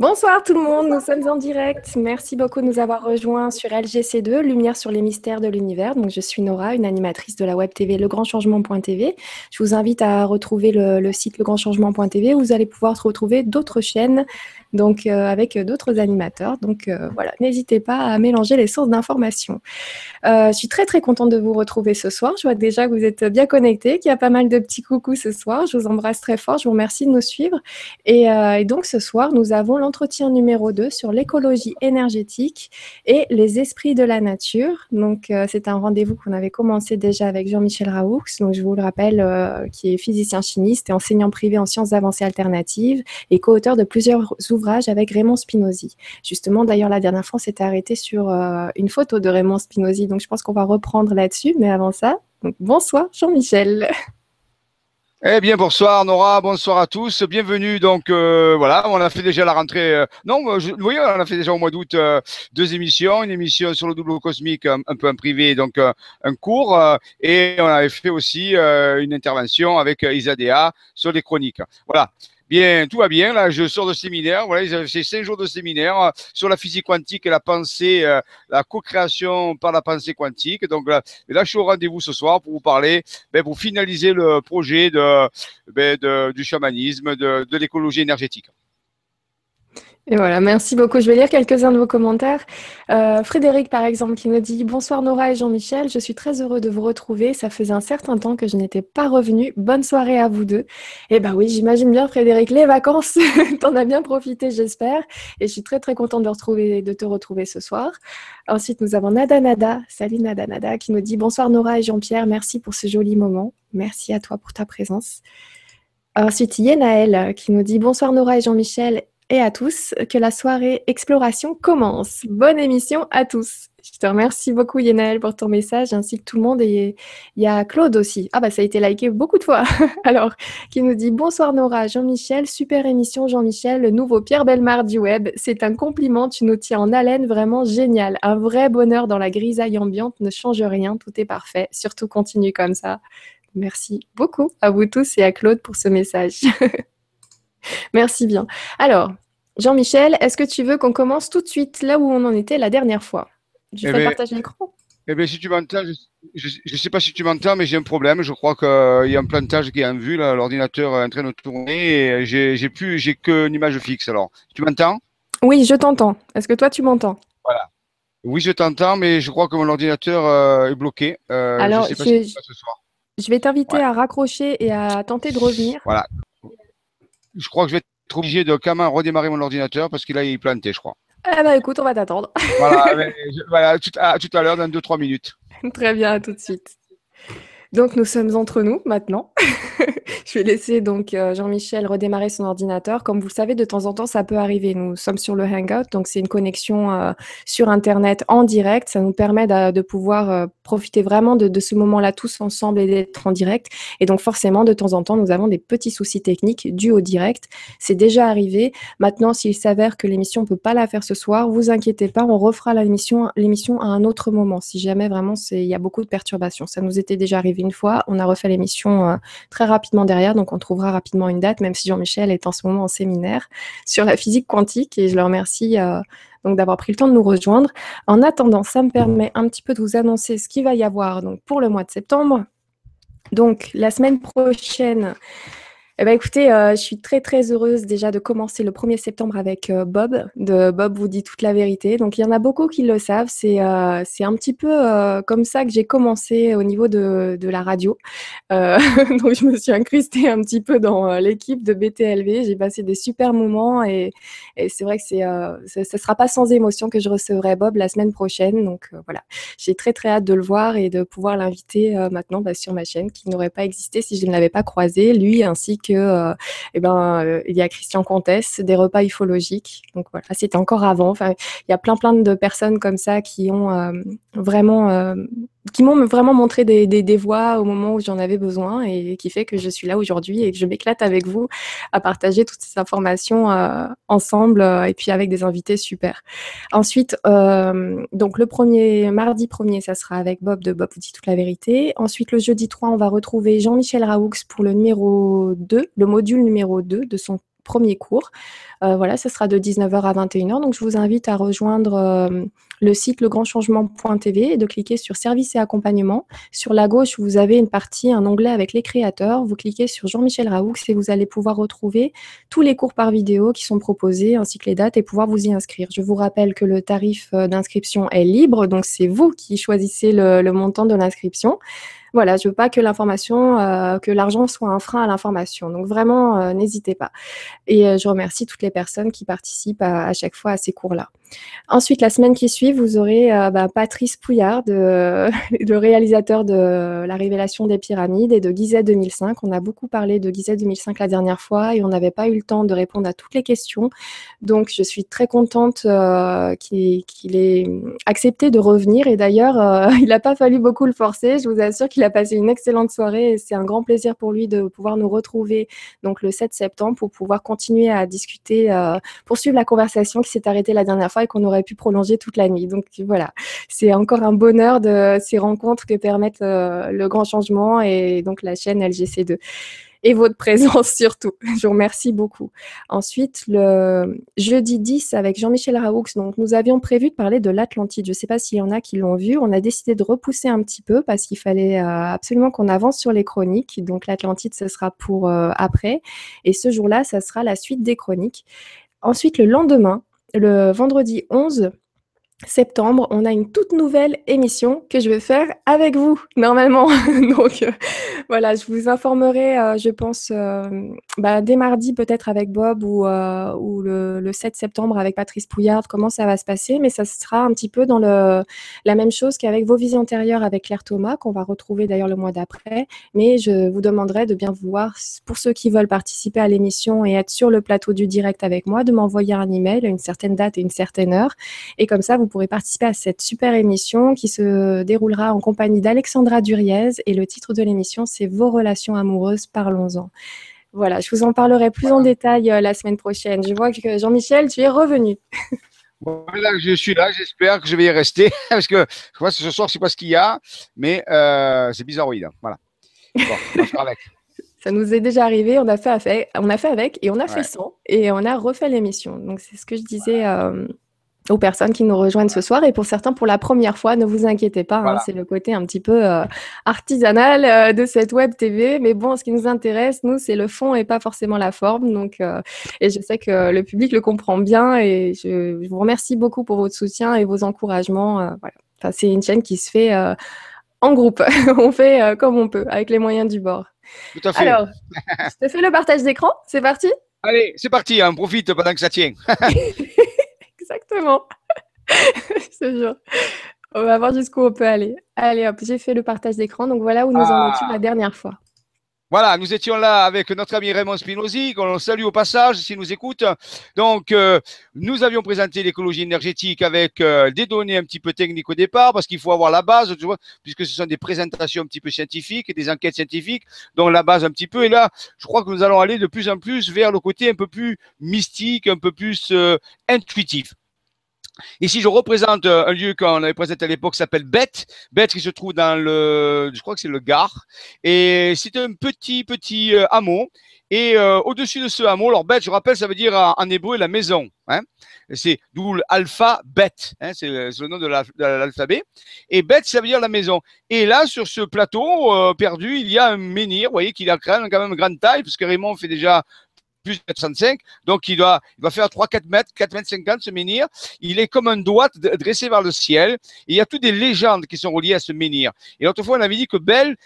Bonsoir tout le monde, nous sommes en direct. Merci beaucoup de nous avoir rejoints sur LGC2, Lumière sur les mystères de l'univers. Donc, je suis Nora, une animatrice de la web TV legrandchangement.tv. Je vous invite à retrouver le, le site legrandchangement.tv où vous allez pouvoir retrouver d'autres chaînes donc euh, avec d'autres animateurs. Donc euh, voilà, n'hésitez pas à mélanger les sources d'informations. Euh, je suis très très contente de vous retrouver ce soir. Je vois déjà que vous êtes bien connectés, qu'il y a pas mal de petits coucous ce soir. Je vous embrasse très fort. Je vous remercie de nous suivre. Et, donc ce soir, nous avons l'entretien numéro 2 sur l'écologie énergétique et les esprits de la nature. Donc c'est un rendez-vous qu'on avait commencé déjà avec Jean-Michel Raoux. Donc je vous le rappelle, qui est physicien chimiste et enseignant privé en sciences avancées alternatives et co-auteur de plusieurs ouvrages avec Raymond Spinozzi. Justement, d'ailleurs, la dernière fois, on s'était arrêté sur euh, une photo de Raymond Spinozzi, donc je pense qu'on va reprendre là-dessus. Mais avant ça, bonsoir Jean-Michel. Eh bien, bonsoir Nora, bonsoir à tous, bienvenue. Donc euh, voilà, on a fait déjà la rentrée. Euh, non, je, vous voyez, on a fait déjà au mois d'août deux émissions, une émission sur le double cosmique, un, peu en privé, donc un cours, et on avait fait aussi une intervention avec Isadea sur les chroniques. Voilà. Bien, tout va bien. Là, je sors de séminaire. Voilà, fait cinq jours de séminaire euh, sur la physique quantique et la pensée, euh, la co-création par la pensée quantique. Donc là, là je suis au rendez-vous ce soir pour vous parler, ben, pour finaliser le projet de, ben, de du chamanisme, de, de l'écologie énergétique. Et voilà, merci beaucoup. Je vais lire quelques-uns de vos commentaires. Euh, Frédéric, par exemple, qui nous dit Bonsoir Nora et Jean-Michel, je suis très heureux de vous retrouver. Ça faisait un certain temps que je n'étais pas revenue. Bonne soirée à vous deux. Eh ben oui, j'imagine bien, Frédéric, les vacances, t'en as bien profité, j'espère. Et je suis très très contente de, retrouver, de te retrouver ce soir. Ensuite, nous avons Nada Nada. Salut Nada qui nous dit Bonsoir Nora et Jean-Pierre, merci pour ce joli moment. Merci à toi pour ta présence. Ensuite, Yenaël qui nous dit Bonsoir Nora et Jean-Michel et à tous que la soirée exploration commence. Bonne émission à tous. Je te remercie beaucoup Yenaël pour ton message ainsi que tout le monde et il y a Claude aussi. Ah bah ça a été liké beaucoup de fois. Alors qui nous dit bonsoir Nora, Jean-Michel, super émission Jean-Michel, le nouveau Pierre Belmar du web. C'est un compliment, tu nous tiens en haleine, vraiment génial. Un vrai bonheur dans la grisaille ambiante, ne change rien, tout est parfait. Surtout continue comme ça. Merci beaucoup à vous tous et à Claude pour ce message. Merci bien. Alors, Jean-Michel, est-ce que tu veux qu'on commence tout de suite là où on en était la dernière fois? Je eh fais ben, partager l'écran. Eh bien, si tu m'entends, je ne sais pas si tu m'entends, mais j'ai un problème. Je crois qu'il y a un plantage qui est en vue. L'ordinateur est en train de tourner et j'ai plus, j'ai qu'une image fixe. Alors, tu m'entends? Oui, je t'entends. Est-ce que toi, tu m'entends? Voilà. Oui, je t'entends, mais je crois que mon ordinateur euh, est bloqué. Euh, Alors, je, je vais t'inviter à raccrocher et à tenter de revenir. Voilà je crois que je vais être obligé de quand même redémarrer mon ordinateur parce qu'il a planté, je crois. Eh ben écoute, on va t'attendre. voilà, tout, à, tout à l'heure, dans 2-3 minutes. Très bien, à tout de suite. Donc nous sommes entre nous maintenant. je vais laisser donc euh, Jean-Michel redémarrer son ordinateur. Comme vous le savez, de temps en temps, ça peut arriver. Nous sommes sur le Hangout, donc c'est une connexion euh, sur Internet en direct. Ça nous permet de, pouvoir euh, profiter vraiment de, ce moment-là tous ensemble et d'être en direct. Et donc forcément, de temps en temps, nous avons des petits soucis techniques dus au direct. C'est déjà arrivé. Maintenant, s'il s'avère que l'émission ne peut pas la faire ce soir, vous inquiétez pas, on refera l'émission à un autre moment. Si jamais vraiment il y a beaucoup de perturbations, ça nous était déjà arrivé une fois. On a refait l'émission très rapidement derrière, donc on trouvera rapidement une date, même si Jean-Michel est en ce moment en séminaire sur la physique quantique, et je le remercie euh, donc d'avoir pris le temps de nous rejoindre. En attendant, ça me permet un petit peu de vous annoncer ce qu'il va y avoir donc pour le mois de septembre. Donc la semaine prochaine, eh ben, écoutez, euh, je suis très très heureuse déjà de commencer le 1er septembre avec euh, Bob, de Bob vous dit toute la vérité. Donc il y en a beaucoup qui le savent, c'est euh, un petit peu comme ça que j'ai commencé au niveau de, de la radio. donc je me suis incrustée un petit peu dans l'équipe de BTLV, j'ai passé des super moments et, c'est vrai que ce ne sera pas sans émotion que je recevrai Bob la semaine prochaine. Donc voilà, j'ai très très hâte de le voir et de pouvoir l'inviter maintenant bah, sur ma chaîne qui n'aurait pas existé si je ne l'avais pas croisé, lui ainsi que euh, eh ben, euh, il y a Christian Comtesse, des repas ufologiques. Donc voilà, c'était encore avant. Il y a plein plein de personnes comme ça qui ont euh, vraiment qui m'ont vraiment montré des, des, des, voies au moment où j'en avais besoin et qui fait que je suis là aujourd'hui et que je m'éclate avec vous à partager toutes ces informations euh, ensemble euh, et puis avec des invités super. Ensuite, euh, donc le premier mardi premier, ça sera avec Bob de Bob vous dit toute la vérité. Ensuite, le jeudi 3, on va retrouver Jean-Michel Raoux pour le numéro 2, le module numéro 2 de son premier cours. Voilà, ce sera de 19h à 21h. Donc, je vous invite à rejoindre le site legrandchangement.tv et de cliquer sur Service et accompagnement. Sur la gauche, vous avez une partie, un onglet avec les créateurs. Vous cliquez sur Jean-Michel Raoux et vous allez pouvoir retrouver tous les cours par vidéo qui sont proposés ainsi que les dates et pouvoir vous y inscrire. Je vous rappelle que le tarif euh, d'inscription est libre, donc c'est vous qui choisissez le montant de l'inscription voilà, je veux pas que l'information, euh, que l'argent soit un frein à l'information. Donc vraiment, euh, n'hésitez pas. Et euh, je remercie toutes les personnes qui participent à chaque fois à ces cours-là. Ensuite, la semaine qui suit, vous aurez bah, Patrice Pouillard, le réalisateur de La Révélation des Pyramides et de Gizet 2005. On a beaucoup parlé de Gizet 2005 la dernière fois et on n'avait pas eu le temps de répondre à toutes les questions. Donc, je suis très contente qu'il ait accepté de revenir. Et d'ailleurs, il n'a pas fallu beaucoup le forcer. Je vous assure qu'il a passé une excellente soirée et c'est un grand plaisir pour lui de pouvoir nous retrouver donc le 7 septembre pour pouvoir continuer à discuter, poursuivre la conversation qui s'est arrêtée la dernière fois et qu'on aurait pu prolonger toute la nuit. Donc voilà, c'est encore un bonheur de ces rencontres que permettent euh, le grand changement et donc la chaîne LGC2 et votre présence surtout. Je vous remercie beaucoup. Ensuite, le jeudi 10 avec Jean-Michel Raoux, donc nous avions prévu de parler de l'Atlantide. Je ne sais pas s'il y en a qui l'ont vu. On a décidé de repousser un petit peu parce qu'il fallait euh, absolument qu'on avance sur les chroniques. Donc l'Atlantide, ce sera pour euh, après. Et ce jour-là, ça sera la suite des chroniques. Ensuite, le lendemain, le vendredi 11 septembre, on a une toute nouvelle émission que je vais faire avec vous, normalement. Donc euh, voilà, je vous informerai, euh, je pense, euh, bah, dès mardi peut-être avec Bob ou, le, 7 septembre avec Patrice Pouillard, comment ça va se passer. Mais ça sera un petit peu dans le, la même chose qu'avec vos visions antérieures avec Claire Thomas, qu'on va retrouver d'ailleurs le mois d'après. Mais je vous demanderai de bien voir, pour ceux qui veulent participer à l'émission et être sur le plateau du direct avec moi, de m'envoyer un email à une certaine date et une certaine heure. Et comme ça, vous pourrez participer à cette super émission qui se déroulera en compagnie d'Alexandra Duriez. Et le titre de l'émission, c'est Vos relations amoureuses, parlons-en. Voilà, je vous en parlerai plus en détail euh, la semaine prochaine. Je vois que Jean-Michel, tu es revenu. Voilà, je suis là, j'espère que je vais y rester, parce que je vois que ce soir, je ne sais pas ce qu'il y a, mais euh, c'est bizarroïde. Voilà. Bon, on va faire avec. Ça nous est déjà arrivé, on a fait avec, on a fait avec et on a fait sans, et on a refait l'émission. Donc c'est ce que je disais euh, aux personnes qui nous rejoignent ce soir. Et pour certains, pour la première fois, ne vous inquiétez pas, hein, c'est le côté un petit peu euh, artisanal euh, de cette web TV. Mais bon, ce qui nous intéresse, nous, c'est le fond et pas forcément la forme. Donc, euh, et je sais que le public le comprend bien. Et je, vous remercie beaucoup pour votre soutien et vos encouragements. voilà. Enfin, c'est une chaîne qui se fait en groupe. on fait comme on peut, avec les moyens du bord. Tout à fait. Alors, je te fais le partage d'écran. C'est parti? Allez, c'est parti. Hein, profite pendant que ça tient. Exactement. C'est sûr. On va voir jusqu'où on peut aller. Allez hop, j'ai fait le partage d'écran. Donc voilà où nous en étions ah. la dernière fois. Voilà, nous étions là avec notre ami Raymond Spinozzi, qu'on salue au passage s'il nous écoute. Donc, euh, nous avions présenté l'écologie énergétique avec euh, des données un petit peu techniques au départ, parce qu'il faut avoir la base, tu vois, puisque ce sont des présentations un petit peu scientifiques et des enquêtes scientifiques, donc la base un petit peu. Et là, je crois que nous allons aller de plus en plus vers le côté un peu plus mystique, un peu plus euh, intuitif. Ici, je représente euh, un lieu qu'on avait présenté à l'époque qui s'appelle Bête. Bête qui se trouve dans le, je crois que c'est le Gard. Et c'est un petit, petit euh, hameau. Et euh, au-dessus de ce hameau, alors Bête, je rappelle, ça veut dire en, hébreu la maison. Hein. C'est d'où l'alpha Bête. Hein, c'est le nom de l'alphabet. Et Bête, ça veut dire la maison. Et là, sur ce plateau perdu, il y a un menhir. Vous voyez qu'il a quand même grande taille, parce que Raymond fait déjà plus de 65. Donc, il doit, il va faire 3-4 mètres, 4 mètres 50 ce menhir. Il est comme un doigt dressé vers le ciel. Et il y a toutes des légendes qui sont reliées à ce menhir. Et l'autre fois, on avait dit que Belle,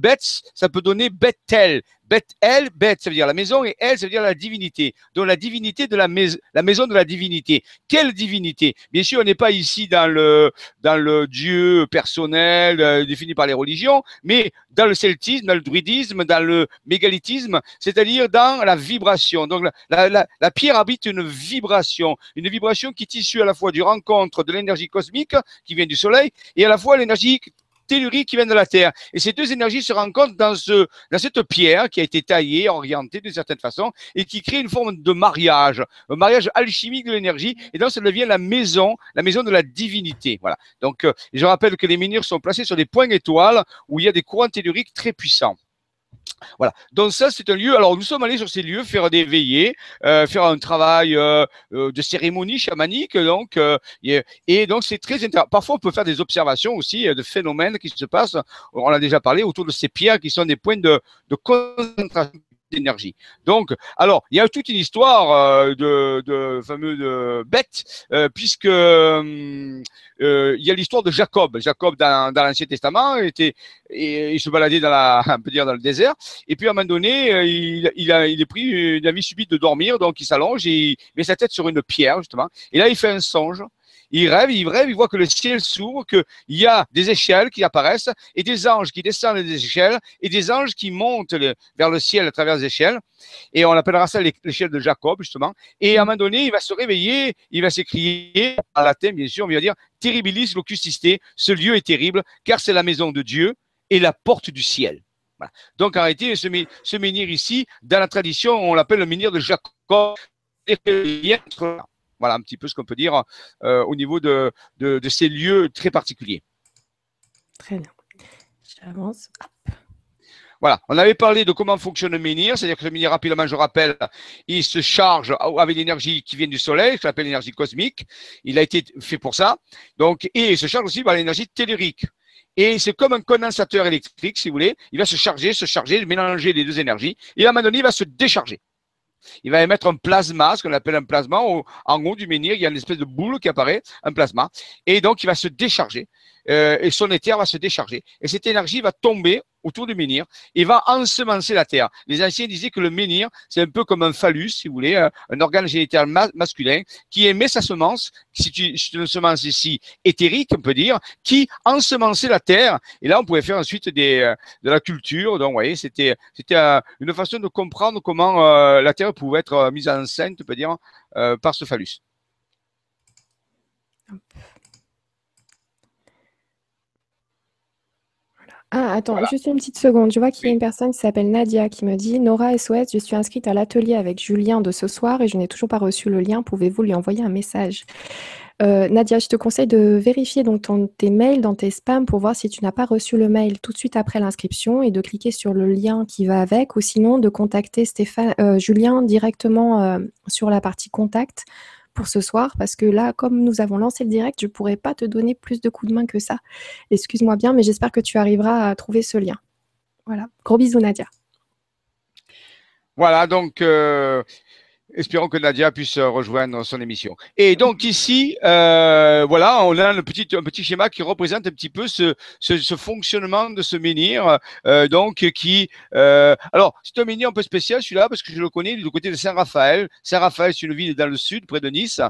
Betz, ça peut donner Bethel. Beth El, Beth, ça veut dire la maison, et Elle, ça veut dire la divinité. Donc la divinité de la maison, la maison de la divinité. Quelle divinité? Bien sûr, on n'est pas ici dans le dans le Dieu personnel euh, défini par les religions, mais dans le celtisme, dans le druidisme, dans le mégalithisme, c'est-à-dire dans la vibration. Donc la, la, la, pierre habite une vibration, une vibration qui est issue à la fois du rencontre de l'énergie cosmique qui vient du Soleil et à la fois l'énergie telluriques qui viennent de la Terre. Et ces deux énergies se rencontrent dans, ce, dans cette pierre qui a été taillée, orientée d'une certaine façon, et qui crée une forme de mariage, un mariage alchimique de l'énergie. Et donc, ça devient la maison, la maison de la divinité. Voilà. Donc, euh, je rappelle que les menhirs sont placés sur des points étoiles où il y a des courants telluriques très puissants. Voilà. Donc ça, c'est un lieu. Alors nous sommes allés sur ces lieux faire des veillées, euh, faire un travail euh, euh, de cérémonie chamanique. Donc et, donc c'est très intéressant. Parfois, on peut faire des observations aussi de phénomènes qui se passent. On a déjà parlé autour de ces pierres qui sont des points de, de concentration Donc, alors, il y a toute une histoire de, de fameux bêtes, puisque euh, il y a l'histoire de Jacob. Jacob, dans, l'Ancien Testament, était, et, il se baladait dans, la, on peut dire dans le désert. Et puis, à un moment donné, euh, il, il, a, il est pris une envie subite de dormir. Donc, il s'allonge et il met sa tête sur une pierre, justement. Et là, il fait un songe. Il rêve, il rêve, il voit que le ciel s'ouvre, qu'il y a des échelles qui apparaissent et des anges qui descendent des échelles et des anges qui montent vers le ciel à travers les échelles. Et on appellera ça l'échelle de Jacob, justement. Et à un moment donné, il va se réveiller, il va s'écrier, en latin, bien sûr, il va dire Terribilis locus ce lieu est terrible, car c'est la maison de Dieu et la porte du ciel. Donc, en réalité, ce, menhir ici, dans la tradition, on l'appelle le menhir de Jacob. Voilà un petit peu ce qu'on peut dire euh, au niveau de, ces lieux très particuliers. Très bien. J'avance. Voilà, on avait parlé de comment fonctionne le menhir, c'est-à-dire que le menhir, rapidement, je rappelle, il se charge avec l'énergie qui vient du soleil, je l'appelle l'énergie cosmique. Il a été fait pour ça. Donc, et il se charge aussi par l'énergie tellurique. Et c'est comme un condensateur électrique, si vous voulez. Il va se charger, se charger, mélanger les deux énergies. Et à un moment donné, il va se décharger. Il va émettre un plasma, ce qu'on appelle un plasma. en haut du menhir, il y a une espèce de boule qui apparaît, un plasma. Et donc, il va se décharger. Euh, et son éther va se décharger. Et cette énergie va tomber autour du menhir et va ensemencer la terre. Les anciens disaient que le menhir, c'est un peu comme un phallus, si vous voulez, un, organe génital masculin qui émet sa semence, c'est une semence ici éthérique, on peut dire, qui ensemençait la terre. Et là, on pouvait faire ensuite euh, de la culture. Donc, vous voyez, c'était euh, une façon de comprendre comment euh, la terre pouvait être mise en scène, on peut dire, par ce phallus. Ah, attends, juste une petite seconde. Je vois qu'il y a une personne qui s'appelle Nadia qui me dit Nora SOS, je suis inscrite à l'atelier avec Julien de ce soir et je n'ai toujours pas reçu le lien. Pouvez-vous lui envoyer un message? Euh, Nadia, je te conseille de vérifier donc tes mails dans tes spams pour voir si tu n'as pas reçu le mail tout de suite après l'inscription et de cliquer sur le lien qui va avec ou sinon de contacter Stéphane, euh, Julien directement euh, sur la partie contact pour ce soir parce que là, comme nous avons lancé le direct, je ne pourrais pas te donner plus de coups de main que ça. Excuse-moi bien, mais j'espère que tu arriveras à trouver ce lien. Voilà. Gros bisous, Nadia. Voilà, donc euh, Espérons que Nadia puisse rejoindre son émission. Et donc ici, euh, voilà, on a petit, un petit schéma qui représente un petit peu ce, ce, ce fonctionnement de ce menhir. Euh, donc qui, euh, alors c'est un menhir un peu spécial celui-là parce que je le connais du côté de Saint-Raphaël. Saint-Raphaël, c'est une ville dans le sud, près de Nice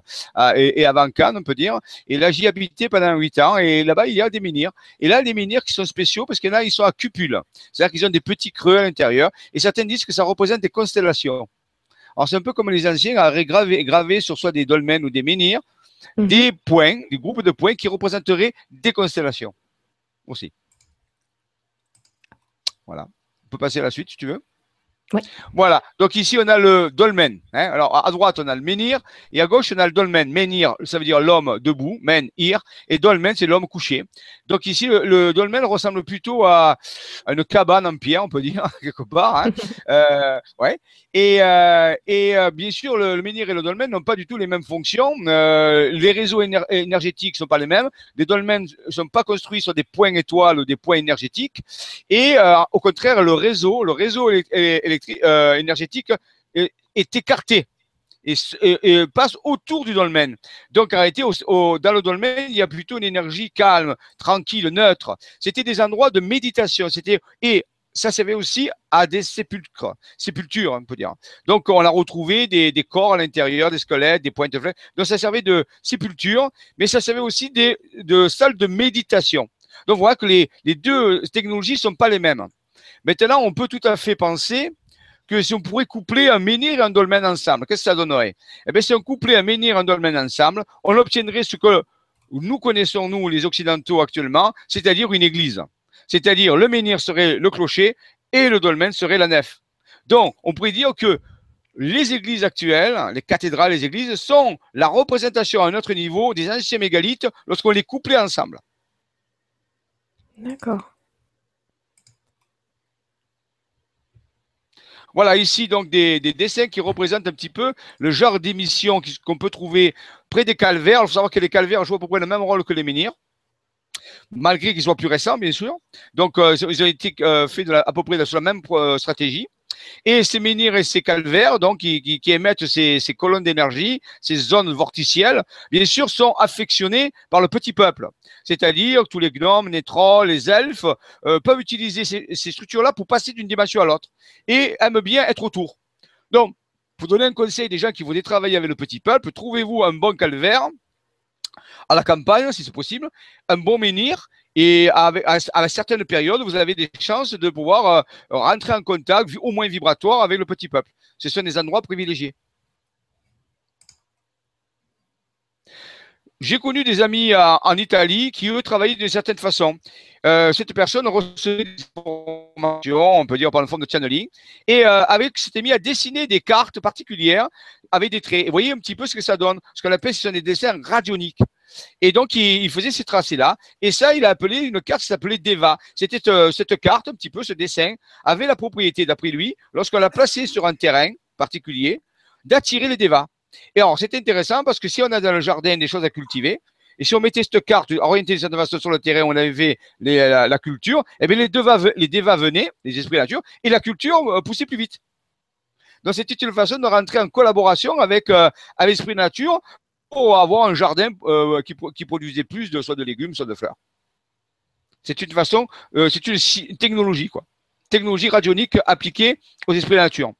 et, et, avant Cannes, on peut dire. Et là, j'y habitais pendant huit ans. Et là-bas, il y a des menhirs. Et là, des menhirs qui sont spéciaux parce qu'il y en a, ils sont à cupule. C'est-à-dire qu'ils ont des petits creux à l'intérieur. Et certains disent que ça représente des constellations. Alors, c'est un peu comme les anciens avaient gravé, sur soit des dolmens ou des menhirs, mhm. des points, des groupes de points qui représenteraient des constellations aussi. Voilà. On peut passer à la suite si tu veux. Voilà. Donc ici, on a le dolmen. Hein. Alors à droite, on a le menhir et à gauche, on a le dolmen. Menhir, ça veut dire l'homme debout, men, ir, et dolmen, c'est l'homme couché. Donc ici, le, dolmen ressemble plutôt à, une cabane en pierre, on peut dire quelque part. Hein. euh, ouais. Et, euh, et euh, bien sûr, le, menhir et le dolmen n'ont pas du tout les mêmes fonctions. Les réseaux énergétiques énergétiques sont pas les mêmes. Les dolmens sont pas construits sur des points étoiles ou des points énergétiques. Et au contraire, le réseau, le réseau électrique euh, énergétique est, écarté et, passe autour du dolmen. Donc réalité, au, dans le dolmen, il y a plutôt une énergie calme, tranquille, neutre. C'était des endroits de méditation. C'était et ça servait aussi à des sépulcres, sépultures, on peut dire. Donc, on a retrouvé des, corps à l'intérieur, des squelettes, des pointes flèches. Donc, ça servait de sépulture, mais ça servait aussi des, de salles de méditation. Donc, voilà que les, les deux technologies sont pas les mêmes. Maintenant, on peut tout à fait penser que si on pourrait coupler un menhir et un dolmen ensemble, qu'est-ce que ça donnerait? Eh bien, si on couplait un menhir et un dolmen ensemble, on obtiendrait ce que nous connaissons, nous, les Occidentaux actuellement, c'est-à-dire une église. C'est-à-dire, le menhir serait le clocher et le dolmen serait la nef. Donc, on pourrait dire que les églises actuelles, les cathédrales, les églises, sont la représentation à un autre niveau des anciens mégalithes lorsqu'on les couplait ensemble. D'accord. Voilà, ici, donc, des, dessins qui représentent un petit peu le genre d'émission qu'on peut trouver près des calvaires. Il faut savoir que les calvaires jouent à peu près le même rôle que les menhirs, malgré qu'ils soient plus récents, bien sûr. Donc, euh, ils ont été euh, faits à peu près sur la même euh, stratégie. Et ces menhirs et ces calvaires, donc, qui, émettent ces, colonnes d'énergie, ces zones vorticielles, bien sûr, sont affectionnés par le petit peuple. C'est-à-dire que tous les gnomes, les trolls, les elfes euh, peuvent utiliser ces, structures-là pour passer d'une dimension à l'autre et aiment bien être autour. Donc, pour donner un conseil des gens qui voudraient travailler avec le petit peuple, trouvez-vous un bon calvaire à la campagne, si c'est possible, un bon menhir et à, certaines périodes, vous avez des chances de pouvoir euh, rentrer en contact, au moins vibratoire, avec le petit peuple. Ce sont des endroits privilégiés. J'ai connu des amis en Italie qui, eux, travaillaient d'une certaine façon. Euh, cette personne recevait des informations, on peut dire par une forme de channeling, et euh, avec, s'était mis à dessiner des cartes particulières avec des traits. Et vous voyez un petit peu ce que ça donne. Ce qu'on appelle, ce sont des dessins radioniques. Et donc, il, faisait ces tracés-là. Et ça, il a appelé une carte qui s'appelait Deva. C'était euh, cette carte, un petit peu, ce dessin, avait la propriété, d'après lui, lorsqu'on l'a placé sur un terrain particulier, d'attirer les Devas. Et alors, c'est intéressant parce que si on a dans le jardin des choses à cultiver, et si on mettait cette carte orientée de cette façon sur le terrain, on avait la, culture, eh bien les, devas, les venaient, les esprits de nature, et la culture euh, poussait plus vite. Donc, c'était une façon de rentrer en collaboration avec, euh, avec l'esprit nature pour avoir un jardin euh, qui, produisait plus de soit de légumes, soit de fleurs. C'est une façon, euh, c'est une technologie, quoi. Technologie radionique appliquée aux esprits de nature.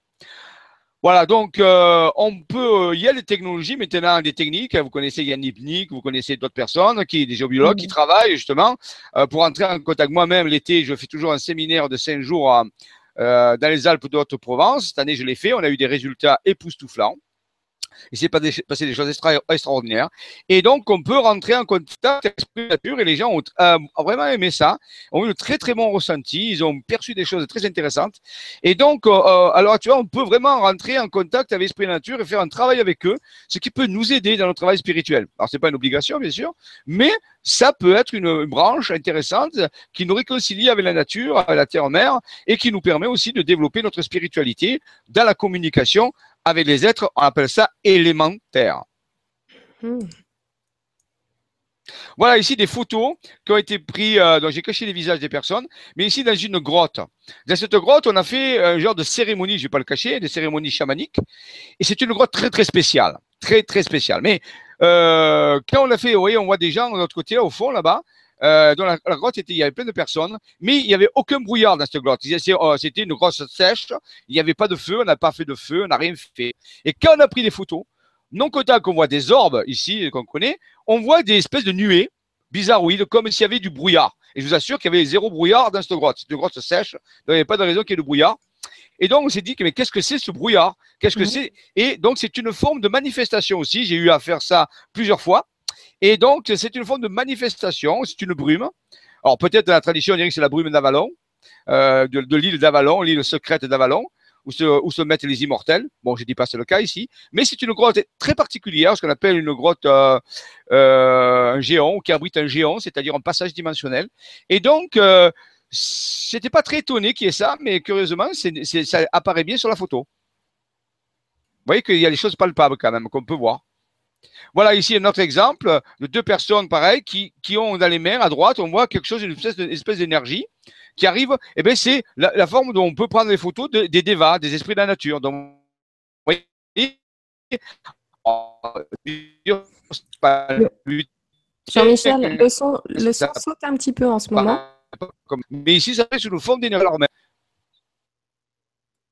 Voilà, donc euh, on peut, il y a des technologies maintenant, des techniques. Vous connaissez Yann Nipnik, vous connaissez d'autres personnes, qui des géobiologues qui travaillent justement pour entrer en contact. Moi-même, l'été, je fais toujours un séminaire de cinq jours dans les Alpes de Haute-Provence. Cette année, je l'ai fait. On a eu des résultats époustouflants. Il s'est passé des choses extraordinaires. Et donc, on peut rentrer en contact avec la nature et les gens euh, ont, vraiment aimé ça, ont eu un très très bon ressenti, ils ont perçu des choses très intéressantes. Et donc, euh, euh, alors tu on peut vraiment rentrer en contact avec l'esprit nature et faire un travail avec eux, ce qui peut nous aider dans notre travail spirituel. Alors, c'est pas une obligation, bien sûr, mais ça peut être une branche intéressante qui nous réconcilie avec la nature, avec la terre-mère, et qui nous permet aussi de développer notre spiritualité dans la communication avec les êtres, on appelle ça élémentaire. Hmm. Voilà ici des photos qui ont été prises, euh, donc j'ai caché les visages des personnes, mais ici dans une grotte. Dans cette grotte, on a fait un genre de cérémonie, je ne vais pas le cacher, des cérémonies chamaniques, et c'est une grotte très très spéciale, très très spéciale. Mais euh, quand on l'a fait, vous voyez, on voit des gens de l'autre côté, là, au fond, là-bas, euh, dans la, grotte, il y avait plein de personnes, mais il n'y avait aucun brouillard dans cette grotte. Oh, c'était une grosse sèche, il n'y avait pas de feu, on n'a pas fait de feu, on n'a rien fait. Et quand on a pris des photos, non content qu'on voit des orbes ici, qu'on connaît, on voit des espèces de nuées bizarroïdes, comme s'il y avait du brouillard. Et je vous assure qu'il y avait zéro brouillard dans cette grotte. C'est une grotte sèche, donc il n'y avait pas de raison qu'il y ait du brouillard. Et donc, on s'est dit, mais qu'est-ce que c'est ce brouillard? Qu'est-ce que mhm. c'est? Et donc, c'est une forme de manifestation aussi. J'ai eu à faire ça plusieurs fois. Et donc, c'est une forme de manifestation, c'est une brume. Alors, peut-être dans la tradition, on dirait que c'est la brume d'Avalon, euh, de, l'île d'Avalon, l'île secrète d'Avalon, où se, mettent les immortels. Bon, je ne dis pas c'est le cas ici, mais c'est une grotte très particulière, ce qu'on appelle une grotte euh, euh, un géant, qui abrite un géant, c'est-à-dire un passage dimensionnel. Et donc, euh, c'était pas très étonné qu'il y ait ça, mais curieusement, ça apparaît bien sur la photo. Vous voyez qu'il y a des choses palpables quand même, qu'on peut voir. Voilà ici un autre exemple de deux personnes pareilles qui, qui ont dans les mains à droite, on voit quelque chose, une espèce, d'énergie qui arrive. Et eh bien, c'est la, forme dont on peut prendre les photos des devas, des esprits de la nature. Donc, Jean-Michel, le son, le son saute un petit peu en ce moment. Mais ici, ça fait sous le forme d'énergie.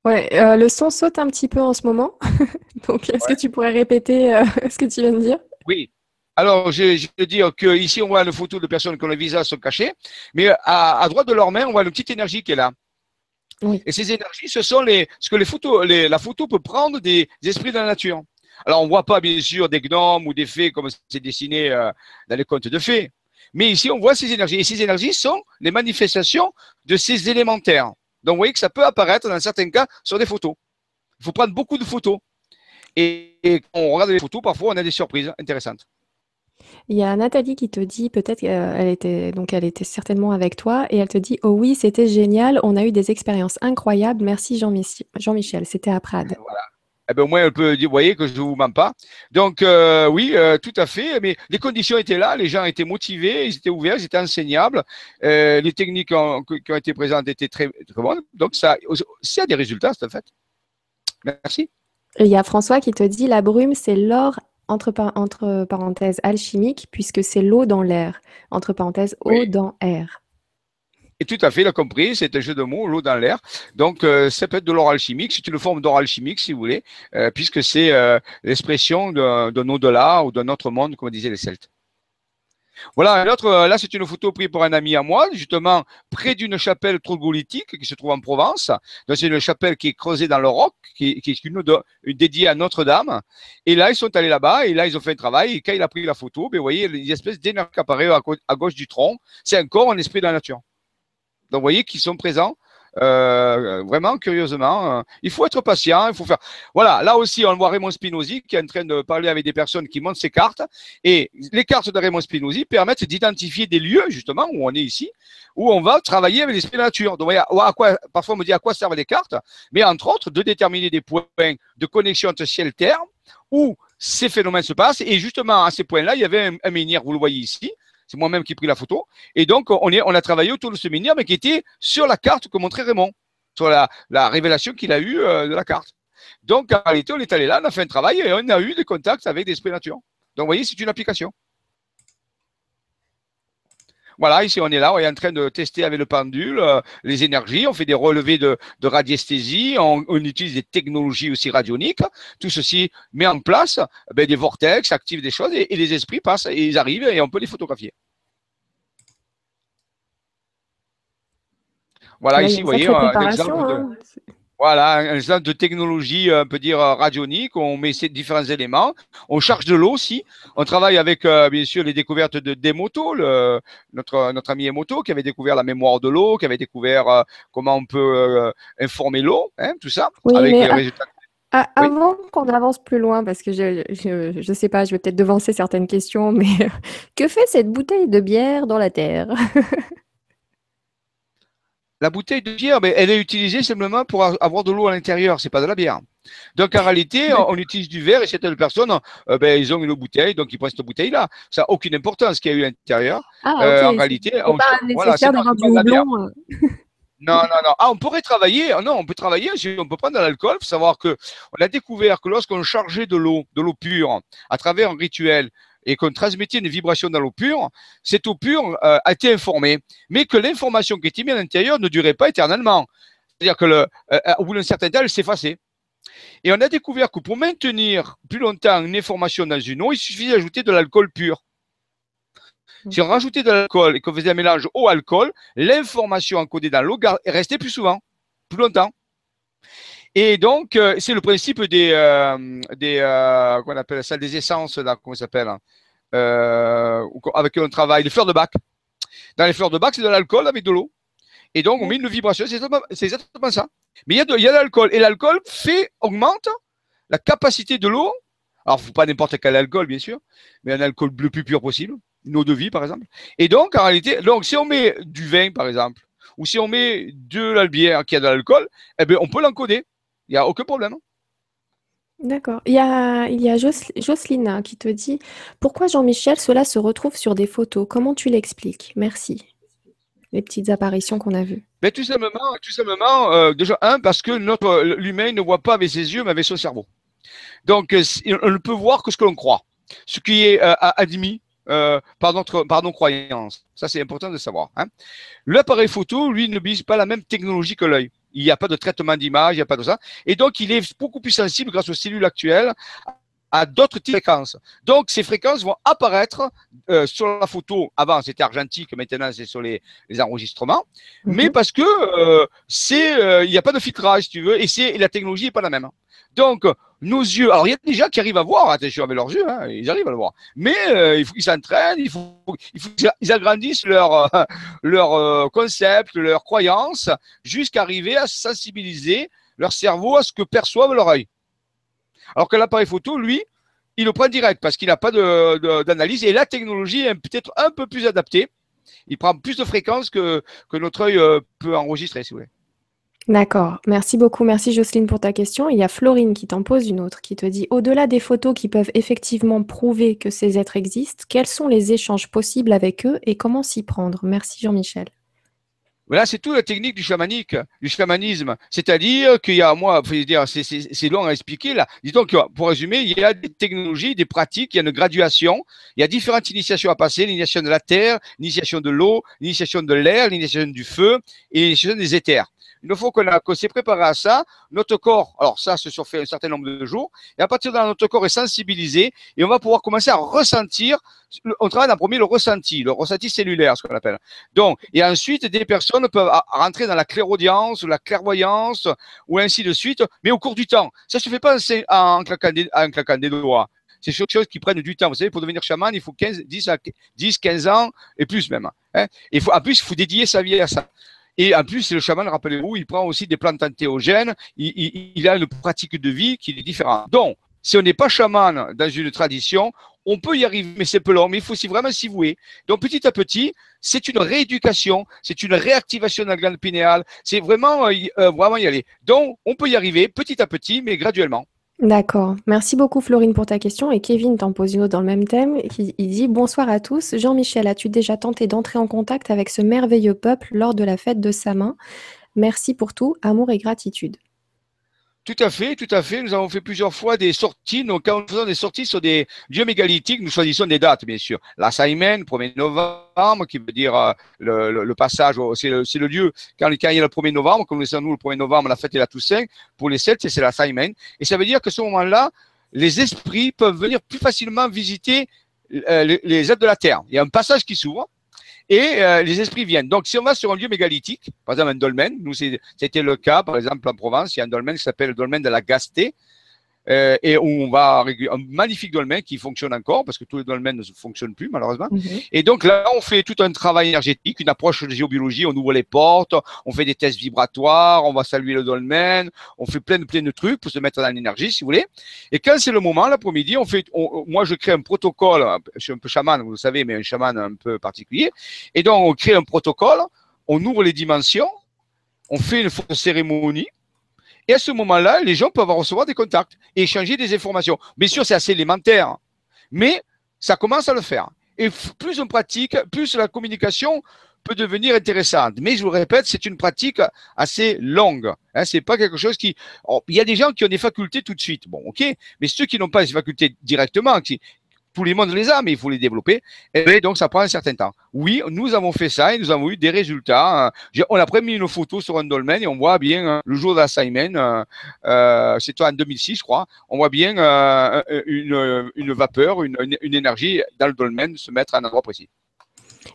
Ouais, euh, le son saute un petit peu en ce moment. Donc, est-ce que tu pourrais répéter euh, ce que tu viens de dire? Oui. Alors, je, je veux dire qu'ici, on voit une photo de personnes qui ont le visage sont cachés, mais à, droite de leur main, on voit une petite énergie qui est là. Oui. Et ces énergies, ce sont les, ce que les photos, les, la photo peut prendre des, esprits de la nature. Alors, on voit pas, bien sûr, des gnomes ou des fées comme c'est dessiné euh, dans les contes de fées. Mais ici, on voit ces énergies. Et ces énergies sont les manifestations de ces élémentaires. Donc, vous voyez que ça peut apparaître dans certains cas sur des photos. Il faut prendre beaucoup de photos. Et, quand on regarde les photos, parfois, on a des surprises intéressantes. Il y a Nathalie qui te dit peut-être euh, elle était donc elle était certainement avec toi et elle te dit: «Oh oui, c'était génial, on a eu des expériences incroyables, merci Jean-Michel, c'était à Prades». Voilà. Eh ben, au moins, elle peut dire, vous voyez que je ne vous mens pas. Donc, euh, oui, euh, tout à fait. Mais les conditions étaient là, les gens étaient motivés, ils étaient ouverts, ils étaient enseignables. les techniques qui ont été présentes étaient très, très bonnes. Donc, ça, ça a des résultats, c'est en fait. Merci. il y a François qui te dit: «La brume, c'est l'or entre, entre parenthèses alchimique, puisque c'est l'eau dans l'air, entre parenthèses eau dans air. Et tout à fait, il a compris, c'est un jeu de mots, l'eau dans l'air. Donc, euh, ça peut être de l'or alchimique, c'est une forme d'or alchimique, si vous voulez, euh, puisque c'est euh, l'expression d'un au-delà ou d'un autre monde, comme disaient les Celtes. Voilà, l'autre, euh, là, c'est une photo prise pour un ami à moi, justement, près d'une chapelle troglodytique qui se trouve en Provence. Donc, c'est une chapelle qui est creusée dans le roc, qui, est dédiée à Notre-Dame. Et là, ils sont allés là-bas, et là, ils ont fait un travail. Et quand il a pris la photo, ben, vous voyez, une espèce d'énergie qui apparaît à, gauche du tronc. C'est encore un esprit de la nature. Donc, vous voyez qu'ils sont présents euh, vraiment, curieusement, il faut être patient, il faut faire. Voilà, là aussi, on voit Raymond Spinozzi qui est en train de parler avec des personnes qui montent ses cartes. Et les cartes de Raymond Spinozzi permettent d'identifier des lieux, justement, où on est ici, où on va travailler avec l'esprit nature. Donc, à quoi, parfois, on me dit à quoi servent les cartes, mais entre autres, de déterminer des points de connexion entre ciel-terre, où ces phénomènes se passent. Et justement, à ces points-là, il y avait un, un menhir, vous le voyez ici, c'est moi-même qui ai pris la photo. Et donc, on, a travaillé autour de ce menhir, mais qui était sur la carte que montrait Raymond, sur la, révélation qu'il a eue euh, de la carte. Donc, en réalité, on est allé là, on a fait un travail et on a eu des contacts avec des esprits nature. Donc, vous voyez, c'est une application. Voilà, ici on est là, on est en train de tester avec le pendule euh, les énergies, on fait des relevés de, radiesthésie, on, utilise des technologies aussi radioniques. Tout ceci met en place ben, des vortex, active des choses et, les esprits passent et ils arrivent et on peut les photographier. Voilà, ici, vous voyez, un exemple de, hein. Voilà, un genre de technologie, euh, on peut dire, euh, radionique. On met ces différents éléments. On charge de l'eau aussi. On travaille avec, euh, bien sûr, les découvertes de Demoto, le, notre, notre ami Emoto, qui avait découvert la mémoire de l'eau, qui avait découvert comment on peut informer l'eau, hein, tout ça, avec les résultats. Avant qu'on avance plus loin, parce que je ne sais pas, je vais peut-être devancer certaines questions, mais que fait cette bouteille de bière dans la terre? La bouteille de bière, mais elle est utilisée simplement pour avoir de l'eau à l'intérieur, c'est pas de la bière. Donc en réalité, on, utilise du verre et certaines personnes, euh, ben, ils ont une bouteille, donc ils prennent cette bouteille-là. Ça n'a aucune importance ce qu'il y a eu à l'intérieur. Ah, euh, en réalité, on, pas voilà, d'avoir du houblon. Euh. Non, non, non. Ah, on pourrait travailler. Non, on peut travailler. On peut prendre de l'alcool. Il faut savoir que on a découvert que lorsqu'on chargeait de l'eau, de l'eau pure, à travers un rituel, et qu'on transmettait une vibration dans l'eau pure, cette eau pure euh, a été informée, mais que l'information qui était mise à l'intérieur ne durait pas éternellement. C'est-à-dire que euh, au bout d'un certain temps, elle s'effaçait. Et on a découvert que pour maintenir plus longtemps une information dans une eau, il suffisait d'ajouter de l'alcool pur. Si on rajoutait de l'alcool et qu'on faisait un mélange eau-alcool, l'information encodée dans l'eau restait plus souvent, plus longtemps. Et donc, euh, c'est le principe des, euh, des euh, qu'on appelle ça, des essences, là, comment ça s'appelle, hein, avec on travaille, les fleurs de bac. Dans les fleurs de bac, c'est de l'alcool avec de l'eau. Et donc, on met une vibration, c'est exactement, ça. Mais il y a de, l'alcool. Et l'alcool fait, augmente la capacité de l'eau. Alors, faut pas n'importe quel alcool, bien sûr, mais un alcool le plus pur possible. Une eau de vie, par exemple. Et donc, en réalité, donc, si on met du vin, par exemple, ou si on met de la bière qui a de l'alcool, eh bien, on peut l'encoder. Il n'y a aucun problème. D'accord. Il y a, il y a Jocelyne qui te dit Pourquoi Jean-Michel, cela se retrouve sur des photos? Comment tu l'expliques? Merci. Les petites apparitions qu'on a vues. Mais tout simplement, tout simplement euh, déjà, un, parce que notre l'humain ne voit pas avec ses yeux, mais avec son cerveau. Donc, euh, on ne peut voir que ce que l'on croit. Ce qui est euh, admis par, notre, par nos croyances. Ça, c'est important de savoir. Hein. L'appareil photo, lui, ne pas la même technologie que l'œil il n'y a pas de traitement d'image, il n'y a pas de ça. Et donc, il est beaucoup plus sensible grâce aux cellules actuelles à d'autres types de fréquences. Donc, ces fréquences vont apparaître euh, sur la photo. Avant, c'était argentique, maintenant, c'est sur les, enregistrements. Mhm. Mais parce que euh, c'est, euh, il n'y a pas de filtrage, si tu veux, et c'est la technologie n'est pas la même. Donc, nos yeux, alors il y a des gens qui arrivent à voir, attention avec leurs yeux, hein, ils arrivent à le voir. Mais euh, il faut qu'ils s'entraînent, il faut, il faut qu'ils agrandissent leur, euh, leur concept, leur croyance, jusqu'à arriver à sensibiliser leur cerveau à ce que perçoivent leur œil. Alors que l'appareil photo, lui, il le prend direct parce qu'il n'a pas d'analyse et la technologie est peut-être un peu plus adaptée. Il prend plus de fréquences que, que notre œil euh, peut enregistrer, si vous voulez. D'accord. Merci beaucoup. Merci Jocelyne pour ta question. Il y a Florine qui t'en pose une autre, qui te dit, au-delà des photos qui peuvent effectivement prouver que ces êtres existent, quels sont les échanges possibles avec eux et comment s'y prendre? Merci Jean-Michel. Voilà, c'est toute la technique du chamanique, du chamanisme. C'est-à-dire qu'il y a, moi, dire, c'est long à expliquer là. Disons que, pour résumer, il y a des technologies, des pratiques, il y a une graduation, il y a différentes initiations à passer, l'initiation de la terre, l'initiation de l'eau, l'initiation de l'air, l'initiation du feu et l'initiation des éthers. Une fois qu'on s'est préparé à ça, notre corps, alors ça se surfait un certain nombre de jours, et à partir de là, notre corps est sensibilisé et on va pouvoir commencer à ressentir, on travaille en premier le ressenti, le ressenti cellulaire, ce qu'on appelle. Donc, et ensuite, des personnes peuvent rentrer dans la clairaudience, la clairvoyance, ou ainsi de suite, mais au cours du temps. Ça se fait pas en claquant des, en des doigts c'est quelque chose qui prennent du temps. Vous savez, pour devenir chaman, il faut 15, 10, 10 15 ans et plus même. Hein. Il faut, en plus, il faut dédier sa vie à ça. Et en plus, le chaman, rappelez-vous, il prend aussi des plantes antéogènes. Il, a une pratique de vie qui est différente. Donc, si on n'est pas chaman dans une tradition, on peut y arriver, mais c'est peu long, mais il faut vraiment s'y vouer. Donc, petit à petit, c'est une rééducation, c'est une réactivation de la glande pinéale, c'est vraiment, euh, euh, vraiment y aller. Donc, on peut y arriver petit à petit, mais graduellement. D'accord. Merci beaucoup Florine pour ta question et Kevin t'en pose une autre dans le même thème. il dit Bonsoir à tous. Jean-Michel, as-tu déjà tenté d'entrer en contact avec ce merveilleux peuple lors de la fête de sa main Merci pour tout, amour et gratitude. Tout à fait, tout à fait. Nous avons fait plusieurs fois des sorties. Donc, quand nous faisons des sorties sur des dieux mégalithiques, nous choisissons des dates, bien sûr. La Saimen, 1er novembre, qui veut dire euh, le, le, passage, c'est le, le, lieu. Quand, il y a le 1er novembre, comme nous savons, nous, le 1er novembre, la fête est la Toussaint. Pour les Celtes, c'est la Saimen. Et ça veut dire que ce moment-là, les esprits peuvent venir plus facilement visiter euh, les, les êtres de la terre. Il y a un passage qui s'ouvre et euh, les esprits viennent. Donc, si on va sur un lieu mégalithique, par exemple un dolmen, nous, c'était le cas, par exemple, en Provence, il y a un dolmen qui s'appelle le dolmen de la Gastée, euh, et on va un magnifique dolmen qui fonctionne encore parce que tous les dolmens ne fonctionnent plus malheureusement. Mhm. Et donc là, on fait tout un travail énergétique, une approche de géobiologie, on ouvre les portes, on fait des tests vibratoires, on va saluer le dolmen, on fait plein de plein de trucs pour se mettre dans l'énergie, si vous voulez. Et quand c'est le moment, l'après-midi, on fait, moi je crée un protocole. Je suis un peu chaman, vous le savez, mais un chaman un peu particulier. Et donc on crée un protocole, on ouvre les dimensions, on fait une cérémonie et à ce moment-là, les gens peuvent recevoir des contacts et échanger des informations. Bien sûr, c'est assez élémentaire, mais ça commence à le faire. Et plus on pratique, plus la communication peut devenir intéressante. Mais je vous répète, c'est une pratique assez longue. Hein, c'est pas quelque chose qui. Oh, il y a des gens qui ont des facultés tout de suite. Bon, ok. Mais ceux qui n'ont pas ces facultés directement, qui, tous les mondes les a, mais il faut les développer. Et donc, ça prend un certain temps. Oui, nous avons fait ça et nous avons eu des résultats. Hein. On a pris une photo sur un dolmen et on voit bien hein, le jour de la euh, c'était en 2006, je crois, on voit bien euh, une, vapeur, une, énergie dans le dolmen se mettre à un endroit précis.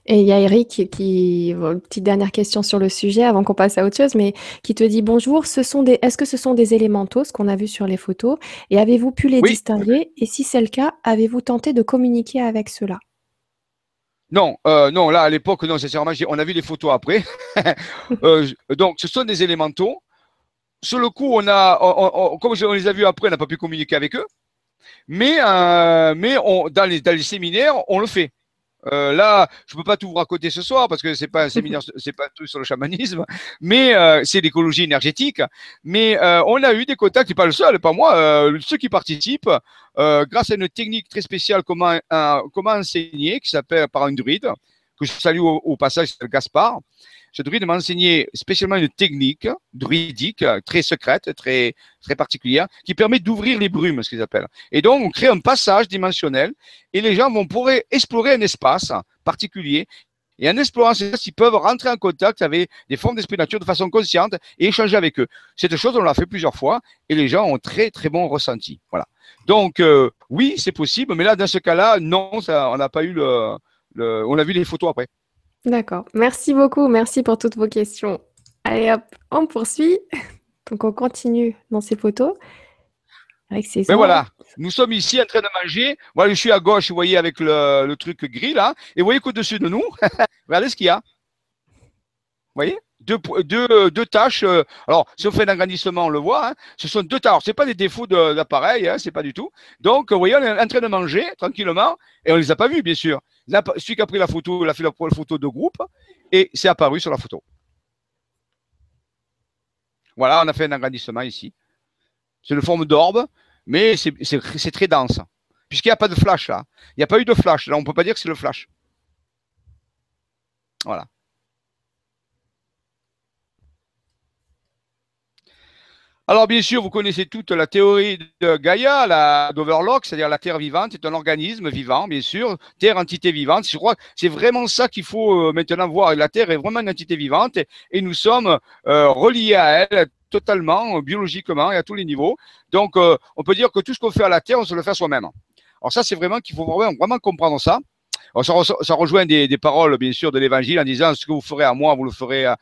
Et il y a Eric qui, petite dernière question sur le sujet avant qu'on passe à autre chose, mais qui te dit bonjour. Ce sont des, est-ce que ce sont des élémentaux, ce qu'on a vu sur les photos, et avez-vous pu les distinguer? Et si c'est le cas, avez-vous tenté de communiquer avec ceux-là non, euh, non, là à l'époque, non, sincèrement, on a vu les photos après. Euh, donc, ce sont des élémentaux. Sur le coup, on a, comme on les a vus après, on n'a pas pu communiquer avec eux. Mais, euh, mais on, dans, les, dans les séminaires, on le fait. Euh, là, je peux pas tout vous raconter ce soir parce que c'est pas un séminaire, c'est pas tout sur le chamanisme, mais euh, c'est l'écologie énergétique. Mais euh, on a eu des contacts, et pas le seul, pas moi, ceux qui participent, grâce à une technique très spéciale comment, comment enseigner, qui s'appelle par un druide, que je salue au, au passage, Gaspard. Ce druide m'a enseigné spécialement une technique druidique très secrète, très, très particulière, qui permet d'ouvrir les brumes, ce qu'ils appellent. Et donc, on crée un passage dimensionnel et les gens vont pouvoir explorer un espace particulier et en explorant ces espaces, ils peuvent rentrer en contact avec des formes d'esprit nature de façon consciente et échanger avec eux. Cette chose, on l'a fait plusieurs fois et les gens ont très, très bon ressenti. Voilà. Donc, euh, oui, c'est possible, mais là, dans ce cas-là, non, ça, on n'a pas eu le, le, On a vu les photos après. D'accord. Merci beaucoup. Merci pour toutes vos questions. Allez hop, on poursuit. Donc on continue dans ces photos. Avec ces Mais voilà, nous sommes ici en train de manger. Moi, je suis à gauche, vous voyez, avec le, truc gris là. Et vous voyez qu'au-dessus de nous, regardez ce qu'il y a. Vous voyez? Deux, deux, tâches. euh, alors, si on fait un agrandissement, on le voit. hein, ce sont deux tâches. Pas des défauts de- d'appareil, hein, c'est pas du tout. Donc, vous voyez, on est en train de manger tranquillement et on les a pas vus, bien sûr. Celui qui a pris la photo, il a fait la photo de groupe et c'est apparu sur la photo. Voilà, on a fait un agrandissement ici. C'est une forme d'orbe, mais c'est très dense. Puisqu'il n'y a pas de flash là. Il n'y a pas eu de flash. Là, on ne peut pas dire que c'est le flash. Voilà. Alors, bien sûr, vous connaissez toute la théorie de Gaïa, d'Overlock, c'est-à-dire la Terre vivante, c'est un organisme vivant, bien sûr, Terre, entité vivante. Je crois c'est vraiment ça qu'il faut euh, maintenant voir. La Terre est vraiment une entité vivante et, nous sommes euh, reliés à elle totalement, euh, biologiquement et à tous les niveaux. Donc, on peut dire que tout ce qu'on fait à la Terre, on se le fait soi-même. Alors ça, c'est vraiment qu'il faut vraiment, comprendre ça. Ça, re- ça rejoint des, paroles, bien sûr, de l'Évangile en disant ce que vous ferez à moi, vous le ferez à,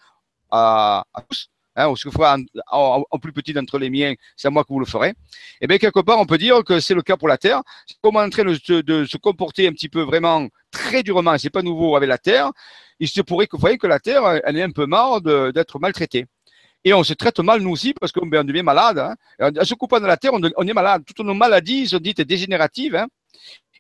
à tous. Hein, que vous ferez en, en- plus petit d'entre les miens, c'est à moi que vous le ferez. Et bien, quelque part, on peut dire que c'est le cas pour la Terre. Comme on est en train de, se- se comporter un petit peu vraiment très durement, c'est pas nouveau avec la Terre. Il se pourrait que vous voyez que la Terre, elle est un peu marre d'être maltraitée. Et on se traite mal, nous aussi, parce qu'on ben, on devient malade. Hein. En se coupant de la Terre, on, on est malade. Toutes nos maladies sont dites dégénératives. Hein.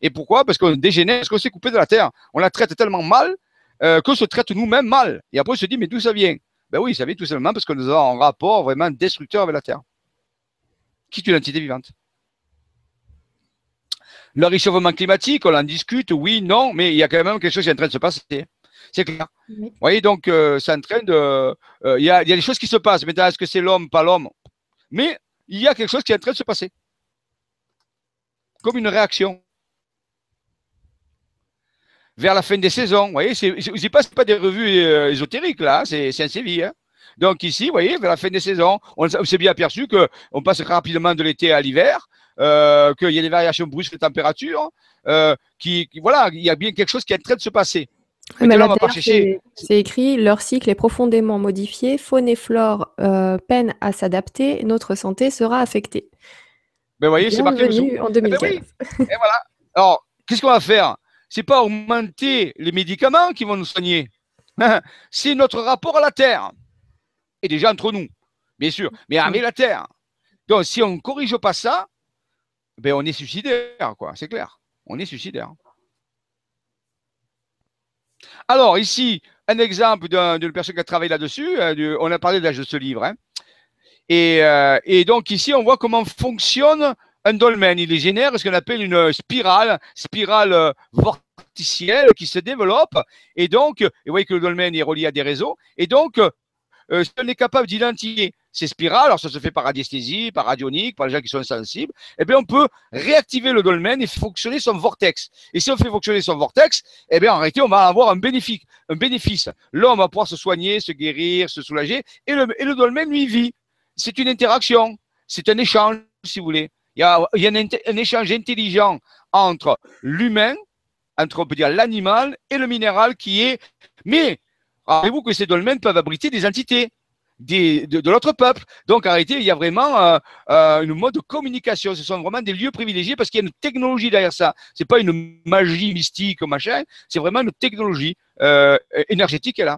Et pourquoi? Parce qu'on dégénère, parce qu'on s'est coupé de la Terre. On la traite tellement mal euh, qu'on se traite nous-mêmes mal. Et après, on se dit, mais d'où ça vient? Ben oui, ça vient tout simplement parce que nous avons un rapport vraiment destructeur avec la Terre, qui est une entité vivante. Le réchauffement climatique, on en discute, oui, non, mais il y a quand même quelque chose qui est en train de se passer. C'est clair. Oui. Vous voyez, donc, euh, c'est en train de. euh, Il y, a, il y a des choses qui se passent. Maintenant, est-ce que c'est l'homme, pas l'homme? Mais il y a quelque chose qui est en train de se passer. Comme une réaction. Vers la fin des saisons. Vous voyez, c'est pas, pas des revues euh, ésotériques, là. hein, C'est un séville. Hein. Donc, ici, vous voyez, vers la fin des saisons, on, on s'est bien aperçu qu'on passe rapidement de l'été à l'hiver, euh, qu'il y a des variations brusques de température, euh, qui, qui- voilà, il y a bien quelque chose qui est en train de se passer. Mais chercher. c'est écrit leur cycle est profondément modifié, faune et flore euh, peinent à s'adapter, notre santé sera affectée. Ben, vous voyez, c'est marqué. En ben 2015. oui. Et voilà. Alors, qu'est-ce qu'on va faire? C'est pas augmenter les médicaments qui vont nous soigner. c'est notre rapport à la Terre. Et déjà entre nous, bien sûr, mais avec la Terre. Donc, si on ne corrige pas ça, ben on est suicidaire, quoi. C'est clair. On est suicidaire. Alors, ici, un exemple d'un- d'une personne qui a travaillé là-dessus. euh, on a parlé de ce livre. hein. Et, euh, et donc, ici, on voit comment fonctionne un dolmen. Il génère ce qu'on appelle une spirale, spirale euh, qui se développe. Et donc, et vous voyez que le dolmen est relié à des réseaux. Et donc, euh, si on est capable d'identifier ces spirales, alors ça se fait par radiesthésie, par radionique, par les gens qui sont sensibles, eh bien, on peut réactiver le dolmen et fonctionner son vortex. Et si on fait fonctionner son vortex, eh bien, en réalité, on va avoir un bénéfice. Un bénéfice. L'homme va pouvoir se soigner, se guérir, se soulager, et le, dolmen, lui, vit. C'est une interaction, c'est un échange, si vous voulez. Il y a, un échange intelligent entre l'humain, entre, on peut dire, l'animal et le minéral qui est. Mais, rappelez-vous que ces dolmens peuvent abriter des entités des, de, l'autre peuple. Donc, en réalité, il y a vraiment euh, euh, une mode de communication. Ce sont vraiment des lieux privilégiés parce qu'il y a une technologie derrière ça. C'est pas une magie mystique, machin. C'est vraiment une technologie euh, énergétique qui est là.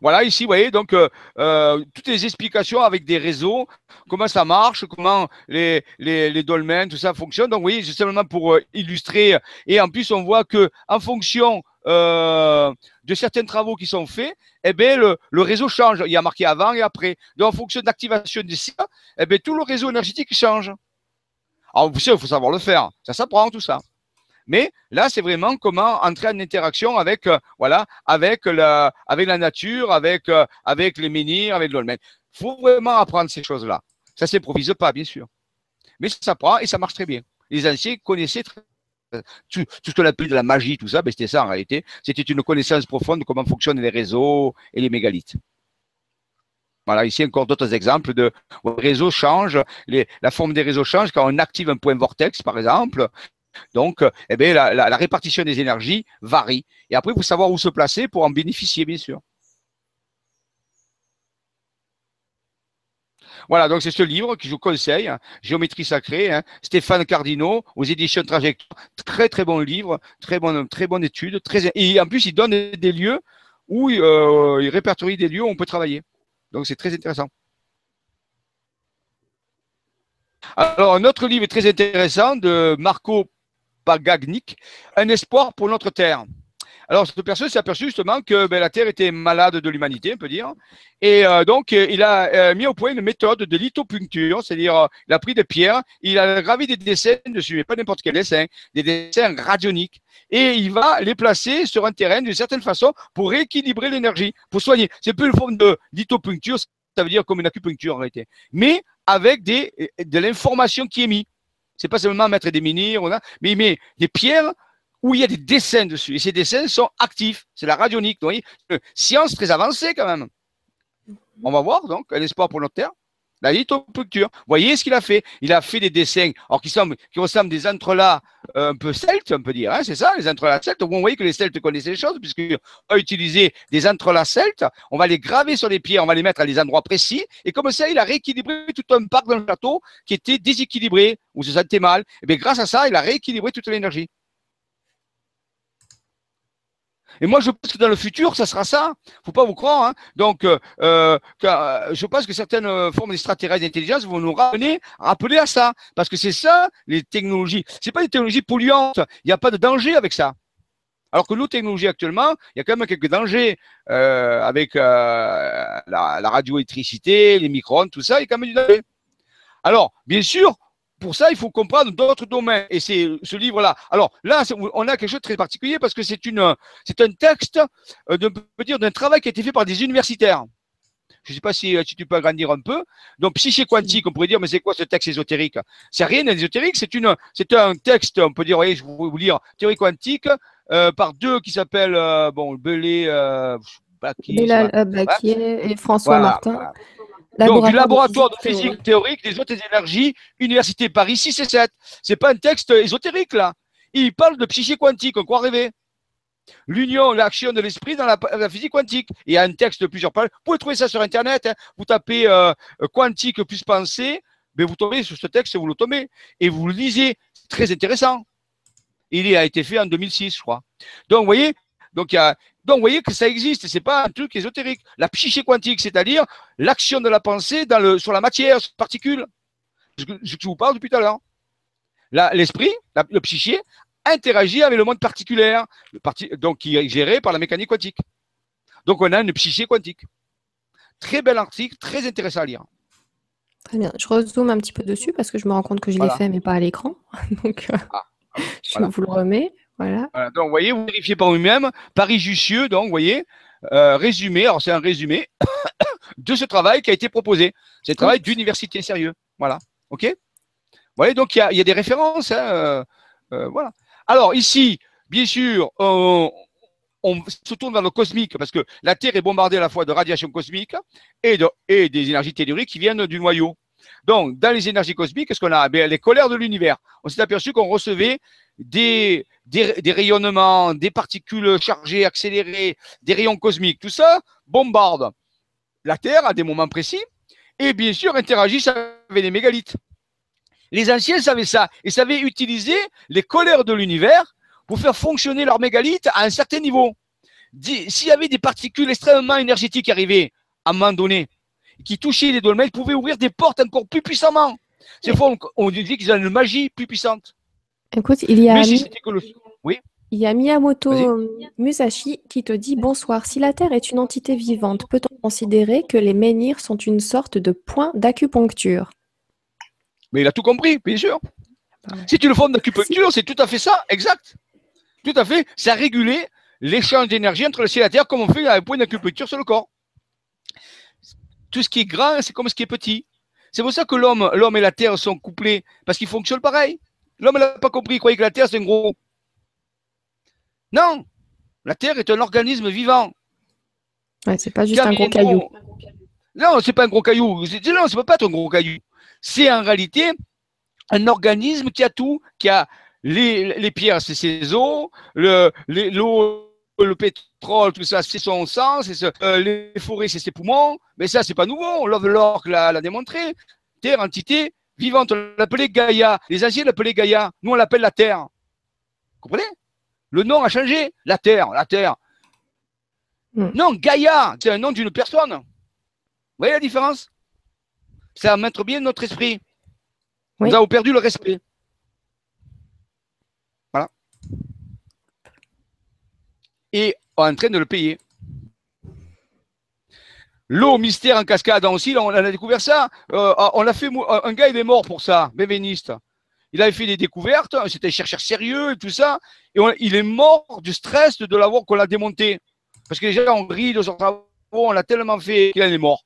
Voilà, ici, vous voyez, donc, euh, euh, toutes les explications avec des réseaux, comment ça marche, comment les, les, dolmens, tout ça fonctionne. Donc, oui, c'est simplement pour euh, illustrer. Et en plus, on voit que en fonction de certains travaux qui sont faits, eh bien, le, le réseau change. Il y a marqué avant et après. Donc, en fonction de l'activation des sites, eh bien, tout le réseau énergétique change. Alors, vous savez, il faut savoir le faire. Ça s'apprend, tout ça. Mais là, c'est vraiment comment entrer en interaction avec, euh, voilà, avec la, avec la nature, avec, euh, avec les menhirs, avec le dolmen. Il faut vraiment apprendre ces choses-là. Ça ne s'improvise pas, bien sûr. Mais ça s'apprend et ça marche très bien. Les anciens connaissaient très tout, tout ce qu'on appelle de la magie, tout ça, ben c'était ça en réalité. C'était une connaissance profonde de comment fonctionnent les réseaux et les mégalithes. Voilà, ici encore d'autres exemples de réseaux changent, la forme des réseaux change quand on active un point vortex, par exemple. Donc, eh bien, la, répartition des énergies varie. Et après, il faut savoir où se placer pour en bénéficier, bien sûr. Voilà, donc c'est ce livre que je vous conseille, hein, Géométrie sacrée, hein, Stéphane Cardino, aux éditions Trajectoire. Très très bon livre, très bonne, très bonne étude. Et en plus, il donne des lieux où euh, il répertorie des lieux où on peut travailler. Donc c'est très intéressant. Alors, un autre livre très intéressant de Marco Pagagnik, Un espoir pour notre Terre. Alors, cette personne s'est aperçu justement que ben, la Terre était malade de l'humanité, on peut dire. Et euh, donc, il a euh, mis au point une méthode de lithopuncture, c'est-à-dire, euh, il a pris des pierres, il a gravé des dessins dessus, mais pas n'importe quel dessin, des dessins radioniques. Et il va les placer sur un terrain d'une certaine façon pour rééquilibrer l'énergie, pour soigner. C'est plus une forme de lithopuncture, ça veut dire comme une acupuncture en réalité. Mais avec des, de l'information qui est mise. C'est pas seulement mettre des menhirs, mais il met des pierres où il y a des dessins dessus. Et ces dessins sont actifs. C'est la radionique. Vous voyez Science très avancée quand même. On va voir donc un espoir pour notre Terre. La lithopuncture. Vous voyez ce qu'il a fait? Il a fait des dessins alors qui, semblent, qui ressemblent des entrelacs euh, un peu celtes, on peut dire. Hein, c'est ça, les entrelacs celtes. Vous voyez que les celtes connaissaient les choses, puisqu'on a utilisé des entrelacs celtes. On va les graver sur les pierres, on va les mettre à des endroits précis. Et comme ça, il a rééquilibré tout un parc dans le château qui était déséquilibré, ou se sentait mal. Et bien grâce à ça, il a rééquilibré toute l'énergie. Et moi, je pense que dans le futur, ça sera ça. Faut pas vous croire. Hein. Donc, euh, euh, euh, je pense que certaines formes d'extraterrestres d'intelligence vont nous ramener, rappeler à ça, parce que c'est ça les technologies. C'est pas des technologies polluantes. Il n'y a pas de danger avec ça. Alors que nos technologies actuellement, il y a quand même quelques dangers avec la, la radioélectricité, les micro-ondes, tout ça. Il y a quand même du danger. Alors, bien sûr, pour ça, il faut comprendre d'autres domaines. Et c'est ce livre-là. Alors là, on a quelque chose de très particulier parce que c'est une, c'est un texte, euh, de, dire, d'un travail qui a été fait par des universitaires. Je ne sais pas si, euh, si, tu peux agrandir un peu. Donc, psyché quantique, on pourrait dire, mais c'est quoi ce texte ésotérique? C'est rien d'ésotérique, c'est une, c'est un texte, on peut dire, voyez, je vais vous lire, théorie quantique, euh, par deux qui s'appellent, euh, bon, Belay, euh, Baquier, et François Martin. Donc, du laboratoire de physique théorique des autres énergies, Université Paris 6 et 7. C'est pas un texte ésotérique, là. Il parle de psyché quantique, on croit rêver. L'union, l'action de l'esprit dans la, physique quantique. Il y a un texte de plusieurs pages. Vous pouvez trouver ça sur Internet. Hein. Vous tapez euh, quantique plus pensée, mais vous tombez sur ce texte, vous le tombez et vous le lisez. C'est très intéressant. Il a été fait en 2006, je crois. Donc, vous voyez, donc, il y a, donc, vous voyez que ça existe, c'est pas un truc ésotérique. La psyché quantique, c'est-à-dire l'action de la pensée dans le, sur la matière, sur les particules. Ce que, je vous parle depuis tout à l'heure. L'esprit, le psyché, interagit avec le monde particulier, donc qui est géré par la mécanique quantique. Donc, on a une psyché quantique. Très bel article, très intéressant à lire. Très bien. Je rezoome un petit peu dessus parce que je me rends compte que je l'ai fait, mais pas à l'écran. Donc, euh, ah, je vous le remets. Voilà. Donc, vous voyez, vous vérifiez par vous-même. Paris Jussieu, donc, vous voyez, euh, résumé, alors c'est un résumé de ce travail qui a été proposé. C'est un travail d'université sérieux. Voilà. OK? Vous voyez, donc, il y a, des références. Hein, euh, euh, voilà. Alors, ici, bien sûr, on, se tourne vers le cosmique parce que la Terre est bombardée à la fois de radiation cosmique et, de, et des énergies telluriques qui viennent du noyau. Donc, dans les énergies cosmiques, qu'est-ce qu'on a eh Les colères de l'univers. On s'est aperçu qu'on recevait des, rayonnements, des particules chargées, accélérées, des rayons cosmiques, tout ça bombarde la Terre à des moments précis et bien sûr interagissent avec les mégalithes. Les anciens savaient ça et savaient utiliser les colères de l'univers pour faire fonctionner leurs mégalithes à un certain niveau. S'il y avait des particules extrêmement énergétiques qui arrivaient à un moment donné, qui touchaient les dolmens, ils pouvaient ouvrir des portes encore plus puissamment. C'est faux, on dit qu'ils ont une magie plus puissante. Écoute, il y a, il y a Miyamoto Musashi qui te dit Bonsoir, si la Terre est une entité vivante, peut-on considérer que les menhirs sont une sorte de point d'acupuncture? Mais il a tout compris, bien sûr. Si tu le forme d'acupuncture, c'est tout à fait ça, exact. Tout à fait. Ça réguler l'échange d'énergie entre le ciel et la terre comme on fait un point d'acupuncture sur le corps. Tout ce qui est grand, c'est comme ce qui est petit. C'est pour ça que l'homme, l'homme et la terre sont couplés, parce qu'ils fonctionnent pareil. L'homme n'a pas compris, il croyait que la Terre, c'est un gros. Non La Terre est un organisme vivant. Ouais, c'est pas juste un gros caillou. Non, c'est pas un gros caillou. Non, ça peut pas être un gros caillou. C'est en réalité un organisme qui a tout, qui a les, pierres, c'est ses os, l'eau, le pétrole, tout ça, c'est son sang, c'est euh, les forêts, c'est ses poumons. Mais ça, c'est pas nouveau. Love Lork l'a démontré. Terre, entité vivante. On l'appelait Gaïa. Les anciens l'appelaient Gaïa. Nous, on l'appelle la Terre. Vous comprenez? Le nom a changé. La Terre, la Terre. Hmm. Non, Gaïa, c'est un nom d'une personne. Vous voyez la différence? Ça va mettre bien notre esprit. Nous avons perdu le respect. Voilà. Et on est en train de le payer. L'eau mystère en cascade aussi, on a découvert ça. Euh, on a fait, un gars il est mort pour ça, bévéniste. Il avait fait des découvertes, c'était un chercheur sérieux et tout ça. Et il est mort du stress de l'avoir qu'on l'a démonté. Parce que déjà, on rit de son travaux, on l'a tellement fait qu'il est mort.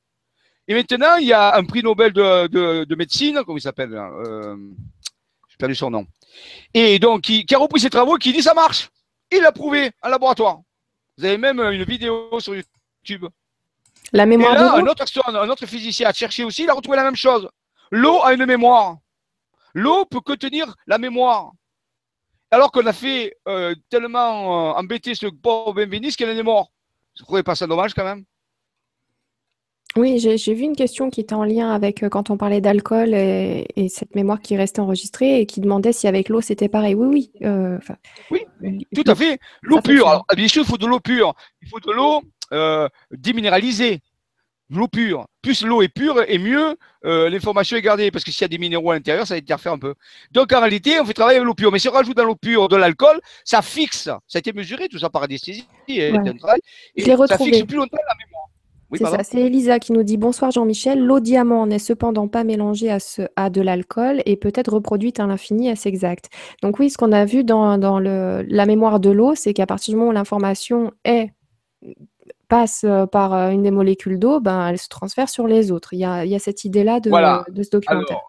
Et maintenant, il y a un prix Nobel de, médecine, comment il s'appelle euh, J'ai perdu son nom. Et donc, qui, a repris ses travaux, qui dit ça marche. Il l'a prouvé en laboratoire. Vous avez même une vidéo sur YouTube. La mémoire Et là, un autre, un autre physicien a cherché aussi, il a retrouvé la même chose. L'eau a une mémoire. L'eau peut contenir la mémoire. Alors qu'on a fait euh, tellement euh, embêter ce pauvre Benveniste qu'elle est mort. Vous ne trouvez pas ça dommage quand même oui, j'ai vu une question qui était en lien avec euh, quand on parlait d'alcool et, cette mémoire qui restait enregistrée et qui demandait si avec l'eau c'était pareil. Oui, oui. Oui, tout à fait. L'eau pure. Alors, bien sûr, il faut de l'eau pure. Il faut de l'eau euh, déminéralisée. L'eau pure. Plus l'eau est pure et mieux l'information est gardée. Parce que s'il y a des minéraux à l'intérieur, ça va interférer un peu. Donc en réalité, on fait travailler avec l'eau pure. Mais si on rajoute dans l'eau pure de l'alcool, ça fixe. Ça a été mesuré, tout ça par anesthésie. Et, ça fixe plus longtemps la mémoire c'est ça, c'est Elisa qui nous dit Bonsoir Jean-Michel, l'eau diamant n'est cependant pas mélangée à, ce, à de l'alcool et peut-être reproduite à l'infini, assez exact. Donc oui, ce qu'on a vu dans, le, la mémoire de l'eau, c'est qu'à partir du moment où l'information est passe euh, par euh, une des molécules d'eau, ben, elle se transfère sur les autres. Il y a, il y a cette idée-là de, de, ce documentaire.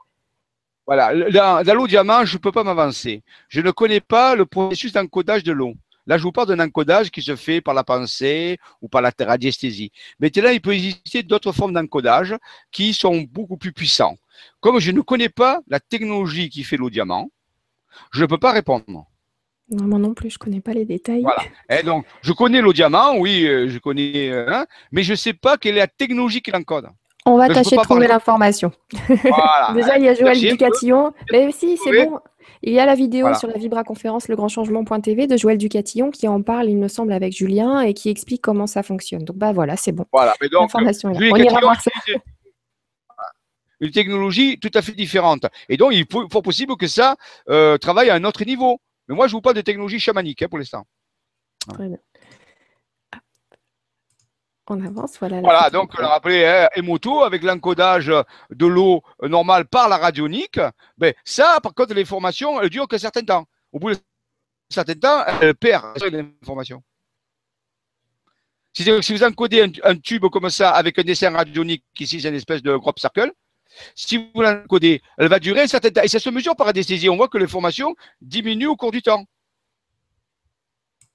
voilà, dans, dans l'eau diamant, je ne peux pas m'avancer. Je ne connais pas le processus d'encodage de l'eau. Là, je vous parle d'un encodage qui se fait par la pensée ou par la radiesthésie. Maintenant, il peut exister d'autres formes d'encodage qui sont beaucoup plus puissants. Comme je ne connais pas la technologie qui fait l'eau diamant, je ne peux pas répondre. Non, moi non plus, je ne connais pas les détails. Voilà. Et donc, je connais l'eau diamant, oui, euh, je connais, euh, hein, mais je ne sais pas quelle est la technologie qui l'encode. On va tâcher de trouver l'information. Voilà. Déjà, il y a Joël Ducatillon. Mais si, c'est bon. Il y a la vidéo sur la Vibra conférence legrandchangement.tv de Joël Ducatillon qui en parle, il me semble, avec Julien et qui explique comment ça fonctionne. Donc, bah voilà, c'est bon. Voilà, mais donc, On ira voir ça. Une technologie tout à fait différente. Et donc, il est fort possible que ça euh, travaille à un autre niveau. Mais moi, je ne vous parle de technologie chamanique hein, pour l'instant. Bien. On avance, voilà. Voilà, donc on rappelé hein, Emoto avec l'encodage de l'eau normale par la radionique. Ben, ça, par contre, l'information, elle dure qu'un certain temps. Au bout d'un certain temps, elle perd l'information. Si vous encodez un, tube comme ça avec un dessin radionique, ici c'est une espèce de crop circle, si vous l'encodez, elle va durer un certain temps. Et ça se mesure par anesthésie. On voit que l'information diminue au cours du temps.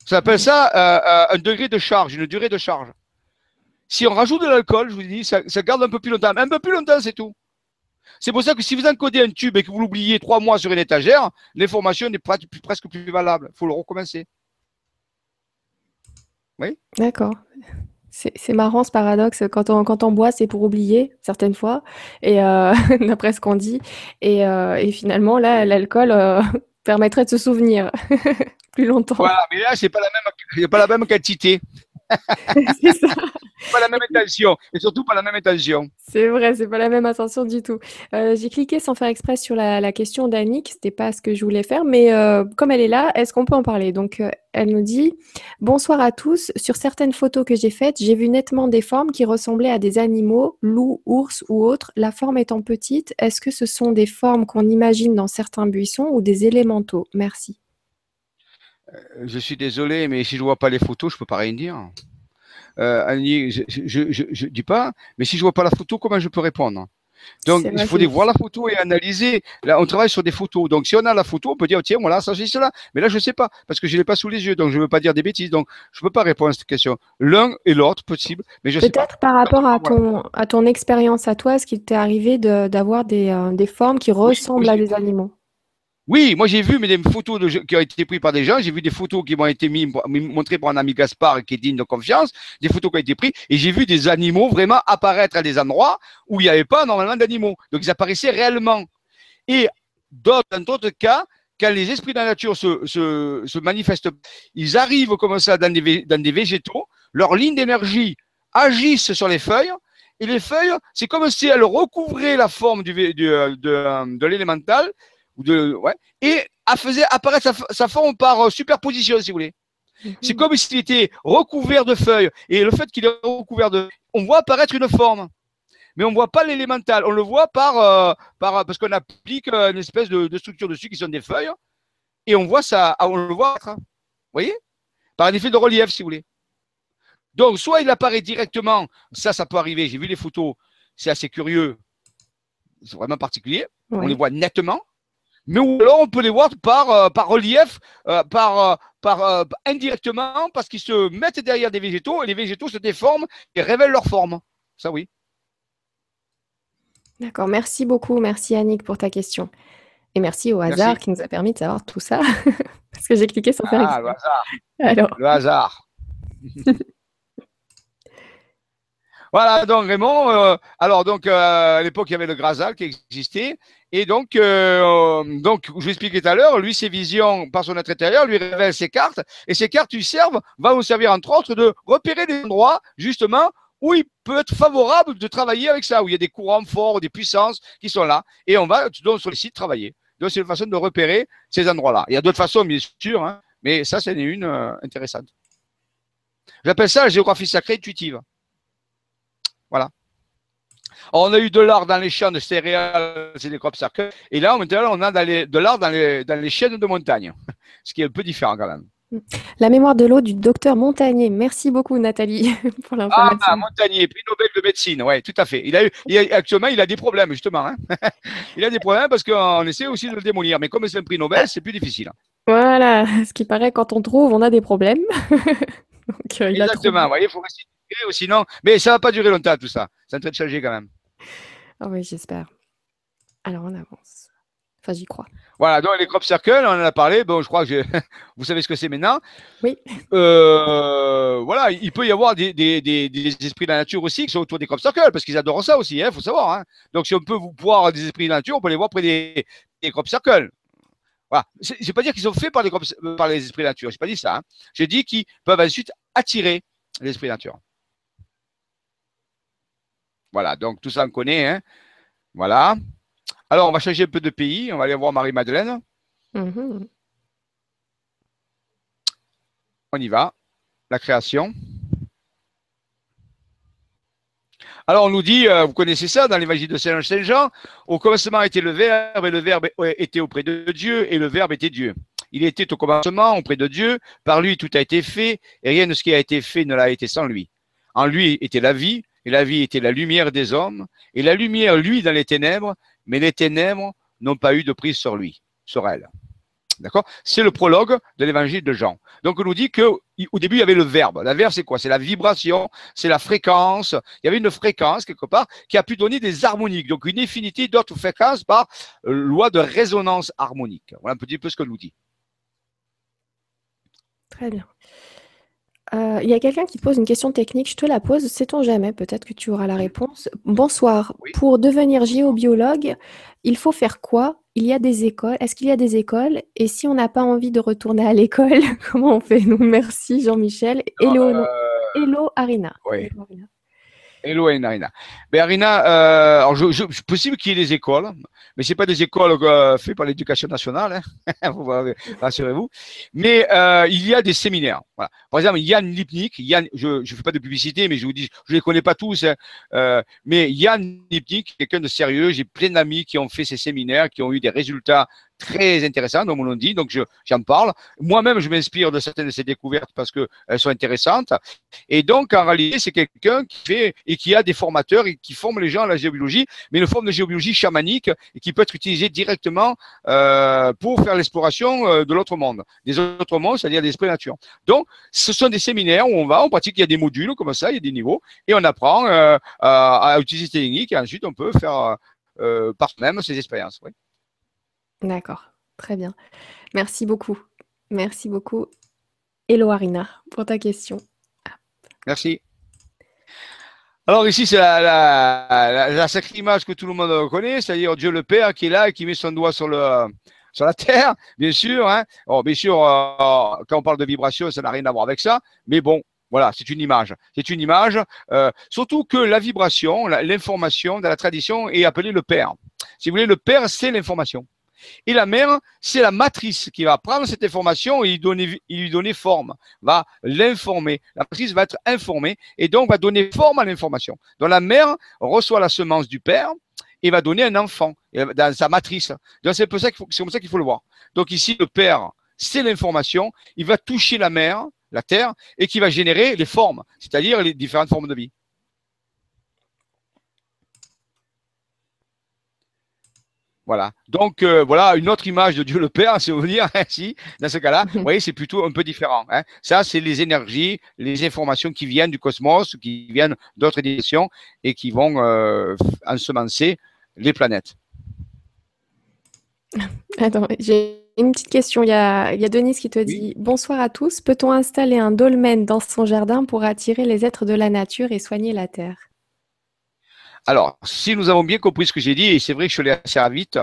Ça s'appelle ça euh, euh, un degré de charge, une durée de charge. Si on rajoute de l'alcool, je vous dis, ça, garde un peu plus longtemps. Un peu plus longtemps, c'est tout. C'est pour ça que si vous encodez un tube et que vous l'oubliez trois mois sur une étagère, l'information n'est presque plus valable. Il faut le recommencer. Oui? D'accord. C'est marrant ce paradoxe. Quand on, quand on boit, c'est pour oublier, certaines fois, et euh, d'après ce qu'on dit. Et, euh, finalement, là, l'alcool euh, permettrait de se souvenir plus longtemps. Voilà, mais là, ce n'est pas, pas la même quantité. c'est ça. Pas la même intention, et surtout pas la même intention. C'est vrai, c'est pas la même intention du tout. Euh, j'ai cliqué sans faire exprès sur la, question d'Annick, c'était pas ce que je voulais faire, mais euh, comme elle est là, est-ce qu'on peut en parler? Donc, euh, elle nous dit Bonsoir à tous. Sur certaines photos que j'ai faites, j'ai vu nettement des formes qui ressemblaient à des animaux, loups, ours ou autres. La forme étant petite, est-ce que ce sont des formes qu'on imagine dans certains buissons ou des élémentaux? Merci. Je suis désolé, mais si je vois pas les photos, je peux pas rien dire. Euh, Annie, je, je, dis pas, mais si je vois pas la photo, comment je peux répondre? Donc, il faut voir la photo et analyser. Là, on travaille sur des photos. Donc, si on a la photo, on peut dire, tiens, voilà, ça, c'est cela. Mais là, je ne sais pas, parce que je ne l'ai pas sous les yeux. Donc, je ne veux pas dire des bêtises. Donc, je ne peux pas répondre à cette question. L'un et l'autre, possible. Mais je Peut-être par rapport à ton, à ton expérience à toi, est-ce qu'il t'est arrivé d'avoir des, euh, des, formes qui ressemblent à des animaux? Oui, moi j'ai vu des photos qui ont été prises par des gens, j'ai vu des photos qui m'ont été montrées par un ami Gaspard qui est digne de confiance, des photos qui ont été prises, et j'ai vu des animaux vraiment apparaître à des endroits où il n'y avait pas normalement d'animaux. Donc ils apparaissaient réellement. Et dans d'autres cas, quand les esprits de la nature se, manifestent, ils arrivent comme ça dans des, végétaux, leurs lignes d'énergie agissent sur les feuilles, et les feuilles, c'est comme si elles recouvraient la forme de, de, de l'élémental, de, ouais, et faisait apparaître sa, forme par euh, superposition, si vous voulez. Mhm. C'est comme s'il était recouvert de feuilles. Et le fait qu'il est recouvert de. On voit apparaître une forme. Mais on ne voit pas l'élémental. On le voit par, euh, par parce qu'on applique euh, une espèce de, structure dessus qui sont des feuilles. Et on voit ça. Ah, on le voit. Vous voyez? Par un effet de relief, si vous voulez. Donc, soit il apparaît directement. Ça, ça peut arriver. J'ai vu les photos. C'est assez curieux. C'est vraiment particulier. On les voit nettement mais alors on peut les voir par, euh, par relief, euh, par, euh, par indirectement, parce qu'ils se mettent derrière des végétaux et les végétaux se déforment et révèlent leur forme. Ça oui. D'accord, merci beaucoup, merci Annick pour ta question. Et merci au hasard qui nous a permis de savoir tout ça, parce que j'ai cliqué sans faire Ah, le hasard. Alors. Le hasard. Voilà, donc Raymond, alors donc à l'époque il y avait le Grasal qui existait, et donc, euh, donc, je vous expliquais tout à l'heure, lui, ses visions par son être intérieur lui révèlent ses cartes, et ces cartes lui servent, vont vous servir entre autres de repérer des endroits, justement, où il peut être favorable de travailler avec ça, où il y a des courants forts, des puissances qui sont là, et on va donc sur les sites travailler. Donc, c'est une façon de repérer ces endroits-là. Il y a d'autres façons, bien sûr, hein, mais ça, c'est une euh, intéressante. J'appelle ça la géographie sacrée intuitive. On a eu de l'art dans les champs de céréales et des crop circles. Et là, maintenant, on a de l'art dans les, dans les chaînes de montagne, ce qui est un peu différent quand même. La mémoire de l'eau du docteur Montagnier. Merci beaucoup, Nathalie, pour l'information. Ah, Montagnier, prix Nobel de médecine. Oui, tout à fait. Il a eu, actuellement, il a des problèmes, justement. Hein. il a des problèmes parce qu'on essaie aussi de le démolir. Mais comme c'est un prix Nobel, c'est plus difficile. Voilà. Ce qui paraît, quand on trouve, on a des problèmes. Donc, euh, Exactement. Vous voyez, il faut rester sinon. Mais ça ne va pas durer longtemps, tout ça. C'est en train de changer quand même. Ah oui, j'espère. Alors, on avance. Enfin, j'y crois. Voilà, donc les crop circles, on en a parlé. Bon, je crois que vous savez ce que c'est maintenant. Oui. Euh, voilà, il peut y avoir des, esprits de la nature aussi qui sont autour des crop circles parce qu'ils adorent ça aussi, il hein, faut savoir. Hein. Donc, si on peut vous voir des esprits de la nature, on peut les voir près des, crop circles. Voilà. Je ne vais pas dire qu'ils sont faits par les, par les esprits de la nature, je n'ai pas dit ça. Hein. J'ai dit qu'ils peuvent ensuite attirer les esprits de la nature. Voilà, donc tout ça on connaît. Hein. Voilà. Alors, on va changer un peu de pays. On va aller voir Marie-Madeleine. Mm-hmm. On y va. La création. Alors, on nous dit, euh, vous connaissez ça dans l'évangile de Saint Jean, au commencement était le Verbe, et le Verbe était auprès de Dieu, et le Verbe était Dieu. Il était au commencement auprès de Dieu, par lui tout a été fait, et rien de ce qui a été fait ne l'a été sans lui. En lui était la vie, et la vie était la lumière des hommes, et la lumière, lui, dans les ténèbres, mais les ténèbres n'ont pas eu de prise sur lui, sur elle. D'accord? C'est le prologue de l'évangile de Jean. Donc, on nous dit qu'au début, il y avait le verbe. La verbe, c'est quoi? C'est la vibration, c'est la fréquence. Il y avait une fréquence, quelque part, qui a pu donner des harmoniques. Donc, une infinité d'autres fréquences par euh, loi de résonance harmonique. Voilà un petit peu ce que nous dit. Très bien. Euh, il y a quelqu'un qui pose une question technique, je te la pose, sait-on jamais, peut-être que tu auras la réponse. Bonsoir. Pour devenir géobiologue, il faut faire quoi? Il y a des écoles. Est-ce qu'il y a des écoles? Et si on n'a pas envie de retourner à l'école, comment on fait Nous, merci Jean-Michel. Hello, euh, Hello Arina. Oui. Hello Arina. Mais Arina, euh, alors je, possible qu'il y ait des écoles, mais c'est pas des écoles euh, faites par l'éducation nationale, hein, rassurez-vous. Mais euh, il y a des séminaires. Voilà. Par exemple, Yann Lipnik, Yann, je ne fais pas de publicité, mais je vous dis, je les connais pas tous, hein, euh, mais Yann Lipnik, quelqu'un de sérieux, j'ai plein d'amis qui ont fait ces séminaires, qui ont eu des résultats très intéressantes, comme on l'a dit, donc j'en parle. Moi-même, je m'inspire de certaines de ces découvertes parce qu'elles sont intéressantes. Et donc, en réalité, c'est quelqu'un qui fait et qui a des formateurs et qui forme les gens à la géobiologie, mais une forme de géobiologie chamanique et qui peut être utilisée directement euh, pour faire l'exploration euh, de l'autre monde, des autres mondes, c'est-à-dire des esprits nature. Donc, ce sont des séminaires où on va, on pratique, il y a des modules comme ça, il y a des niveaux, et on apprend euh, à, utiliser ces techniques et ensuite on peut faire par même ces expériences. Oui. D'accord. Très bien. Merci beaucoup. Merci beaucoup, Eloarina, pour ta question. Merci. Alors ici, c'est la, sacrée image que tout le monde connaît, c'est-à-dire Dieu le Père qui est là et qui met son doigt sur, le, sur la terre, bien sûr. Hein. bien sûr, euh, quand on parle de vibration, ça n'a rien à voir avec ça, mais bon, voilà, c'est une image. C'est une image, euh, surtout que la vibration, l'information dans la tradition est appelée le Père. Si vous voulez, le Père, c'est l'information. Et la mère, c'est la matrice qui va prendre cette information et lui donner, forme, va l'informer. La matrice va être informée et donc va donner forme à l'information. Donc la mère reçoit la semence du père et va donner un enfant dans sa matrice. Donc c'est comme ça qu'il faut le voir. Donc ici, le père, c'est l'information. Il va toucher la mère, la terre, et qui va générer les formes, c'est-à-dire les différentes formes de vie. Voilà. Donc euh, voilà une autre image de Dieu le Père, c'est vous dire ainsi. Dans ce cas-là, vous voyez, c'est plutôt un peu différent. Hein. Ça, c'est les énergies, les informations qui viennent du cosmos, qui viennent d'autres dimensions et qui vont euh, ensemencer les planètes. Attends, j'ai une petite question. Il y a, il y a Denise qui te dit Bonsoir à tous. Peut-on installer un dolmen dans son jardin pour attirer les êtres de la nature et soigner la terre? Alors, si nous avons bien compris ce que j'ai dit, et c'est vrai que je l'ai assez vite,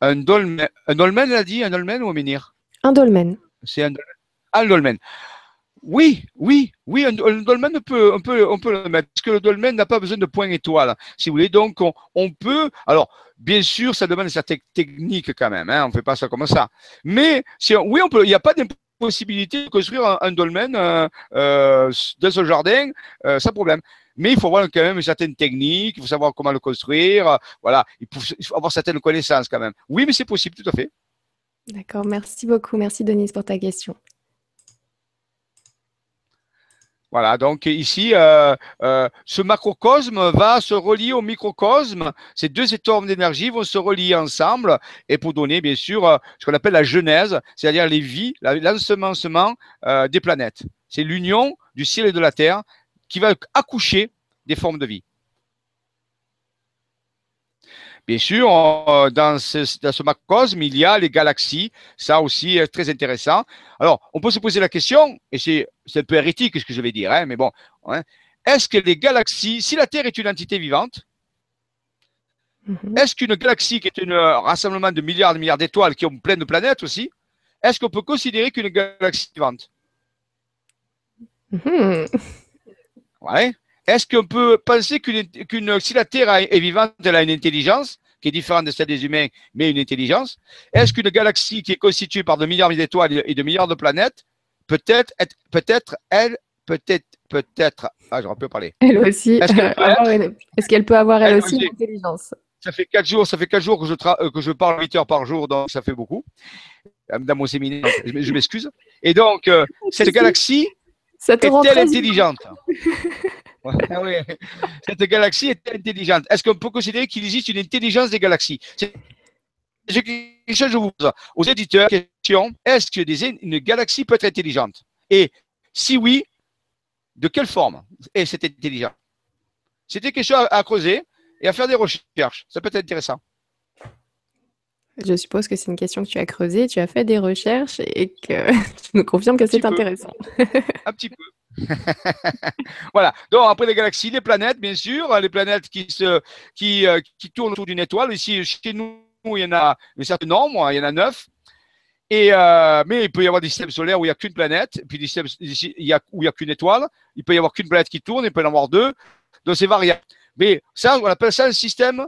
un dolmen, un dolmen, elle a dit, un dolmen ou un menhir? Un dolmen. C'est un, un, dolmen. Oui, oui, oui, un, dolmen, on peut, on, peut, on peut le mettre, parce que le dolmen n'a pas besoin de point étoile, si vous voulez. Donc, on, peut, alors, bien sûr, ça demande une certaine technique quand même, hein, on ne fait pas ça comme ça. Mais, si, oui, on peut, il n'y a pas d'impossibilité de construire un, dolmen euh, euh, dans son jardin euh, sans problème. Mais il faut avoir quand même une certaine technique, il faut savoir comment le construire, voilà, il faut avoir certaines connaissances quand même. Oui, mais c'est possible, tout à fait. D'accord, merci beaucoup. Merci Denise pour ta question. Voilà, donc ici, euh, euh, ce macrocosme va se relier au microcosme. Ces deux atomes d'énergie vont se relier ensemble et pour donner, bien sûr, euh, ce qu'on appelle la genèse, c'est-à-dire les vies, l'ensemencement des planètes. C'est l'union du ciel et de la terre qui va accoucher des formes de vie. Bien sûr, dans ce, dans ce macrocosme, il y a les galaxies. Ça aussi est très intéressant. Alors, on peut se poser la question, et c'est un peu hérétique ce que je vais dire, hein, mais bon, hein, est-ce que les galaxies, si la Terre est une entité vivante, mm-hmm. est-ce qu'une galaxie qui est un rassemblement de milliards de milliards d'étoiles qui ont plein de planètes aussi, est-ce qu'on peut considérer qu'une galaxie est vivante? Mm-hmm. Ouais. Est-ce qu'on peut penser qu'une, si la Terre est vivante, elle a une intelligence qui est différente de celle des humains, mais une intelligence Est-ce qu'une galaxie qui est constituée par de milliards d'étoiles et de milliards de planètes, peut-être, peut-être, elle, peut-être, peut-être, ah, j'aurais pu parler. Elle aussi. Est-ce qu'elle peut avoir elle, aussi une intelligence? Ça fait quatre jours, ça fait quatre jours que je, euh, que je parle 8 heures par jour, donc ça fait beaucoup. Euh, dans mon séminaire, je m'excuse. Et donc, euh, cette galaxie, est-elle intelligente ah Cette galaxie est intelligente. Est-ce qu'on peut considérer qu'il existe une intelligence des galaxies? Je, je vous pose aux éditeurs question est-ce que une galaxie peut être intelligente? Et si oui, de quelle forme est cette intelligence? C'était quelque chose à creuser et à faire des recherches. Ça peut être intéressant. Je suppose que c'est une question que tu as creusée, tu as fait des recherches et que tu nous confirmes que c'est intéressant. Un petit peu. voilà. Donc après les galaxies, les planètes, bien sûr, les planètes qui se, qui, euh, qui tournent autour d'une étoile. Ici, chez nous, il y en a un certain nombre, il y en a neuf. Et euh, mais il peut y avoir des systèmes solaires où il n'y a qu'une planète, puis des systèmes il y a, où il n'y a qu'une étoile. Il peut y avoir qu'une planète qui tourne, il peut y en avoir deux. Donc c'est variable. Mais ça, on appelle ça un système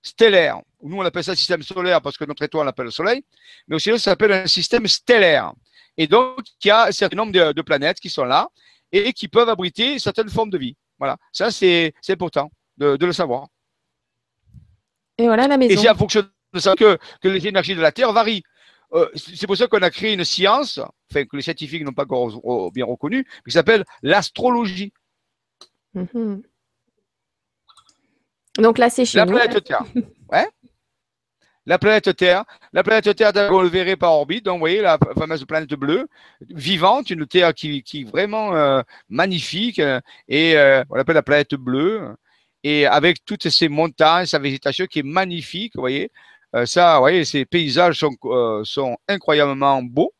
stellaire. Nous, on appelle ça système solaire parce que notre étoile l'appelle le Soleil, mais aussi ça s'appelle un système stellaire. Et donc, il y a un certain nombre de, planètes qui sont là et qui peuvent abriter certaines formes de vie. Voilà, ça c'est important de, le savoir. Et voilà la maison. Et c'est en fonction de ça que, que les énergies de la Terre varient. Euh, c'est pour ça qu'on a créé une science, enfin que les scientifiques n'ont pas encore bien reconnue, qui s'appelle l'astrologie. Mhm. Donc là, c'est chez la planète Terre. Ouais. La planète Terre. La planète Terre, on le par orbite. Donc, vous voyez, la fameuse planète bleue, vivante, une Terre qui, est vraiment euh, magnifique. Euh, et euh, on l'appelle la planète bleue. Et avec toutes ces montagnes, sa végétation qui est magnifique, vous voyez. Ça, vous voyez, ces paysages sont, sont incroyablement beaux.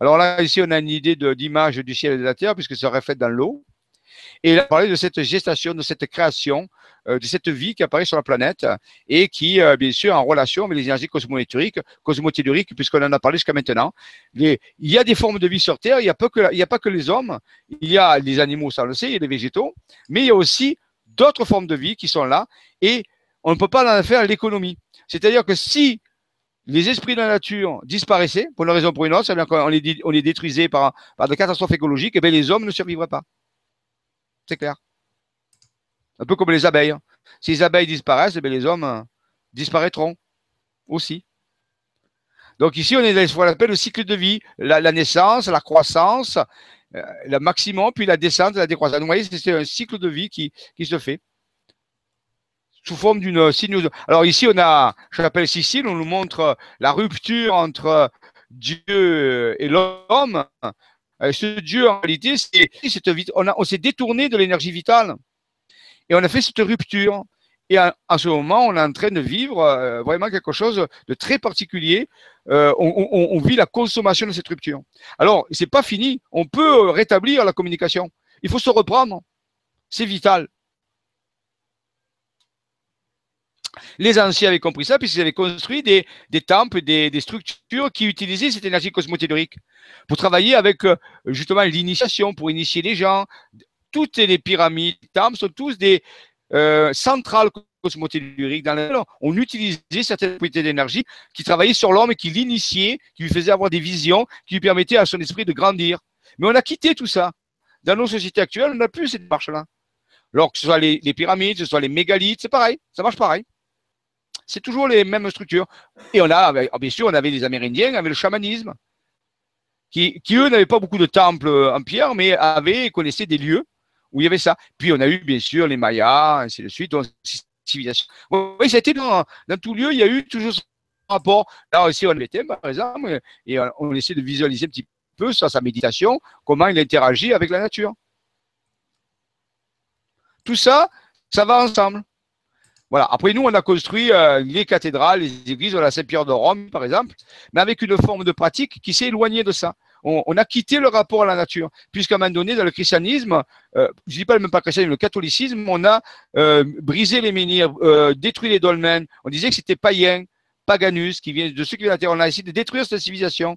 Alors là, ici, on a une idée d'image du ciel et de la terre, puisque ça reflète dans l'eau. Et il a parlé de cette gestation, de cette création, euh, de cette vie qui apparaît sur la planète et qui, euh, bien sûr, en relation avec les énergies cosmotelluriques, cosmotelluriques puisqu'on en a parlé jusqu'à maintenant. il y a des formes de vie sur Terre, il n'y a, pas que, les hommes, il y a les animaux, ça on le sait, il y a les végétaux, mais il y a aussi d'autres formes de vie qui sont là et on ne peut pas en faire l'économie. C'est-à-dire que si les esprits de la nature disparaissaient, pour une raison ou pour une autre, c'est-à-dire qu'on les, on détruisait par, des catastrophes écologiques, eh les hommes ne survivraient pas. C'est clair. Un peu comme les abeilles. Si les abeilles disparaissent, eh les hommes euh, disparaîtront aussi. Donc ici, on est dans ce qu'on appelle le cycle de vie. La, naissance, la croissance, euh, le maximum, puis la descente, la décroissance. vous voyez, c'est un cycle de vie qui, se fait sous forme d'une sinueuse. Alors ici, on a, je l'appelle Sicile, on nous montre la rupture entre Dieu et l'homme. Euh, ce Dieu, en réalité, c'est, on, on s'est détourné de l'énergie vitale. Et on a fait cette rupture. Et en, ce moment, on est en train de vivre euh, vraiment quelque chose de très particulier. Euh, on, vit la consommation de cette rupture. Alors, c'est pas fini. On peut rétablir la communication. Il faut se reprendre. C'est vital. Les anciens avaient compris ça puisqu'ils avaient construit des, temples, des, structures qui utilisaient cette énergie cosmotellurique pour travailler avec euh, justement l'initiation, pour initier les gens. Toutes les pyramides, les temples sont tous des euh, centrales cosmotelluriques dans lesquelles on utilisait certaines propriétés d'énergie qui travaillaient sur l'homme et qui l'initiaient, qui lui faisaient avoir des visions, qui lui permettaient à son esprit de grandir. Mais on a quitté tout ça. Dans nos sociétés actuelles, on n'a plus cette marche-là. Alors que ce soit les, les pyramides, ce soit les mégalithes, c'est pareil, ça marche pareil c'est toujours les mêmes structures. Et on a, ah, bien sûr, on avait les Amérindiens avec le chamanisme, qui, eux n'avaient pas beaucoup de temples en pierre, mais avaient, connaissaient des lieux où il y avait ça. Puis on a eu, bien sûr, les Mayas, ainsi de suite, donc, civilisation. Oui, été dans, dans tout lieu, il y a eu toujours ce rapport. Là aussi, on était, par exemple, et on essaie de visualiser un petit peu sur sa méditation, comment il interagit avec la nature. Tout ça, ça va ensemble. Voilà. Après, nous, on a construit euh, les cathédrales, les églises, la Saint-Pierre de Rome, par exemple, mais avec une forme de pratique qui s'est éloignée de ça. On, a quitté le rapport à la nature, puisqu'à un moment donné, dans le christianisme, euh, je ne dis pas même pas christianisme, le catholicisme, on a euh, brisé les menhirs, détruit les dolmens. On disait que c'était païen, paganus, qui vient de ceux qui viennent de terre. On a essayé de détruire cette civilisation.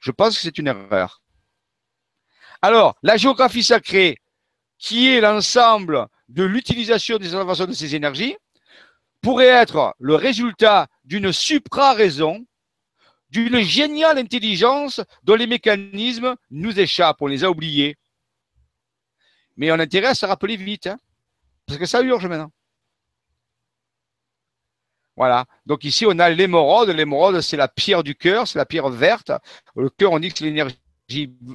Je pense que c'est une erreur. Alors, la géographie sacrée, qui est l'ensemble de l'utilisation des innovations de ces énergies, pourrait être le résultat d'une supra-raison, d'une géniale intelligence dont les mécanismes nous échappent, on les a oubliés. Mais on a intérêt à se rappeler vite, hein, parce que ça urge maintenant. Voilà. Donc ici, on a l'émeraude. L'émeraude, c'est la pierre du cœur, c'est la pierre verte. Le cœur, on dit que c'est l'énergie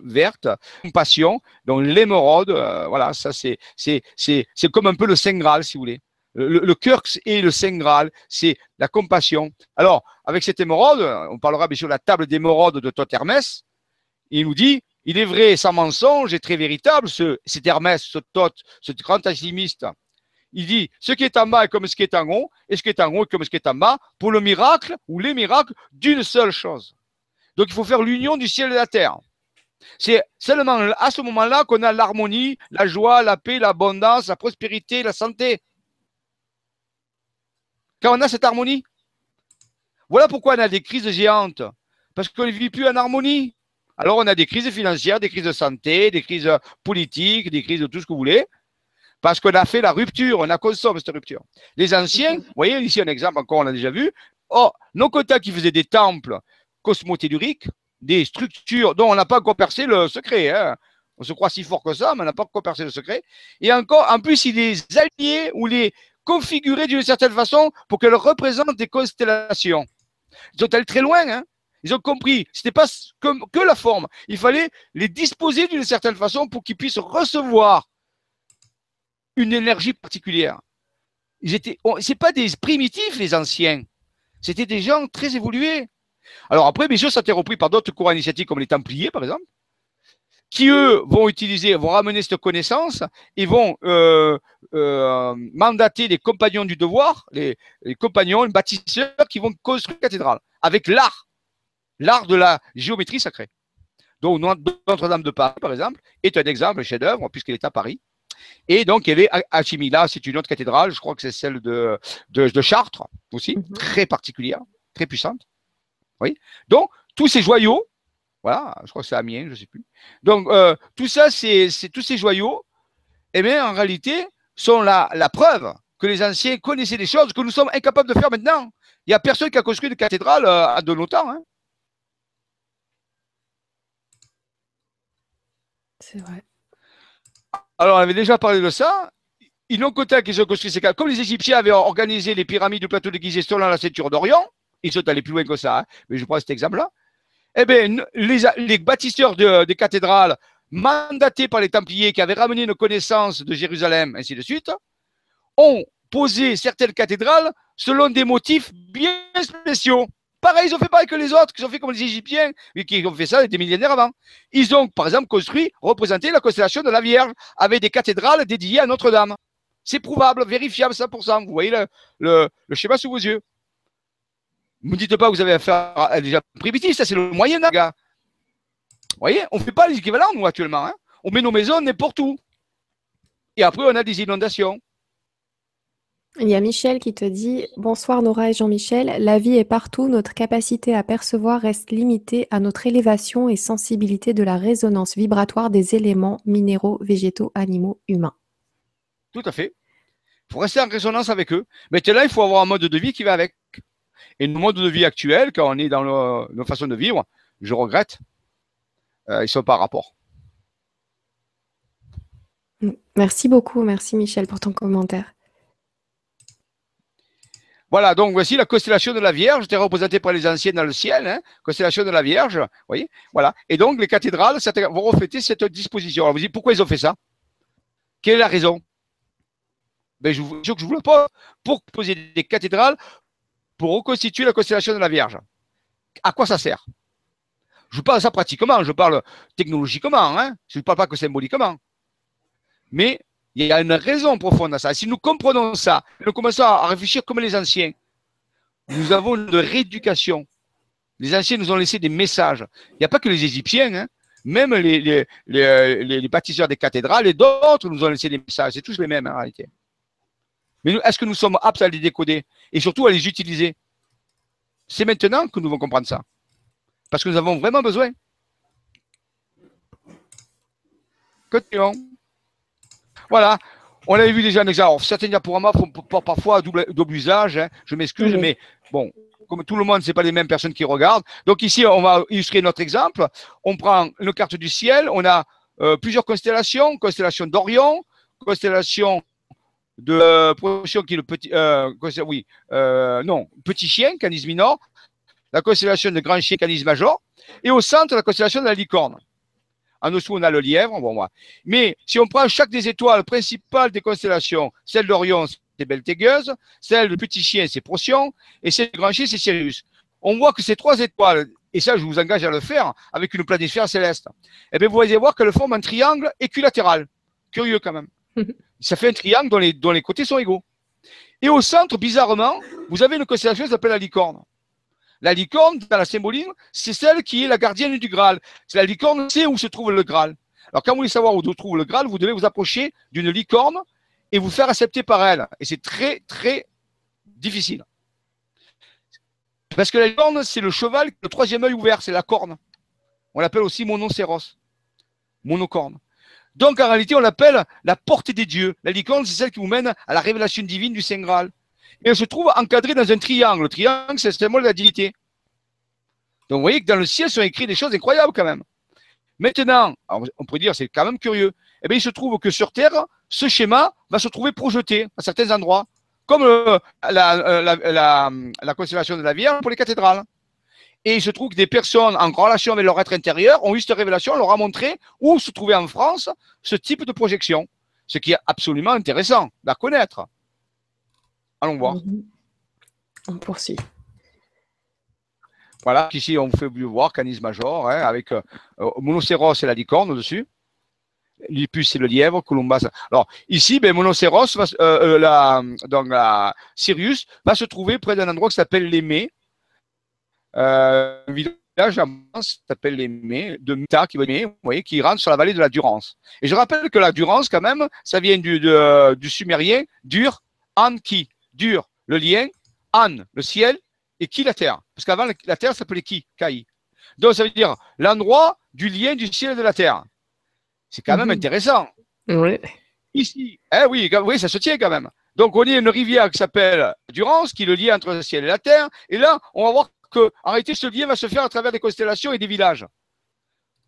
verte, compassion. Donc l'émeraude, euh, voilà, ça c'est c'est comme un peu le saint graal si vous voulez. Le, le cœur et le saint graal, c'est la compassion. Alors avec cette émeraude, on parlera bien sûr de la table d'émeraude de Thoth Hermès. Il nous dit, il est vrai, sans mensonge et très véritable, ce, cet Hermès, ce Thoth, ce grand alchimiste. Il dit, ce qui est en bas est comme ce qui est en haut, et ce qui est en haut est comme ce qui est en bas, pour le miracle ou les miracles d'une seule chose. Donc il faut faire l'union du ciel et de la terre. C'est seulement à ce moment-là qu'on a l'harmonie, la joie, la paix, l'abondance, la prospérité, la santé. Quand on a cette harmonie. Voilà pourquoi on a des crises géantes. Parce qu'on ne vit plus en harmonie. Alors on a des crises financières, des crises de santé, des crises politiques, des crises de tout ce que vous voulez. Parce qu'on a fait la rupture, on a consommé cette rupture. Les anciens, vous voyez ici un exemple encore, on l'a déjà vu. Oh, nos qui faisaient des temples cosmotelluriques, des structures dont on n'a pas encore percé le secret. Hein. On se croit si fort que ça, mais on n'a pas encore percé le secret. Et encore, en plus, il les alliés ou les configurer d'une certaine façon pour qu'elles représentent des constellations. Ils sont allés très loin. Hein. Ils ont compris. Ce n'était pas que la forme. Il fallait les disposer d'une certaine façon pour qu'ils puissent recevoir une énergie particulière. Ils étaient, pas des primitifs les anciens. C'était des gens très évolués. Alors après, bien sûr, ça a été repris par d'autres courants initiatiques comme les Templiers, par exemple, qui eux vont utiliser, vont ramener cette connaissance et vont euh, euh, mandater les compagnons du devoir, les, compagnons, les bâtisseurs qui vont construire la cathédrale avec l'art, l'art de la géométrie sacrée. Donc Notre-Dame de Paris, par exemple, est un exemple, un chef-d'œuvre, puisqu'elle est à Paris. Et donc, il y avait Achimila, c'est une autre cathédrale, je crois que c'est celle de, de, Chartres aussi, mhm. très particulière, très puissante. Donc, tous ces joyaux, voilà, je crois que c'est Amiens, je ne sais plus. Donc, euh, tout ça, c'est tous ces joyaux, eh bien, en réalité, sont la, la preuve que les anciens connaissaient des choses que nous sommes incapables de faire maintenant. Il n'y a personne qui a construit de cathédrale euh, à de nos temps. Hein. C'est vrai. Alors, on avait déjà parlé de ça. Ils n'ont qu'au qu'ils ont construit ces cathédrales. Comme les Égyptiens avaient organisé les pyramides du plateau de Gizeh selon la ceinture d'Orient, ils sont allés plus loin que ça, hein. mais je prends cet exemple-là. Eh bien, les, bâtisseurs des cathédrales, mandatés par les Templiers qui avaient ramené nos connaissances de Jérusalem, ainsi de suite, ont posé certaines cathédrales selon des motifs bien spéciaux. Pareil, ils ont fait pareil que les autres, qui ont fait comme les Égyptiens, qui ont fait ça des millénaires avant. Ils ont, par exemple, construit, représenté la constellation de la Vierge avec des cathédrales dédiées à Notre-Dame. C'est prouvable, vérifiable 100%. Vous voyez le schéma sous vos yeux. Ne me dites pas que vous avez affaire à des primitifs, ça c'est le Moyen Âge. Vous voyez, on ne fait pas les équivalents, nous, actuellement. Hein. on met nos maisons n'importe où. Et après, on a des inondations. Il y a Michel qui te dit Bonsoir Nora et Jean-Michel. La vie est partout. Notre capacité à percevoir reste limitée à notre élévation et sensibilité de la résonance vibratoire des éléments minéraux, végétaux, animaux, humains. Tout à fait. Il faut rester en résonance avec eux. Mais là, il faut avoir un mode de vie qui va avec. Et nos modes de vie actuels, quand on est dans nos, façons de vivre, je regrette, euh, ils ne sont pas rapport. Merci beaucoup, merci Michel pour ton commentaire. Voilà, donc voici la constellation de la Vierge, était représentée par les anciens dans le ciel, hein, constellation de la Vierge, vous voyez, voilà. Et donc les cathédrales vont refléter cette disposition. Alors vous dites, pourquoi ils ont fait ça? Quelle est la raison? Ben, je, vous, je vous le pose. Pour poser des cathédrales pour reconstituer la constellation de la Vierge. À quoi ça sert? Je parle ça pratiquement, je parle technologiquement, hein je ne parle pas que symboliquement. Mais il y a une raison profonde à ça. Si nous comprenons ça, nous commençons à réfléchir comme les anciens, nous avons une rééducation. Les anciens nous ont laissé des messages. Il n'y a pas que les Égyptiens, hein même les, les, les, bâtisseurs des cathédrales et d'autres nous ont laissé des messages. C'est tous les mêmes en réalité. Mais est-ce que nous sommes aptes à les décoder et surtout à les utiliser? C'est maintenant que nous devons comprendre ça. Parce que nous avons vraiment besoin. Continuons. Voilà. On avait vu déjà un exemple. certains diaporamas font parfois double, double usage. Hein. Je m'excuse, mais bon, comme tout le monde, ce n'est pas les mêmes personnes qui regardent. Donc ici, on va illustrer notre exemple. On prend une carte du ciel. On a euh, plusieurs constellations. Constellation d'Orion, constellation de euh, qui est le petit, euh, oui, euh, non, petit chien, Canis minor, la constellation de grand chien, Canis major, et au centre, la constellation de la licorne. En dessous, on a le lièvre, bon, moi. Mais si on prend chaque des étoiles principales des constellations, celle d'Orion, c'est Beltégueuse, celle du petit chien, c'est Procyon, et celle du grand chien, c'est Sirius. On voit que ces trois étoiles, et ça, je vous engage à le faire avec une planisphère céleste, eh bien, vous allez voir qu'elles forment un triangle équilatéral. Curieux quand même. ça fait un triangle dont les, côtés sont égaux. Et au centre, bizarrement, vous avez une constellation qui s'appelle la licorne. La licorne, dans la symbolisme, c'est celle qui est la gardienne du Graal. La licorne sait où se trouve le Graal. Alors, quand vous voulez savoir où se trouve le Graal, vous devez vous approcher d'une licorne et vous faire accepter par elle. Et c'est très, très difficile. Parce que la licorne, c'est le cheval, le troisième œil ouvert, c'est la corne. On l'appelle aussi monocéros, monocorne. Donc en réalité, on l'appelle la porte des dieux. La licorne, c'est celle qui vous mène à la révélation divine du Saint Graal. Et elle se trouve encadrée dans un triangle. Le triangle, c'est le symbole de la divinité. Donc vous voyez que dans le ciel sont écrites des choses incroyables quand même. Maintenant, on pourrait dire, c'est quand même curieux. Eh bien, il se trouve que sur Terre, ce schéma va se trouver projeté à certains endroits, comme euh, la, la, la constellation de la Vierge pour les cathédrales. Et il se trouve que des personnes en relation avec leur être intérieur ont eu cette révélation, leur a montré où se trouvait en France ce type de projection. Ce qui est absolument intéressant à connaître. Allons voir. Mhm. On poursuit. Voilà, ici on vous fait voir Canis major, hein, avec euh, monocéros et la licorne au-dessus. Lupus c'est le lièvre, Columbas. Alors ici, ben, monocéros, va, euh, la, donc la Sirius va se trouver près d'un endroit qui s'appelle l'Aimé. Euh, un village qui s'appelle l'Aimé, de Mita, qui, vous voyez, qui rentre sur la vallée de la Durance. Et je rappelle que la Durance, quand même, ça vient du, du sumérien, dur, an, qui, dur, le lien, an, le ciel, et qui la terre? Parce qu'avant, la terre s'appelait qui? Kai. Donc, ça veut dire l'endroit du lien du ciel et de la terre. C'est quand même mhm. intéressant. Oui. Ici, eh oui, oui, ça se tient quand même. Donc, on a une rivière qui s'appelle Durance, qui est le lien entre le ciel et la terre. Et là, on va voir que, en réalité, ce lien va se faire à travers des constellations et des villages.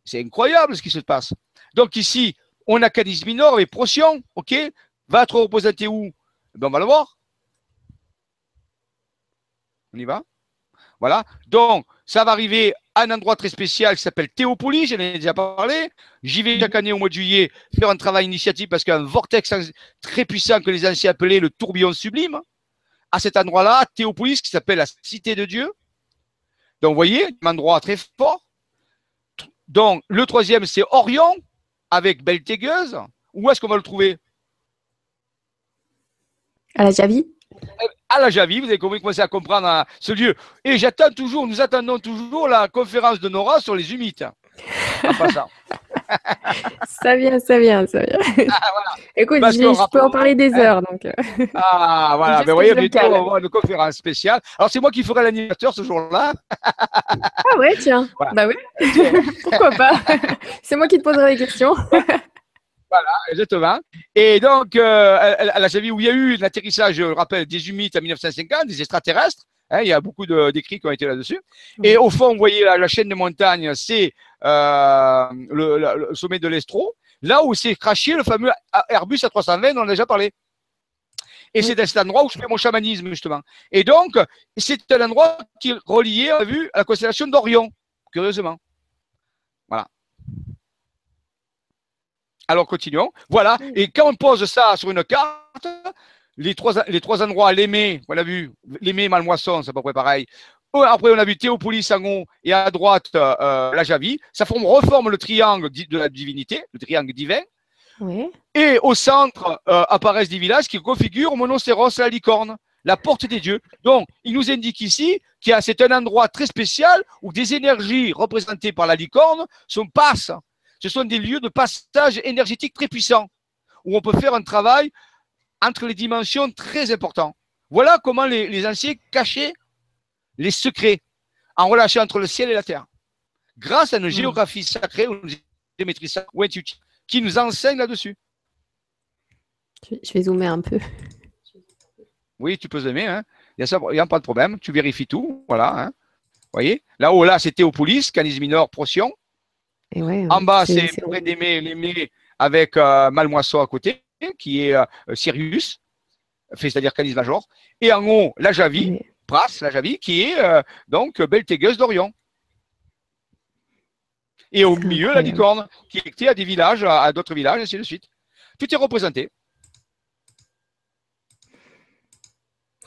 C'est incroyable ce qui se passe. Donc, ici, on a Cadiz Minor et Procyon, OK? Va être représenté où? Ben, On va le voir. On y va Voilà. Donc, ça va arriver à un endroit très spécial qui s'appelle Théopolis, j'en ai déjà parlé. J'y vais chaque année au mois de juillet faire un travail initiatique parce qu'il y a un vortex très puissant que les anciens appelaient le tourbillon sublime. À cet endroit-là, Théopolis, qui s'appelle la cité de Dieu. Donc, vous voyez, un endroit très fort. Donc, le troisième, c'est Orion, avec Beltégueuse. Où est-ce qu'on va le trouver? À la Javi à la Javi, vous avez commencé à comprendre hein, ce lieu. Et j'attends toujours, nous attendons toujours la conférence de Nora sur les humides. ça vient, ça vient, ça vient. Ah, Écoute, je, peux en parler des heures. Donc. Euh. Ah, voilà, mais vous voyez, bientôt, on va avoir une conférence spéciale. Alors, c'est moi qui ferai l'animateur ce jour-là. ah ouais, tiens. Bah oui, pourquoi pas? c'est moi qui te poserai les questions. Voilà, exactement. Et donc, euh, elle, a vu où il y a eu l'atterrissage, je rappelle, des humides en 1950, des extraterrestres. Hein, il y a beaucoup d'écrits qui ont été là-dessus. Et au fond, vous voyez la, chaîne de montagnes, c'est euh, le, sommet de l'Estro, là où s'est craché le fameux Airbus A320 dont on a déjà parlé. Et c'est à cet endroit où je fais mon chamanisme, justement. Et donc, c'est un endroit qui est relié, on a vu, à la constellation d'Orion, curieusement. Voilà. Alors continuons. Voilà. Et quand on pose ça sur une carte, les trois, les trois endroits, l'Aimé, on a vu, l'Aimé, Malmoisson, c'est à peu près pareil. Après, on a vu Théopolis haut et à droite euh, la Javie. Ça forme, reforme le triangle de la divinité, le triangle divin. Et au centre euh, apparaissent des villages qui configurent Monocéros la licorne, la porte des dieux. Donc, il nous indique ici qu'il c'est un endroit très spécial où des énergies représentées par la licorne sont passent ce sont des lieux de passage énergétique très puissants, où on peut faire un travail entre les dimensions très important. Voilà comment les, anciens cachaient les secrets en relâchant entre le ciel et la terre. Grâce à une hmm. géographie sacrée ou une sacrée qui nous enseigne là-dessus. Je vais zoomer un peu. Oui, tu peux zoomer. Hein. Il n'y a, pas de problème. Tu vérifies tout. Voilà. Hein. voyez? Là-haut, là, c'est Théopolis, Canis minor, Procyon en bas, c'est près avec euh, Malmoisson à côté, qui est euh, Sirius, c'est-à-dire Canis Major. Et en haut, la Javi, Pras, la Javi, qui est euh, donc Beltégueuse d'Orion. Et au milieu, la licorne, qui était à des villages, à, d'autres villages, et ainsi de suite. Tout est représenté.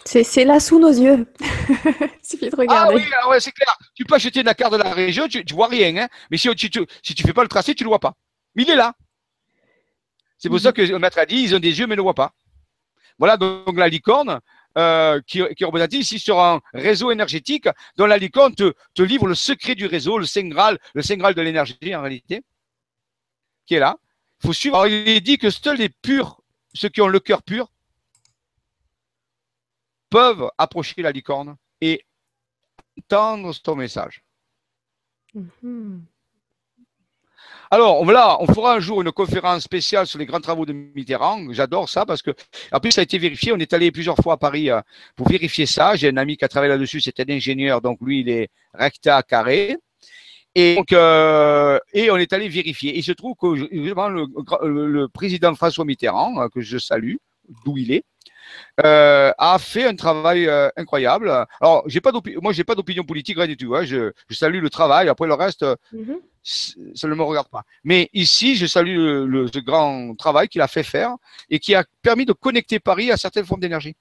C'est là sous nos yeux. Il suffit de regarder. Ah oui, c'est clair. Tu peux acheter la carte de la région, tu ne vois rien. Hein. Mais si tu ne fais pas le tracé, tu ne le vois pas. Mais il est là. C'est pour ça que le maître a dit ils ont des yeux, mais ne le voient pas. Voilà donc la licorne euh, qui, qui, représentée ici sur un réseau énergétique dont la licorne te, livre le secret du réseau, le Saint le Saint de l'énergie en réalité, qui est là. Il il est dit que seuls les purs, ceux qui ont le cœur pur, peuvent approcher la licorne et entendre son message. Mhm. Alors, voilà, on fera un jour une conférence spéciale sur les grands travaux de Mitterrand. J'adore ça parce que, en plus, ça a été vérifié. On est allé plusieurs fois à Paris euh, pour vérifier ça. J'ai un ami qui a travaillé là-dessus, c'est un ingénieur, donc lui, il est recta carré. Et donc, euh, on est allé vérifier. Il se trouve que le, le président François Mitterrand, euh, que je salue, d'où il est, euh, a fait un travail euh, incroyable. Alors, j'ai pas moi, j'ai pas d'opinion politique, rien du tout. Hein. Je, salue le travail. Après, le reste, mhm. ça ne me regarde pas. Mais ici, je salue le, grand travail qu'il a fait faire et qui a permis de connecter Paris à certaines formes d'énergie.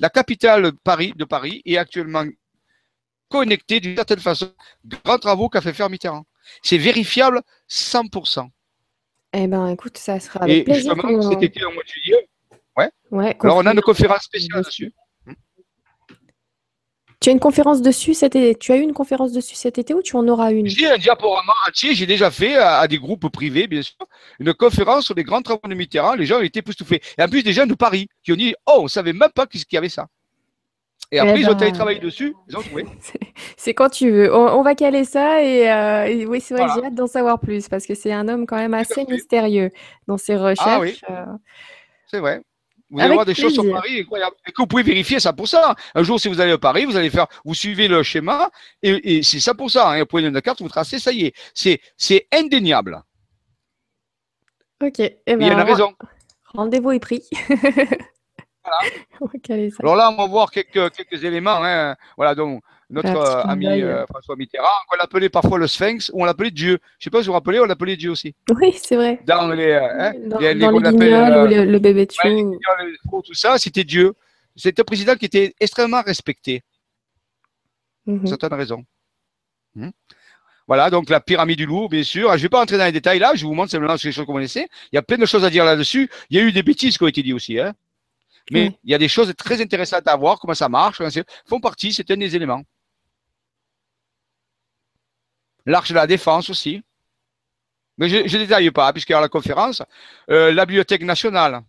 La capitale Paris, de Paris est actuellement connecté d'une certaine façon. Grands travaux qu'a fait faire Mitterrand. C'est vérifiable 100%. Eh ben, écoute, ça sera avec Et plaisir. justement, cet été, au mois de juillet, Ouais, alors on a une conférence spéciale dessus. Tu as une conférence dessus cet été Tu as eu une conférence dessus cet été ou tu en auras une? J'ai un diaporama entier, j'ai déjà fait à, à des groupes privés, bien sûr, une conférence sur les grands travaux de Mitterrand. Les gens étaient époustouflés. Et en plus, des gens de Paris qui ont dit Oh, on ne savait même pas qu'il y avait ça. Et après, Eh ils ont ben, allé travailler dessus. Ils ont trouvé. C'est quand tu veux. On, on va caler ça et, euh, et oui, c'est vrai Voilà. j'ai hâte d'en savoir plus parce que c'est un homme quand même assez mystérieux dans ses recherches. Ah oui. euh. C'est vrai. Vous allez voir des choses sur. Paris incroyables. Et que vous pouvez vérifier ça pour ça? Un jour, si vous allez à Paris, vous allez faire, vous suivez le schéma et, et c'est ça pour ça. Hein. Vous prenez une carte, vous tracez, ça y est. C'est, c'est indéniable. Ok. Eh il y ben, en a raison. Rendez-vous est pris. ça. Alors là, on va voir quelques, quelques éléments. hein. Voilà, donc notre euh, ami euh, François Mitterrand, qu'on l'appelait parfois le Sphinx ou on l'appelait Dieu. Je sais pas si vous vous rappelez, on l'appelait Dieu aussi. Oui, c'est vrai. Dans les, euh, hein, Dans, a dans qu'on les appelle, guignols ou le, le bébé de ouais, les guignols, les tout ça, c'était Dieu. C'était un président qui était extrêmement respecté. Mhm. pour certaines raisons. Hmm. Voilà, donc la pyramide du loup, bien sûr. Je ne vais pas entrer dans les détails là, je vous montre simplement les choses que vous connaissez. Il y a plein de choses à dire là-dessus. Il y a eu des bêtises qui ont été dites aussi. Hein. Mais il y a des choses très intéressantes à voir, comment ça marche, font partie, c'est un des éléments. L'arche de la défense aussi. Mais je ne détaille pas, puisqu'il y a la conférence. Euh, la Bibliothèque nationale.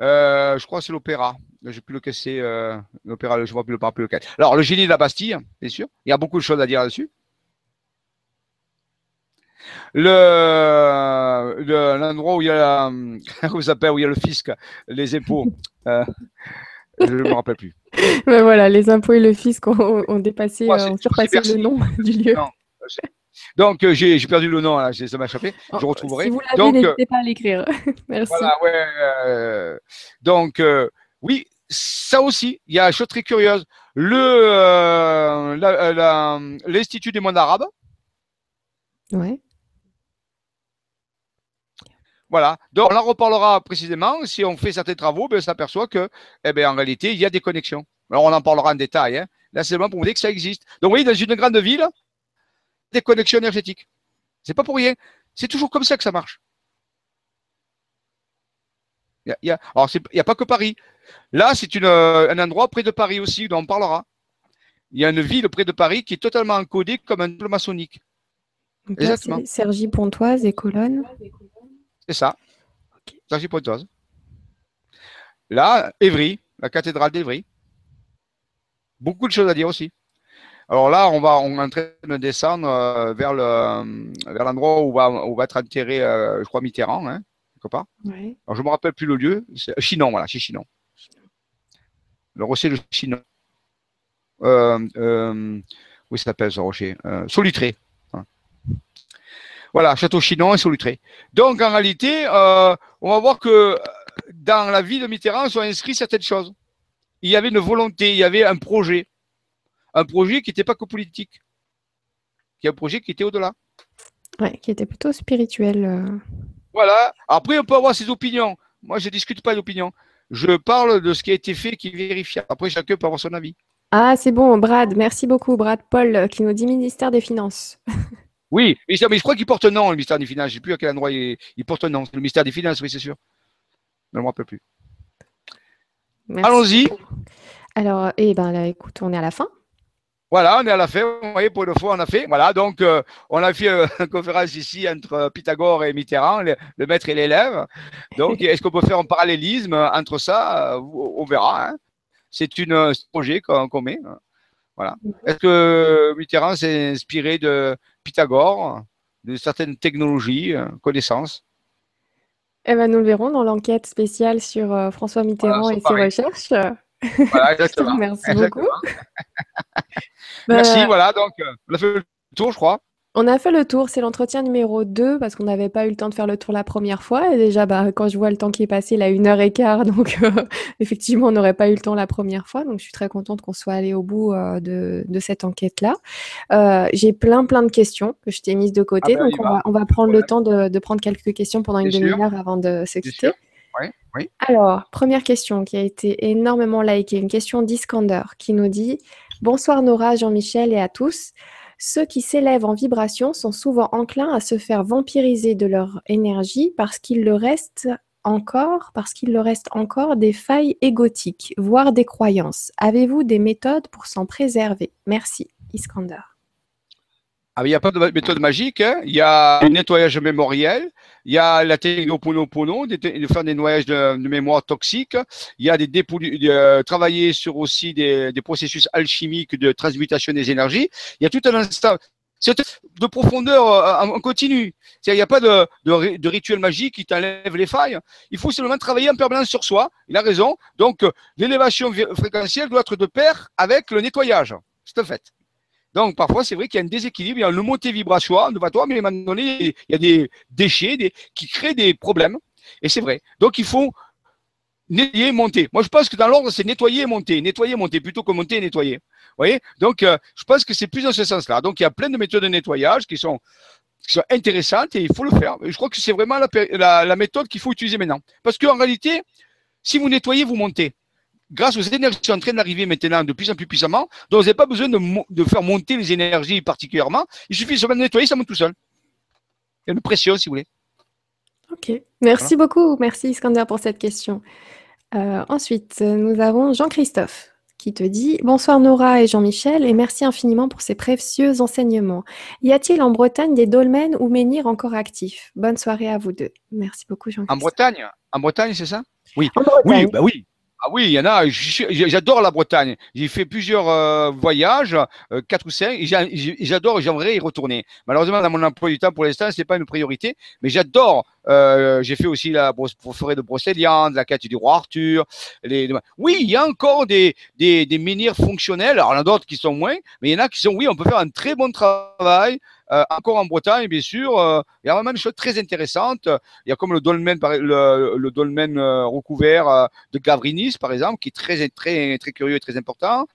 Euh, je crois que c'est l'opéra. Je ne plus lequel c'est. euh, l'opéra, je ne vois plus, le- plus lequel. Alors, le génie de la Bastille, bien sûr. Il y a beaucoup de choses à dire là-dessus. Le, le- l'endroit où il y a, où il y a le fisc, les impôts. Je ne me rappelle plus. Ben voilà, les impôts et le fisc ont, ont dépassé, euh, ont surpassé le nom du lieu. Non. Donc, euh, j'ai, perdu le nom, là, ça m'a échappé. Je Oh, retrouverai. Si vous l'avez, euh, n'hésitez pas à l'écrire. Merci. Voilà, ouais. euh, donc, euh, oui, ça aussi, il y a une chose très curieuse. L'Institut des mondes arabes, Ouais. Voilà. Donc, on en reparlera précisément. Si on fait certains travaux, ben, on s'aperçoit que, eh ben, en réalité, il y a des connexions. Alors, on en parlera en détail. Hein. Là, c'est vraiment pour vous dire que ça existe. Donc, vous voyez, dans une grande ville, des connexions énergétiques. C'est pas pour rien. C'est toujours comme ça que ça marche. Il y a- il y a- alors, c'est- il n'y a pas que Paris. Là, c'est euh, un endroit près de Paris aussi, dont on parlera. Il y a une ville près de Paris qui est totalement encodée comme un temple maçonnique. Donc là, Exactement. c'est Sergi Pontoise et Colonne. C'est ça. Sergi Pontoise. Là, Évry, la cathédrale d'Évry. Beaucoup de choses à dire aussi. Alors là, on va on est en train de descendre euh, vers le vers l'endroit où va, où va être enterré, euh, je crois, Mitterrand, hein, quelque part. Alors je me rappelle plus le lieu. C'est Chinon, voilà, chez Chinon. Le rocher de Chinon. Euh, euh, ça s'appelle ce rocher? Euh, Solutré. Voilà. Voilà, Château Chinon et Solutré. Donc en réalité, euh, on va voir que euh, dans la vie de Mitterrand sont inscrites certaines choses. Il y avait une volonté, il y avait un projet. Un projet qui n'était pas que politique. Qui est un projet qui était au-delà. Ouais, qui était plutôt spirituel. euh. Voilà. Après, on peut avoir ses opinions. Moi, je ne discute pas d'opinion. Je parle de ce qui a été fait, qui est vérifiable. Après, chacun peut avoir son avis. Ah, c'est bon, Brad. Merci beaucoup, Brad Paul, qui nous dit ministère des Finances. Oui, mais je mais je crois qu'il porte un nom, le ministère des Finances. Je ne sais plus à quel endroit il, il porte un nom. C'est le ministère des Finances, oui, c'est sûr. Je ne me rappelle plus. Allons-y. Alors, eh ben, là, écoute, on est à la fin. Voilà, on est à la fin. Vous voyez, pour une fois, on a fait. Voilà, donc, euh, on a fait euh, une conférence ici entre Pythagore et Mitterrand, le, le maître et l'élève. Donc, est-ce qu'on peut faire un parallélisme entre ça? Euh, On verra. hein. C'est une- un projet qu'on qu'on met. Voilà. Est-ce que Mitterrand s'est inspiré de Pythagore, de certaines technologies, euh, connaissances Eh ben, nous le verrons dans l'enquête spéciale sur euh, François Mitterrand Voilà, et ses recherches. Voilà, exactement. Exactement. beaucoup. Merci, Bah, voilà, donc euh, on a fait le tour, je crois. On a fait le tour, c'est l'entretien numéro 2 parce qu'on n'avait pas eu le temps de faire le tour la première fois. Et déjà, bah, quand je vois le temps qui est passé, il a une heure et quart, donc euh, effectivement, on n'aurait pas eu le temps la première fois. Donc je suis très contente qu'on soit allé au bout euh, de, de cette enquête-là. Euh, J'ai plein, plein de questions que je t'ai mises de côté, Ah ben, on donc y on va. va, on va prendre le temps de, de prendre quelques questions pendant une demi-heure avant de se quitter. Oui, oui. Alors, première question qui a été énormément likée, une question d'Iskander qui nous dit Bonsoir Nora, Jean-Michel et à tous. Ceux qui s'élèvent en vibration sont souvent enclins à se faire vampiriser de leur énergie parce qu'il leur reste encore, parce qu'il leur reste encore des failles égotiques, voire des croyances. Avez-vous des méthodes pour s'en préserver? Merci, Iskander. Ah, il n'y a pas de méthode magique. Hein. Il y a un nettoyage mémoriel. Il y a la technique d'Oponopono, de, de faire des nettoyages de, mémoire toxique. Il y a des de, euh, travailler sur aussi des, processus alchimiques de transmutation des énergies. Il y a tout un instant de profondeur euh, en continu. Il n'y a pas de, de, rituel magique qui t'enlève les failles. Il faut seulement travailler en permanence sur soi. Il a raison. Donc, l'élévation fréquentielle doit être de pair avec le nettoyage. C'est un fait. Donc, parfois, c'est vrai qu'il y a un déséquilibre, il y a une montée vibratoire, mais à un moment donné, il y a des déchets qui créent des problèmes. Et c'est vrai. Donc, il faut nettoyer et monter. Moi, je pense que dans l'ordre, c'est nettoyer et monter. Nettoyer et monter plutôt que monter et nettoyer. Vous voyez? Donc, euh, je pense que c'est plus dans ce sens-là. Donc, il y a plein de méthodes de nettoyage qui sont, qui sont intéressantes et il faut le faire. je crois que c'est vraiment la, la méthode qu'il faut utiliser maintenant. Parce qu'en réalité, si vous nettoyez, vous montez grâce aux énergies qui sont en train d'arriver maintenant de plus en plus puissamment, donc vous n'avez pas besoin de, faire monter les énergies particulièrement. Il suffit seulement de nettoyer, ça monte tout seul. Il y a une pression, si vous voulez. Ok, merci beaucoup. Merci Iskander pour cette question. Euh, ensuite, nous avons Jean-Christophe qui te dit Bonsoir Nora et Jean-Michel et merci infiniment pour ces précieux enseignements. Y a-t-il en Bretagne des dolmens ou menhirs encore actifs? Bonne soirée à vous deux. Merci beaucoup Jean-Christophe. En Bretagne? En Bretagne, c'est ça? Oui. Oui, bah oui. Ah oui, il y en a. J'adore la Bretagne. J'ai fait plusieurs euh, voyages, euh, quatre ou cinq, et j'adore. J'aimerais y retourner. Malheureusement, dans mon emploi du temps, pour l'instant, c'est pas une priorité. Mais j'adore. Euh, j'ai fait aussi la forêt de Brocéliande, la quête du roi Arthur. Oui, il y a encore des, des, des menhirs fonctionnels. Alors, il y en a d'autres qui sont moins, mais il y en a qui sont. Oui, on peut faire un très bon travail encore en Bretagne, bien sûr, euh, il y a vraiment des choses très intéressantes. Il y a comme le dolmen, le, le dolmen euh, recouvert de Gavrinis, par exemple, qui est très, très, très curieux et très important.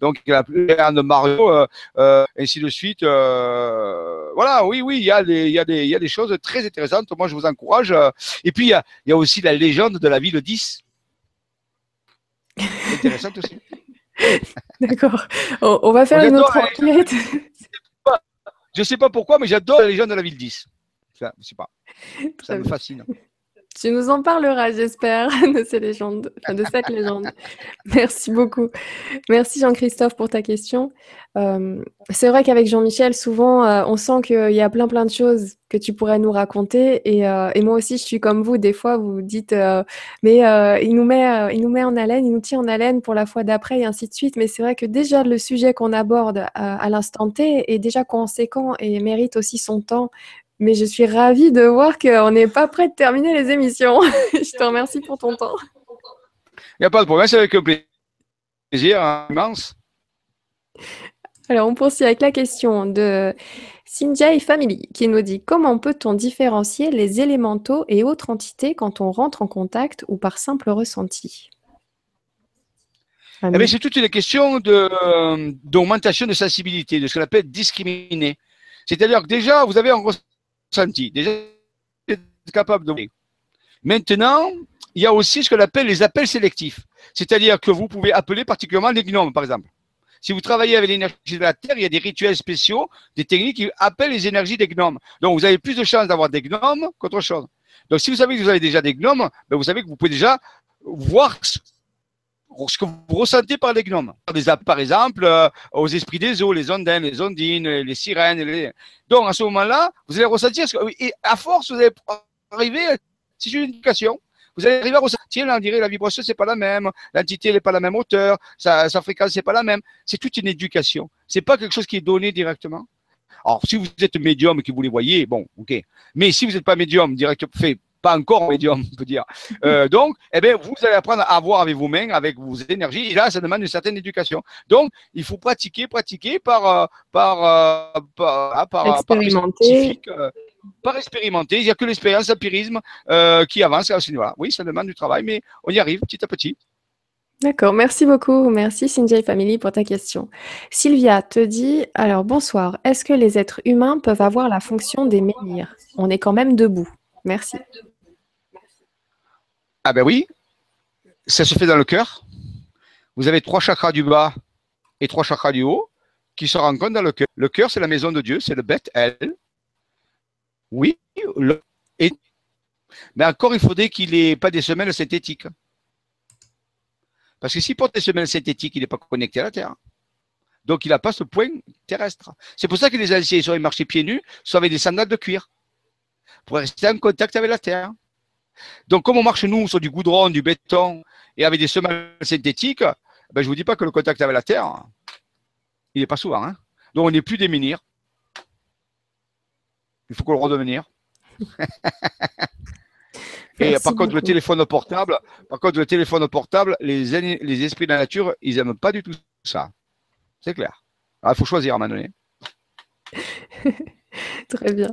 Donc, il y a la de Mario, ainsi de suite. voilà, oui, oui, il y, a des, il, y a des, il y a des choses très intéressantes. Moi, je vous encourage. Et puis, il y a, il y a aussi la légende de la ville 10. C'est intéressant aussi. D'accord. On, va faire une autre enquête. Je ne sais pas pourquoi, mais j'adore les jeunes de la ville 10. Ça, je sais pas. Ça me fascine. Tu nous en parleras, j'espère, de ces légendes, de cette légende. Merci beaucoup. Merci Jean-Christophe pour ta question. Euh, c'est vrai qu'avec Jean-Michel, souvent, euh, on sent qu'il y a plein plein de choses que tu pourrais nous raconter. Et, euh, moi aussi, je suis comme vous. Des fois, vous dites, mais il nous met, il nous met en haleine, il nous tient en haleine pour la fois d'après et ainsi de suite. Mais c'est vrai que déjà le sujet qu'on aborde à l'instant T est déjà conséquent et mérite aussi son temps mais je suis ravie de voir qu'on n'est pas prêt de terminer les émissions. je te remercie pour ton temps. Il n'y a pas de problème, c'est avec plaisir hein, immense. Alors, on poursuit avec la question de Sinjay Family qui nous dit Comment peut-on différencier les élémentaux et autres entités quand on rentre en contact ou par simple ressenti? Eh C'est toute une question euh, d'augmentation de, sensibilité, de ce qu'on appelle discriminer. C'est-à-dire que déjà, vous avez un déjà capable de. Maintenant, il y a aussi ce qu'on appelle les appels sélectifs. C'est-à-dire que vous pouvez appeler particulièrement les gnomes, par exemple. Si vous travaillez avec l'énergie de la Terre, il y a des rituels spéciaux, des techniques qui appellent les énergies des gnomes. Donc, vous avez plus de chances d'avoir des gnomes qu'autre chose. Donc, si vous savez que vous avez déjà des gnomes, ben, vous savez que vous pouvez déjà voir ce que vous ressentez par les gnomes. Par exemple, euh, aux esprits des eaux, les ondines, les ondines, les sirènes. Donc, à ce moment-là, vous allez ressentir, et à force, vous allez arriver, c'est une éducation, vous allez arriver à ressentir, là, on dirait la vibration, c'est pas la même, l'entité n'est pas la même hauteur, sa, sa fréquence n'est pas la même. C'est toute une éducation. C'est pas quelque chose qui est donné directement. Alors, si vous êtes médium et que vous les voyez, bon, ok. Mais si vous n'êtes pas médium, direct, fait pas encore médium, on peut dire. Euh, donc, eh bien, vous allez apprendre à voir avec vos mains, avec vos énergies. Et là, ça demande une certaine éducation. Donc, il faut pratiquer, pratiquer par, euh, par, euh, par, ah, par, expérimenter. Par, expérimenter. Il n'y a que l'expérience, l'empirisme qui avance à ce niveau-là. Oui, ça demande du travail, mais on y arrive petit à petit. D'accord, merci beaucoup. Merci Sinjay Family pour ta question. Sylvia te dit alors bonsoir. Est-ce que les êtres humains peuvent avoir la fonction des menhirs? On est quand même debout. Merci. Ah ben oui, ça se fait dans le cœur. Vous avez trois chakras du bas et trois chakras du haut qui se rencontrent dans le cœur. Le cœur, c'est la maison de Dieu, c'est le bête elle. Oui, mais encore, il faudrait qu'il n'ait pas des semelles synthétiques. Parce que s'il porte des semelles synthétiques, il n'est pas connecté à la Terre. Donc, il n'a pas ce point terrestre. C'est pour ça que les anciens, ils sont pieds nus, soit avec des sandales de cuir, pour rester en contact avec la Terre. Donc, comme on marche, nous, sur du goudron, du béton, et avec des semelles synthétiques, ben, je ne vous dis pas que le contact avec la Terre, il n'est pas souvent. Hein. Donc, on n'est plus des menhirs. Il faut qu'on le redevenir. Et par contre, le téléphone portable, par contre, le téléphone portable, les, les esprits de la nature, ils n'aiment pas du tout ça. C'est clair. Il faut choisir à un moment donné. Très bien.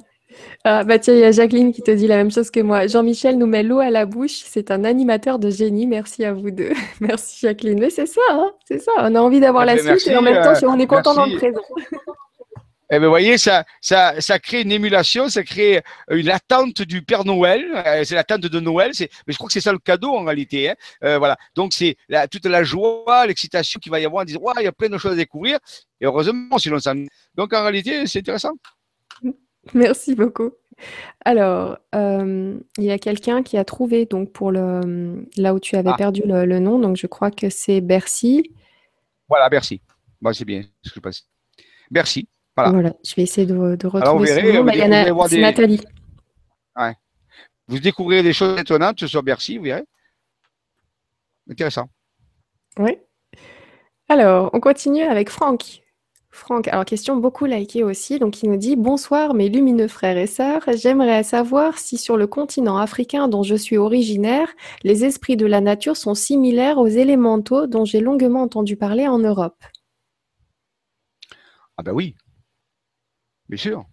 Ah, bah tiens, il y a Jacqueline qui te dit la même chose que moi. Jean-Michel nous met l'eau à la bouche. C'est un animateur de génie. Merci à vous deux. merci Jacqueline. Mais c'est ça, hein, c'est ça. On a envie d'avoir eh la suite et en même temps, euh, on est content dans le présent. Eh bien, vous voyez, ça, ça, ça crée une émulation, ça crée une attente du Père Noël. Euh, c'est l'attente de Noël. C'est, mais je crois que c'est ça le cadeau en réalité. Hein. Euh, voilà. Donc c'est toute la joie, l'excitation qu'il va y avoir en disant, il y a plein de choses à découvrir. Et heureusement, si l'on s'en. Donc en réalité, c'est intéressant. Merci beaucoup. Alors, euh, il y a quelqu'un qui a trouvé donc pour le là où tu avais ah. perdu le, nom. Donc je crois que c'est Bercy. Voilà, Bercy. Bah, c'est bien ce que je passe. Bercy. Voilà. je vais essayer de, retrouver son nom. Bah, c'est Nathalie. Vous découvrirez des choses étonnantes sur Bercy, vous verrez. Intéressant. Oui. Alors, on continue avec Franck. Franck, alors question beaucoup likée aussi, donc il nous dit Bonsoir mes lumineux frères et sœurs, j'aimerais savoir si sur le continent africain dont je suis originaire, les esprits de la nature sont similaires aux élémentaux dont j'ai longuement entendu parler en Europe. Ah ben oui, Bien sûr.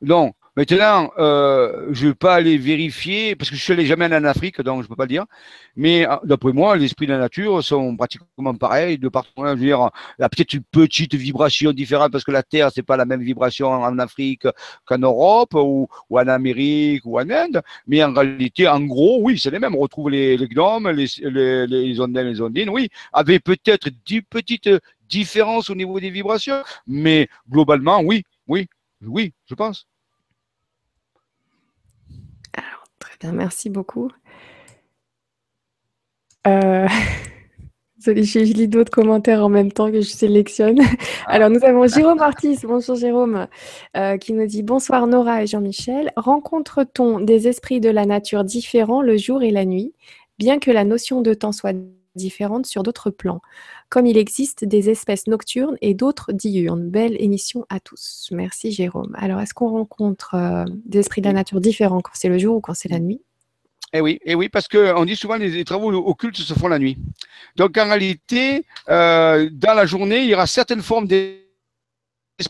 Non, maintenant, euh, je ne vais pas aller vérifier, parce que je ne suis allé jamais en Afrique, donc je ne peux pas le dire. Mais euh, d'après moi, l'esprit de la nature sont pratiquement pareils. De partout, je veux dire, il y a peut-être une petite vibration différente, parce que la Terre, c'est pas la même vibration en Afrique qu'en Europe, ou, en Amérique, ou en Inde. Mais en réalité, en gros, oui, c'est les mêmes. On retrouve les, gnomes, les, les, les ondines, les ondines, oui, avec peut-être des petites différences au niveau des vibrations. Mais globalement, oui, oui, oui, je pense. Alors, très bien, merci beaucoup. Euh... je lis d'autres commentaires en même temps que je sélectionne. Ah. Alors, nous avons Jérôme Artis, bonjour Jérôme, euh, qui nous dit Bonsoir Nora et Jean-Michel. Rencontre-t-on des esprits de la nature différents le jour et la nuit, bien que la notion de temps soit différentes sur d'autres plans, comme il existe des espèces nocturnes et d'autres diurnes. Belle émission à tous. Merci Jérôme. Alors, est-ce qu'on rencontre euh, des esprits de la nature différents quand c'est le jour ou quand c'est la nuit? Eh oui, eh oui, parce qu'on dit souvent que les, travaux occultes se font la nuit. Donc en réalité, euh, dans la journée, il y aura certaines formes d'esprits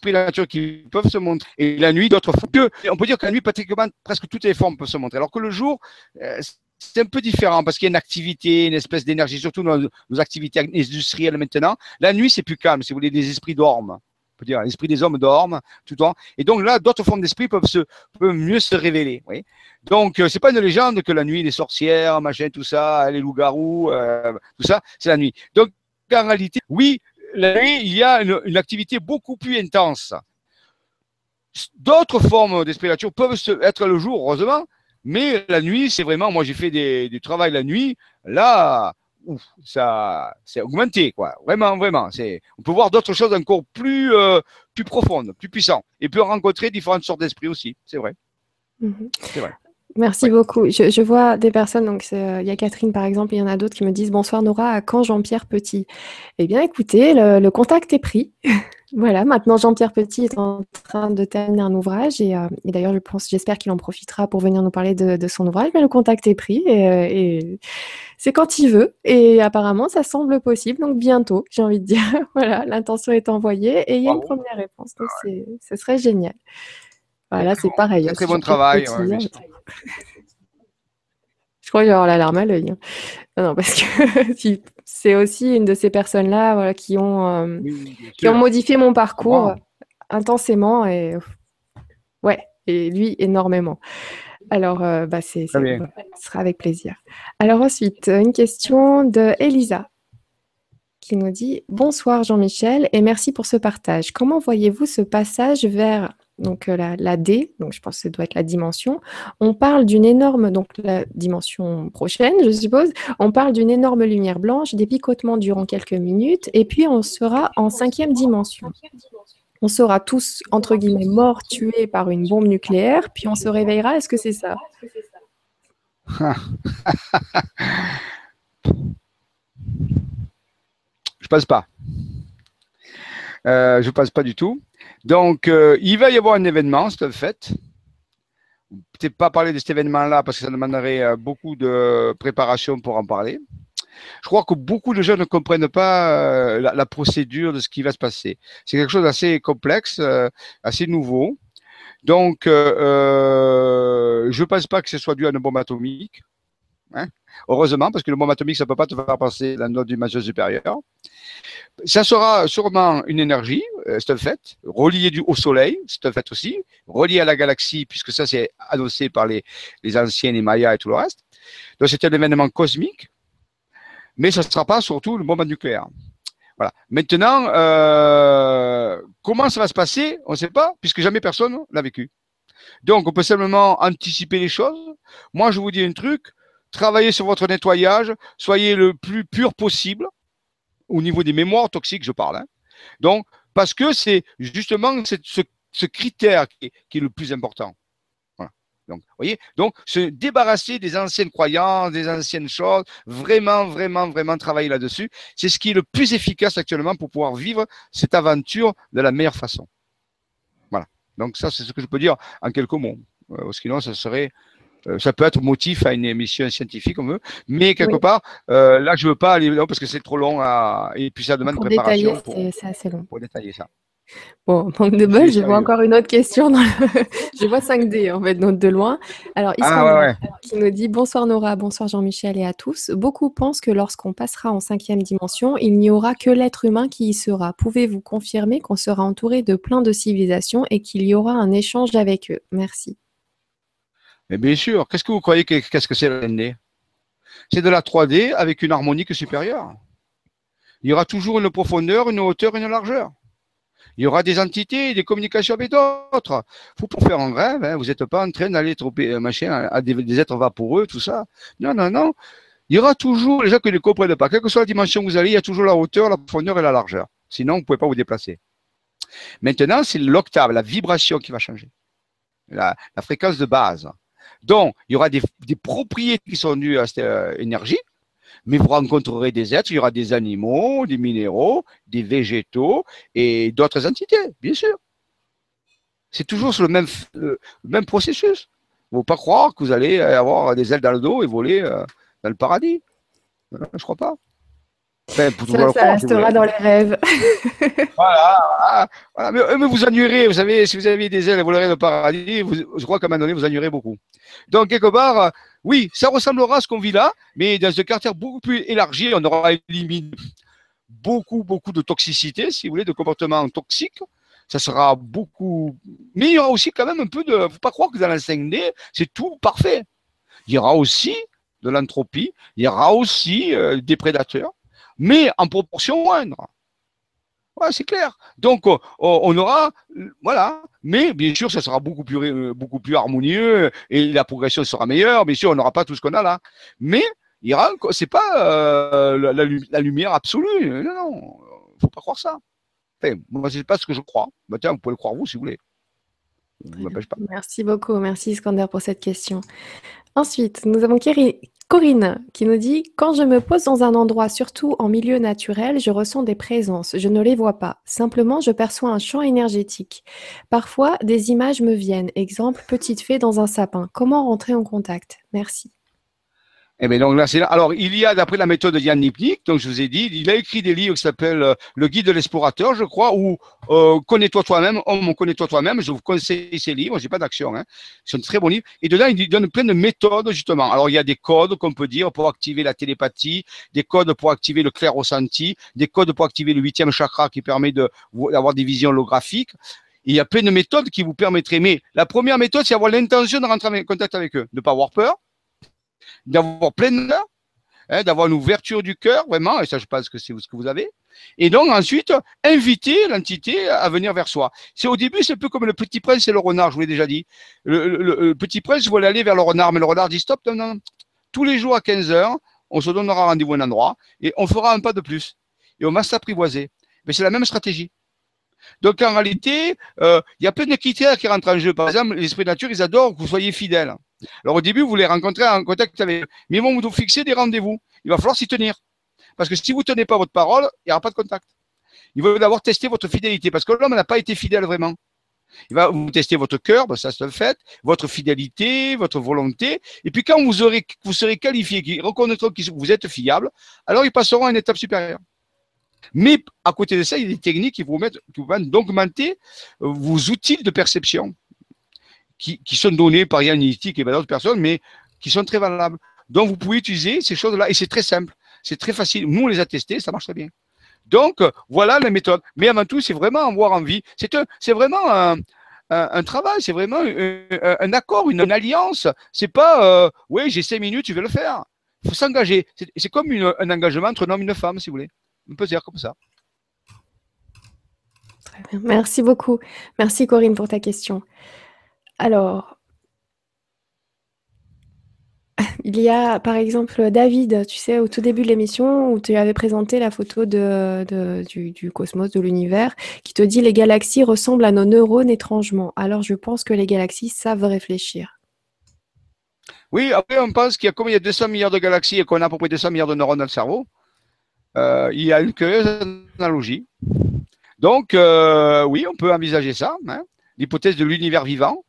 de la nature qui peuvent se montrer. Et la nuit, d'autres formes. on peut dire que la nuit, pratiquement, presque toutes les formes peuvent se montrer. Alors que le jour, euh, c'est un peu différent parce qu'il y a une activité, une espèce d'énergie, surtout nos, nos, activités industrielles maintenant. La nuit, c'est plus calme. Si vous voulez, les esprits dorment. On peut dire, l'esprit des hommes dorment tout le temps. Et donc là, d'autres formes d'esprit peuvent, mieux se révéler. Donc, euh, c'est pas une légende que la nuit, les sorcières, machin, tout ça, les loups-garous, euh, tout ça, c'est la nuit. Donc, en réalité, oui, la nuit, il y a une, activité beaucoup plus intense. D'autres formes d'esprit nature peuvent être le jour, heureusement, mais la nuit, c'est vraiment, moi j'ai fait des, du travail la nuit, là, ouf, ça, c'est augmenté, quoi. Vraiment, vraiment. C'est, on peut voir d'autres choses encore plus, euh, plus profondes, plus puissantes, et peut rencontrer différentes sortes d'esprits aussi. C'est vrai. Mhm. C'est vrai. Merci beaucoup. Je, vois des personnes, donc euh, il y a Catherine par exemple, il y en a d'autres qui me disent Bonsoir Nora, à quand Jean-Pierre Petit? Eh bien écoutez, le, contact est pris. voilà, maintenant Jean-Pierre Petit est en train de terminer un ouvrage et, euh, d'ailleurs je pense, j'espère qu'il en profitera pour venir nous parler de, son ouvrage, mais le contact est pris et, euh, c'est quand il veut et apparemment ça semble possible, donc bientôt j'ai envie de dire. voilà, l'intention est envoyée et il y a une première réponse, donc ce serait génial. Voilà, c'est pareil. Très, très bon travail. je crois que j'ai avoir la larme à l'œil. Hein. Non, parce que c'est aussi une de ces personnes-là qui, ont, euh, qui ont modifié mon parcours intensément et ouais, et lui énormément. Alors, euh, bah, c'est, ce sera avec plaisir. Alors ensuite, une question de Elisa qui nous dit Bonsoir Jean-Michel et merci pour ce partage. Comment voyez-vous ce passage vers donc euh, la, D, donc je pense que ça doit être la dimension. On parle d'une énorme, donc la dimension prochaine, je suppose, on parle d'une énorme lumière blanche, des picotements durant quelques minutes, et puis on sera en cinquième dimension. On sera tous, entre guillemets, morts, tués par une bombe nucléaire, puis on se réveillera. Est-ce que c'est ça? Je passe pas. Euh, je passe pas du tout. Donc, euh, il va y avoir un événement, c'est un fait. Peut-être pas parler de cet événement-là parce que ça demanderait euh, beaucoup de préparation pour en parler. Je crois que beaucoup de gens ne comprennent pas euh, la, procédure de ce qui va se passer. C'est quelque chose d'assez complexe, assez nouveau. Donc, je ne pense pas que ce soit dû à une bombe atomique. Hein. Heureusement, parce que le bombe atomique, ça ne peut pas te faire passer la note du majeur supérieur. Ça sera sûrement une énergie, euh, c'est un fait, reliée au Soleil, c'est un fait aussi, reliée à la galaxie, puisque ça c'est annoncé par les, les anciens, les Mayas et tout le reste. Donc c'est un événement cosmique, mais ça ne sera pas surtout le bombe nucléaire. Voilà. Maintenant, euh, comment ça va se passer On ne sait pas, puisque jamais personne l'a vécu. Donc, on peut simplement anticiper les choses. Moi, je vous dis un truc, travaillez sur votre nettoyage, soyez le plus pur possible au niveau des mémoires toxiques, je parle. Hein. Donc, parce que c'est justement ce, critère qui est, le plus important. Donc, voyez, donc se débarrasser des anciennes croyances, des anciennes choses, vraiment, vraiment, vraiment travailler là-dessus, c'est ce qui est le plus efficace actuellement pour pouvoir vivre cette aventure de la meilleure façon. Voilà. Donc ça, c'est ce que je peux dire en quelques mots. Euh, sinon, ça serait ça peut être motif à une émission scientifique, on veut, mais quelque part, euh, là, je veux pas aller là parce que c'est trop long à, et puis ça demande pour préparation. Détailler, c'est assez long. Pour détailler ça. Bon, manque de bol, je vois encore une autre question. je vois 5D en fait, de loin. Alors, ah, qui nous dit Bonsoir Nora, bonsoir Jean-Michel et à tous. Beaucoup pensent que lorsqu'on passera en cinquième dimension, il n'y aura que l'être humain qui y sera. Pouvez-vous confirmer qu'on sera entouré de plein de civilisations et qu'il y aura un échange avec eux? Merci. Mais bien sûr, qu'est-ce que vous croyez qu'est-ce que c'est la C'est de la 3D avec une harmonique supérieure. Il y aura toujours une profondeur, une hauteur, une largeur. Il y aura des entités, des communications avec d'autres. Faut pas faire un rêve. Hein. Vous n'êtes pas en train d'aller troper euh, machin à des, êtres vaporeux, tout ça. Non, non, non. Il y aura toujours les gens qui ne comprennent pas. Quelle que soit la dimension que vous allez, il y a toujours la hauteur, la profondeur et la largeur. Sinon, vous ne pouvez pas vous déplacer. Maintenant, c'est l'octave, la vibration qui va changer. la fréquence de base. Donc, il y aura des, propriétés qui sont dues à cette euh, énergie, mais vous rencontrerez des êtres, il y aura des animaux, des minéraux, des végétaux et d'autres entités, bien sûr. C'est toujours sur le même, processus. Il ne faut pas croire que vous allez avoir des ailes dans le dos et voler euh, dans le paradis. Je ne crois pas ça, restera dans les rêves. voilà, euh, Mais, vous ennuierez, vous savez, si vous avez des ailes et volerez le paradis, je crois qu'à un moment donné, vous ennuierez beaucoup. Donc, quelque part, euh, oui, ça ressemblera à ce qu'on vit là, mais dans un quartier beaucoup plus élargi, on aura éliminé beaucoup, beaucoup de toxicité, si vous voulez, de comportements toxiques. Ça sera beaucoup. Mais il y aura aussi quand même un peu de. Il ne faut pas croire que dans la 5D, c'est tout parfait. Il y aura aussi de l'entropie, il y aura aussi euh, des prédateurs, mais en proportion moindre. C'est clair. Donc, on aura, voilà. Mais bien sûr, ça sera beaucoup plus, beaucoup plus harmonieux et la progression sera meilleure. Bien sûr, on n'aura pas tout ce qu'on a là. Mais il aura, c'est pas euh, la, lumière absolue. Non, non, faut pas croire ça. Enfin, moi, c'est pas ce que je crois. Bah, tiens, vous pouvez le croire vous si vous voulez. Pas. Merci beaucoup. Merci Iskander pour cette question. Ensuite, nous avons Corinne qui nous dit Quand je me pose dans un endroit, surtout en milieu naturel, je ressens des présences. Je ne les vois pas. Simplement, je perçois un champ énergétique. Parfois, des images me viennent. Exemple, petite fée dans un sapin. Comment rentrer en contact? Merci. Eh bien, donc là, c'est Alors, il y a, d'après la méthode de Yann Nipnik, donc je vous ai dit, il a écrit des livres qui s'appellent euh, Le Guide de l'explorateur, je crois, ou euh, Connais-toi toi-même, Homme, connais-toi toi-même. Je vous conseille ces livres, j'ai pas d'action, hein. C'est un très bon livre. Et dedans, il donne plein de méthodes, justement. Alors, il y a des codes qu'on peut dire pour activer la télépathie, des codes pour activer le clair ressenti, des codes pour activer le huitième chakra qui permet d'avoir des visions holographiques. il y a plein de méthodes qui vous permettraient. Mais la première méthode, c'est avoir l'intention de rentrer en contact avec eux, de ne pas avoir peur, d'avoir plein de hein, d'avoir une ouverture du cœur, vraiment, et ça, je pense que c'est ce que vous avez. Et donc, ensuite, inviter l'entité à venir vers soi. C'est au début, c'est un peu comme le petit prince et le renard, je vous l'ai déjà dit. Le, petit prince voulait aller vers le renard, mais le renard dit stop, non, non. Tous les jours à 15 heures, on se donnera rendez-vous à un endroit et on fera un pas de plus. Et on va s'apprivoiser. Mais c'est la même stratégie. Donc en réalité, euh, il y a plein de critères qui rentrent en jeu. Par exemple, l'esprit de nature, ils adorent que vous soyez fidèle. Alors au début, vous les rencontrez en contact avec eux. Mais ils vont vous fixer des rendez-vous. Il va falloir s'y tenir. Parce que si vous ne tenez pas votre parole, il n'y aura pas de contact. Il va d'abord tester votre fidélité. Parce que l'homme n'a pas été fidèle vraiment. Il va vous tester votre cœur, ben ça c'est le fait, votre fidélité, votre volonté. Et puis quand vous, vous serez qualifié, qu'ils reconnaîtront que vous êtes fiable, alors ils passeront à une étape supérieure. Mais à côté de ça, il y a des techniques qui vous, mettent, qui vous permettent d'augmenter euh, vos outils de perception qui, sont donnés par Yann et par d'autres personnes, mais qui sont très valables. Donc, vous pouvez utiliser ces choses-là et c'est très simple. C'est très facile. Nous, on les a testés, ça marche très bien. Donc, voilà la méthode. Mais avant tout, c'est vraiment avoir envie. C'est vraiment un, travail, c'est vraiment un, accord, une, alliance. C'est pas, euh, oui, j'ai cinq minutes, tu vais le faire. Il faut s'engager. C'est comme un engagement entre un homme et une femme, si vous voulez. On peut dire comme ça. Très bien. Merci beaucoup. Merci Corinne pour ta question. Alors, il y a par exemple David, tu sais, au tout début de l'émission où tu avais présenté la photo du, cosmos, de l'univers, qui te dit les galaxies ressemblent à nos neurones étrangement. Alors je pense que les galaxies savent réfléchir. Oui, après on pense qu'il y a comme il y a 200 milliards de galaxies et qu'on a à peu près 200 milliards de neurones dans le cerveau, euh, il y a une curieuse analogie. Donc euh, oui, on peut envisager ça, hein, l'hypothèse de l'univers vivant.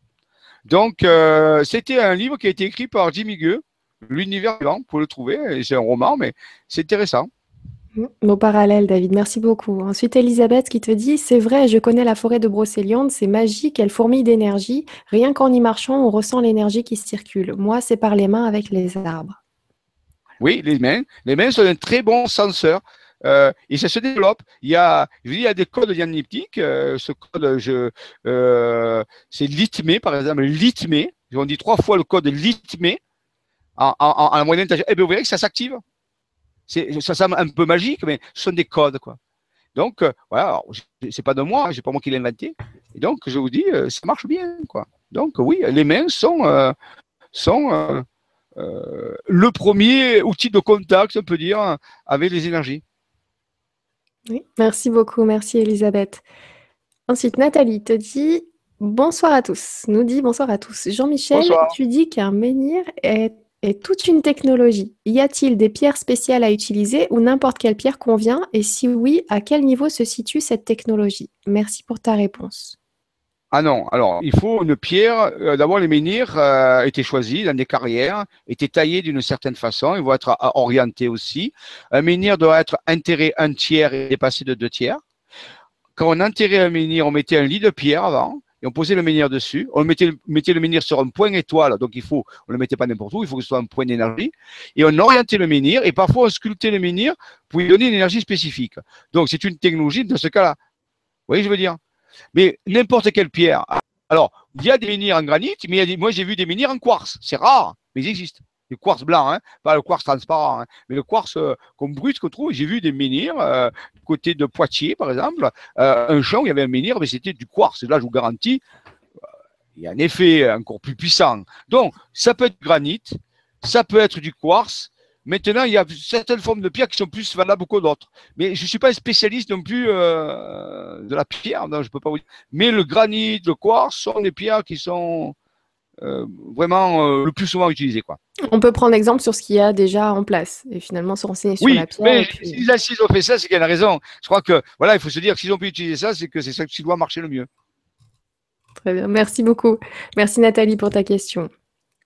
Donc, euh, c'était un livre qui a été écrit par Jimmy Gueux, L'univers vivant, vous pouvez le trouver, c'est un roman, mais c'est intéressant. Nos parallèles, David, merci beaucoup. Ensuite, Elisabeth qui te dit C'est vrai, je connais la forêt de Brocéliande, c'est magique, elle fourmille d'énergie. Rien qu'en y marchant, on ressent l'énergie qui circule. Moi, c'est par les mains avec les arbres. Oui, les mains. Les mains sont un très bon senseur. Euh, et ça se développe. Il y a, il y a des codes diagnostiques. Euh, ce code, je, euh, c'est litmé, par exemple, litmé. On dit trois fois le code litmé en, en, en moyenne. Et eh bien, vous verrez que ça s'active. Ça semble un peu magique, mais ce sont des codes, quoi. Donc, voilà, c'est pas de moi, hein, c'est pas moi qui l'ai inventé. Et donc, je vous dis, ça marche bien, quoi. Donc, oui, les mains sont le premier outil de contact, on peut dire, avec les énergies. Oui, merci beaucoup, merci Elisabeth. Ensuite, Nathalie te dit bonsoir à tous. Nous dit bonsoir à tous. Jean-Michel, tu dis qu'un menhir est, est, toute une technologie. Y a-t-il des pierres spéciales à utiliser ou n'importe quelle pierre convient? Et si oui, à quel niveau se situe cette technologie? Merci pour ta réponse. Ah non, alors il faut une pierre. Euh, d'abord, les menhirs euh, étaient choisis dans des carrières, étaient taillés d'une certaine façon. Ils vont être euh, orientés aussi. Un menhir doit être enterré un tiers et dépassé de deux tiers. Quand on enterrait un menhir, on mettait un lit de pierre avant et on posait le menhir dessus. On mettait, le menhir sur un point étoile, donc il faut, on le mettait pas n'importe où, il faut que ce soit un point d'énergie. Et on orientait le menhir et parfois on sculptait le menhir pour lui donner une énergie spécifique. Donc c'est une technologie dans ce cas-là. Vous voyez, je veux dire? Mais n'importe quelle pierre. Alors, il y a des menhirs en granit, mais moi j'ai vu des menhirs en quartz. C'est rare, mais ils existent. Le quartz blanc, hein, pas le quartz transparent, hein, mais le quartz euh, comme qu'on trouve. J'ai vu des menhirs euh, côté de Poitiers, par exemple, euh, un champ où il y avait un menhir, mais c'était du quartz. Et là, je vous garantis, il y a un effet encore plus puissant. Donc, ça peut être granit, ça peut être du quartz, Maintenant, il y a certaines formes de pierre qui sont plus valables que d'autres. Mais je ne suis pas un spécialiste non plus euh, de la pierre, non, je peux pas vous dire. Mais le granit, le quartz sont des pierres qui sont euh, vraiment euh, le plus souvent utilisées. Quoi. On peut prendre exemple sur ce qu'il y a déjà en place et finalement se renseigner sur la pierre. Mais puis... s'ils ont fait ça, c'est qu'il y a une raison. Je crois que voilà, il faut se dire que s'ils ont pu utiliser ça, c'est que c'est ça qui doit marcher le mieux. Très bien, merci beaucoup. Merci Nathalie pour ta question.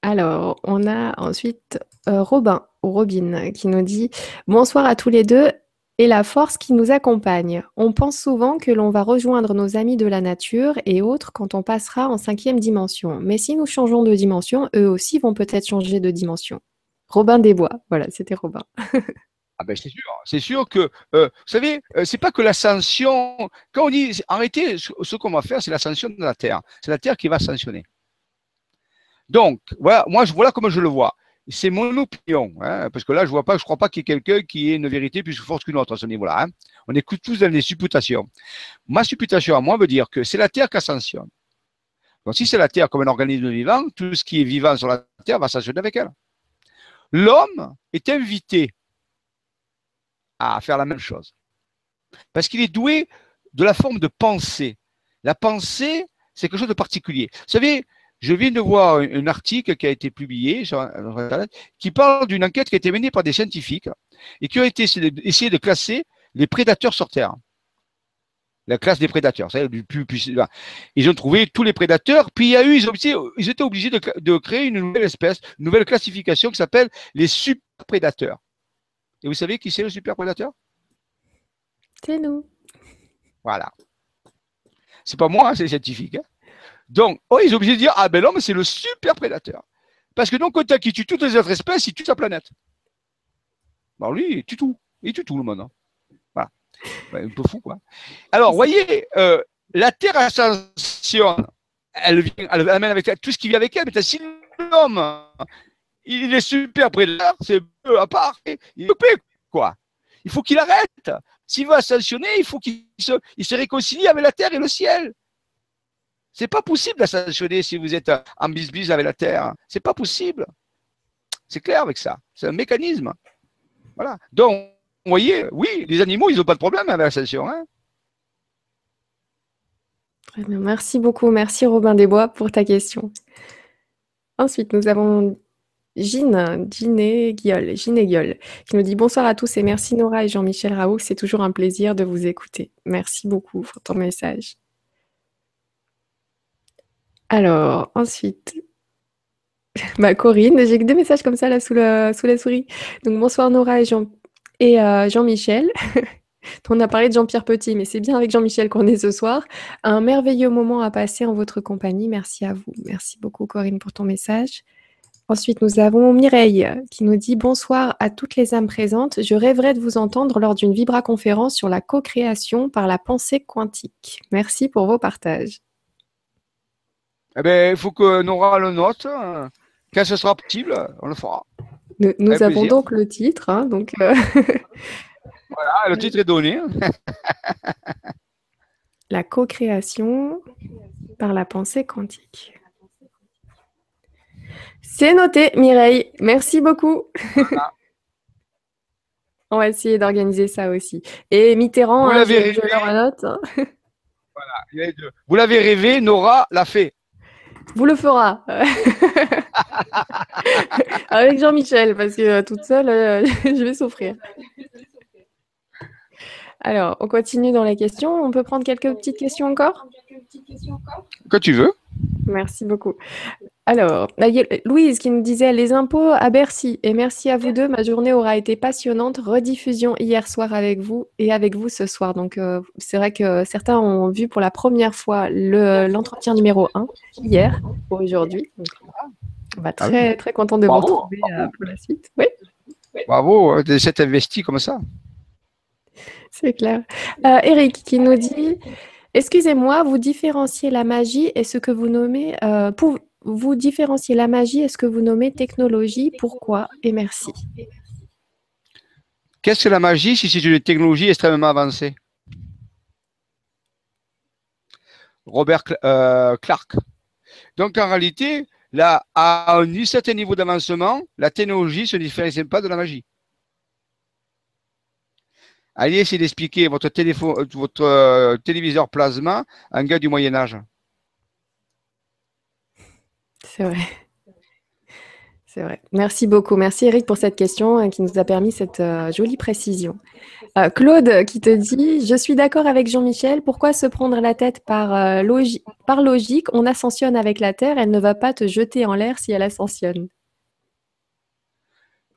Alors, on a ensuite Robin ou Robin qui nous dit Bonsoir à tous les deux et la force qui nous accompagne. On pense souvent que l'on va rejoindre nos amis de la nature et autres quand on passera en cinquième dimension. Mais si nous changeons de dimension, eux aussi vont peut-être changer de dimension. Robin Desbois, voilà, c'était Robin. Ah ben c'est sûr, c'est sûr que, euh, vous savez, euh, c'est pas que l'ascension, quand on dit arrêtez, ce, qu'on va faire, c'est l'ascension de la Terre. C'est la Terre qui va ascensionner. Donc, voilà, moi, je, voilà comment je le vois. C'est mon opinion, hein, parce que là, je vois pas, je crois pas qu'il y ait quelqu'un qui ait une vérité plus forte qu'une autre à ce niveau-là. Hein. On écoute tous dans les supputations. Ma supputation à moi veut dire que c'est la Terre qui ascensionne. Donc, si c'est la Terre comme un organisme vivant, tout ce qui est vivant sur la Terre va ascensionner avec elle. L'homme est invité à faire la même chose. Parce qu'il est doué de la forme de pensée. La pensée, c'est quelque chose de particulier. Vous savez, je viens de voir un, article qui a été publié sur Internet qui parle d'une enquête qui a été menée par des scientifiques et qui ont été essayé de classer les prédateurs sur Terre. La classe des prédateurs, c'est du plus, Ils ont trouvé tous les prédateurs, puis il y a eu, ils, étaient obligés de, de, créer une nouvelle espèce, une nouvelle classification qui s'appelle les super prédateurs. Et vous savez qui c'est le super prédateur C'est nous. Voilà. C'est pas moi, hein, c'est scientifique. Hein. Donc, oh, ils sont obligés de dire Ah ben l'homme, c'est le super prédateur. Parce que donc, quand qui tue toutes les autres espèces, il tue sa planète. Bon, lui, il tue tout. Il tue tout le monde. Hein. Voilà. un peu fou, quoi. Alors, voyez, euh, la Terre ascensionne. Elle, vient, elle amène avec tout ce qui vit avec elle. Mais si l'homme il est super prédateur, c'est peu à part, il est quoi. Il faut qu'il arrête. S'il veut ascensionner, il faut qu'il se, il se réconcilie avec la terre et le ciel. C'est pas possible d'ascensionner si vous êtes en bisbise avec la terre. C'est pas possible. C'est clair avec ça. C'est un mécanisme. Voilà. Donc, vous voyez, oui, les animaux, ils n'ont pas de problème avec l'ascension. Hein Très bien. Merci beaucoup. Merci Robin Desbois pour ta question. Ensuite, nous avons Gine, Gine qui nous dit bonsoir à tous et merci Nora et Jean-Michel Raoult. C'est toujours un plaisir de vous écouter. Merci beaucoup pour ton message. Alors, ensuite, bah, Corinne, j'ai deux messages comme ça là sous la, souris. Donc, bonsoir Nora et euh, Jean-Michel. On a parlé de Jean-Pierre Petit, mais c'est bien avec Jean-Michel qu'on est ce soir. Un merveilleux moment à passer en votre compagnie. Merci à vous. Merci beaucoup Corinne pour ton message. Ensuite, nous avons Mireille qui nous dit Bonsoir à toutes les âmes présentes. Je rêverais de vous entendre lors d'une vibra-conférence sur la co-création par la pensée quantique. Merci pour vos partages. Eh bien, il faut que Nora le note. Quand ce sera possible, on le fera. Nous, avons donc le titre. Hein, donc, euh, voilà, le titre est donné. la co-création par la pensée quantique. C'est noté, Mireille. Merci beaucoup. On va essayer d'organiser ça aussi. Et Mitterrand, vous hein, rêvé. note. voilà, Vous l'avez rêvé, Nora l'a fait. Vous le fera. Avec Jean-Michel, parce que euh, toute seule, euh, je vais souffrir. Alors, on continue dans les questions. On peut prendre quelques petites questions encore? Que tu veux. Merci beaucoup. Alors, Louise qui nous disait les impôts à Bercy. Et merci à vous deux. Ma journée aura été passionnante. Rediffusion hier soir avec vous et avec vous ce soir. Donc, euh, c'est vrai que certains ont vu pour la première fois l'entretien numéro 1 hier pour aujourd'hui. On va ah très, très content de vous retrouver euh, pour la suite. Oui. Bravo de s'être investi comme ça. C'est clair. Euh, Eric qui nous dit Excusez-moi, vous différenciez la magie et ce que vous nommez. pour, vous différenciez la magie et ce que vous nommez technologie. Pourquoi Et merci. Qu'est-ce que la magie si c'est une technologie extrêmement avancée? Robert euh, Clark. Donc en réalité, là, à un certain niveau d'avancement, la technologie ne se différencie pas de la magie. Allez essayer d'expliquer votre, téléphone, votre euh, téléviseur plasma à un gars du Moyen Âge. C'est vrai. C'est vrai. Merci beaucoup. Merci Eric pour cette question hein, qui nous a permis cette euh, jolie précision. Euh, Claude qui te dit Je suis d'accord avec Jean-Michel. Pourquoi se prendre la tête par, euh, par logique? On ascensionne avec la Terre. Elle ne va pas te jeter en l'air si elle ascensionne.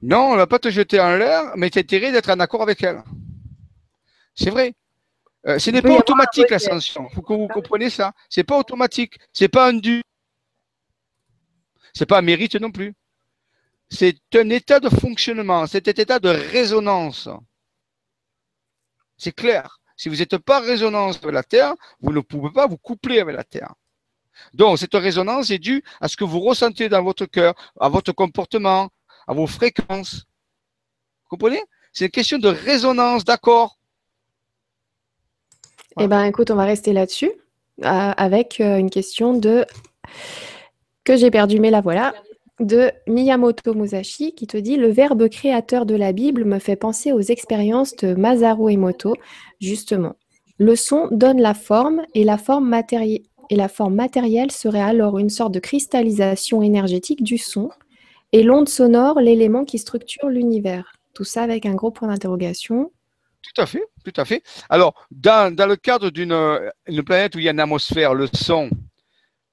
Non, elle ne va pas te jeter en l'air, mais tu intérêt d'être en accord avec elle. C'est vrai. ce n'est pas automatique l'ascension. Il faut que vous compreniez ça. Ce n'est pas automatique. Ce n'est pas un dû. C'est pas un mérite non plus. c'est un état de fonctionnement, c'est un état de résonance. C'est clair. Si vous n'êtes pas en résonance avec la Terre, vous ne pouvez pas vous coupler avec la Terre. Donc, cette résonance est due à ce que vous ressentez dans votre cœur, à votre comportement, à vos fréquences. Vous comprenez? C'est une question de résonance, d'accord? Eh bien, écoute, on va rester là-dessus euh, avec euh, une question de que j'ai perdu, mais la voilà, de Miyamoto Musashi qui te dit Le verbe créateur de la Bible me fait penser aux expériences de Masaru Emoto, justement. Le son donne la forme et la forme matérielle et la forme matérielle serait alors une sorte de cristallisation énergétique du son, et l'onde sonore l'élément qui structure l'univers. Tout ça avec un gros point d'interrogation. Tout à fait, tout à fait. Alors, dans, le cadre d'une planète où il y a une atmosphère, le son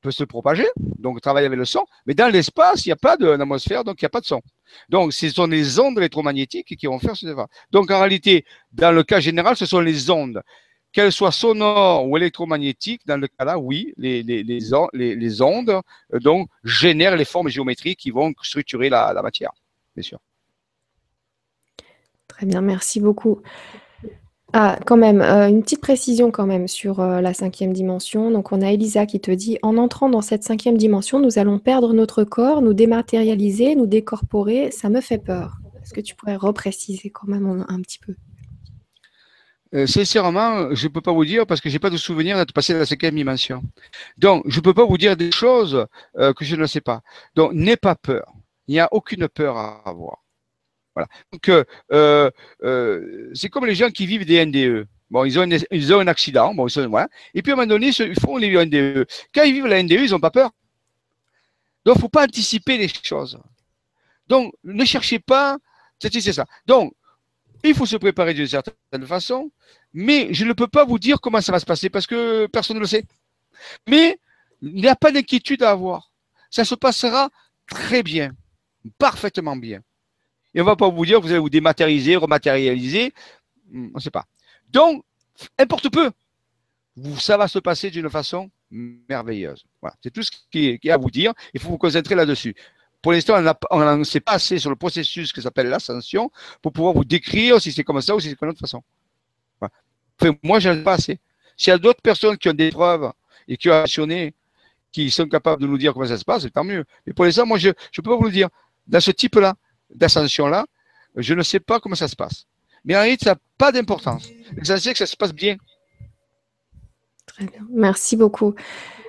peut se propager, donc travailler avec le son, mais dans l'espace, il n'y a pas d'atmosphère, donc il n'y a pas de son. Donc, ce sont les ondes électromagnétiques qui vont faire ce débat. Donc, en réalité, dans le cas général, ce sont les ondes qu'elles soient sonores ou électromagnétiques, dans le cas-là, oui, les, les, ondes euh, donc, génèrent les formes géométriques qui vont structurer la, matière, bien sûr. Très bien, merci beaucoup. Ah, quand même, euh, une petite précision quand même sur euh, la cinquième dimension. Donc, on a Elisa qui te dit En entrant dans cette cinquième dimension, nous allons perdre notre corps, nous dématérialiser, nous décorporer. Ça me fait peur. Est-ce que tu pourrais repréciser quand même un petit peu? Euh, sincèrement, je ne peux pas vous dire parce que je n'ai pas de souvenir d'être passé dans la cinquième dimension. Donc, je ne peux pas vous dire des choses que je ne sais pas. Donc, n'aie pas peur. Il n'y a aucune peur à avoir. Donc, euh, c'est comme les gens qui vivent des NDE. Bon, ils ont, un accident, bon, ils voilà. et puis à un moment donné, ils font les NDE. Quand ils vivent la NDE, ils n'ont pas peur. Donc, il ne faut pas anticiper les choses. Donc, ne cherchez pas, c'est ça. Donc, il faut se préparer d'une certaine façon, mais je ne peux pas vous dire comment ça va se passer parce que personne ne le sait. Mais il n'y a pas d'inquiétude à avoir. Ça se passera très bien, parfaitement bien. Et on ne va pas vous dire que vous allez vous dématérialiser, rematérialiser, hmm, on ne sait pas. Donc, importe peu, ça va se passer d'une façon merveilleuse. Voilà, c'est tout ce qui est à vous dire. Il faut vous concentrer là-dessus. Pour l'instant, on n'en sait pas assez sur le processus qui s'appelle l'ascension pour pouvoir vous décrire si c'est comme ça ou si c'est d'une autre façon. moi, je n'en ai pas assez. S'il y a d'autres personnes qui ont des preuves et qui ont actionné, qui sont capables de nous dire comment ça se passe, tant mieux. Mais pour l'instant, moi, je ne peux pas vous le dire. Dans ce type-là, d'ascension-là, je ne sais pas comment ça se passe. Mais en réalité, ça n'a pas d'importance. L'essentiel, que ça se passe bien. Très bien. Merci beaucoup.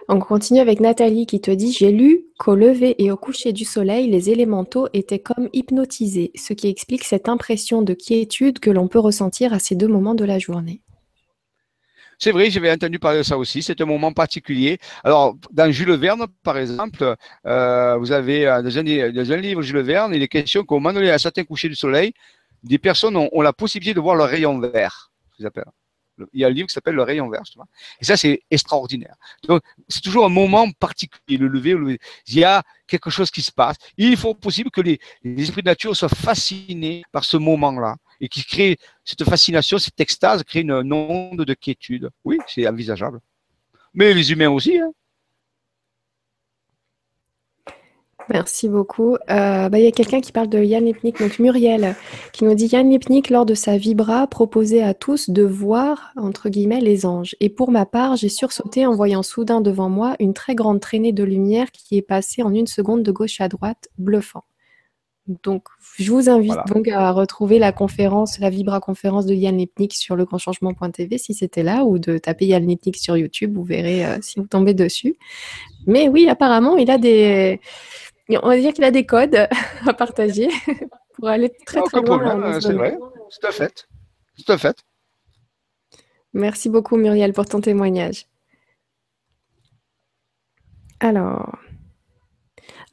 On continue avec Nathalie qui te dit J'ai lu qu'au lever et au coucher du soleil, les élémentaux étaient comme hypnotisés, ce qui explique cette impression de quiétude que l'on peut ressentir à ces deux moments de la journée. C'est vrai, j'avais entendu parler de ça aussi. C'est un moment particulier. Alors, dans Jules Verne, par exemple, euh, vous avez euh, dans un, livre Jules Verne, il est question qu'au moment donné, à certains couchers du soleil, des personnes ont, la possibilité de voir le rayon vert. Ce qu'ils appellent. Il y a un livre qui s'appelle Le rayon vert. Et ça, c'est extraordinaire. Donc, c'est toujours un moment particulier, le lever, le Il y a quelque chose qui se passe. Il faut possible que les, esprits de nature soient fascinés par ce moment-là et qui crée cette fascination, cette extase, crée une, une onde de quiétude. Oui, c'est envisageable. Mais les humains aussi. Hein. Merci beaucoup. Euh, bah, il y a quelqu'un qui parle de Yann Lipnik, donc Muriel, qui nous dit Yann Lipnik, lors de sa vibra, proposait à tous de voir, entre guillemets, les anges. Et pour ma part, j'ai sursauté en voyant soudain devant moi une très grande traînée de lumière qui est passée en une seconde de gauche à droite, bluffant. Donc, je vous invite donc à retrouver la conférence, la Vibra conférence de Yann Lipnik sur legrandchangement.tv si c'était là, ou de taper Yann Lipnik sur YouTube, vous verrez euh, si vous tombez dessus. Mais oui, apparemment, il a des, on va dire qu'il a des codes à partager pour aller très très loin. C'est vrai, c'est à fait. C'est à fait. Merci beaucoup Muriel pour ton témoignage. Alors,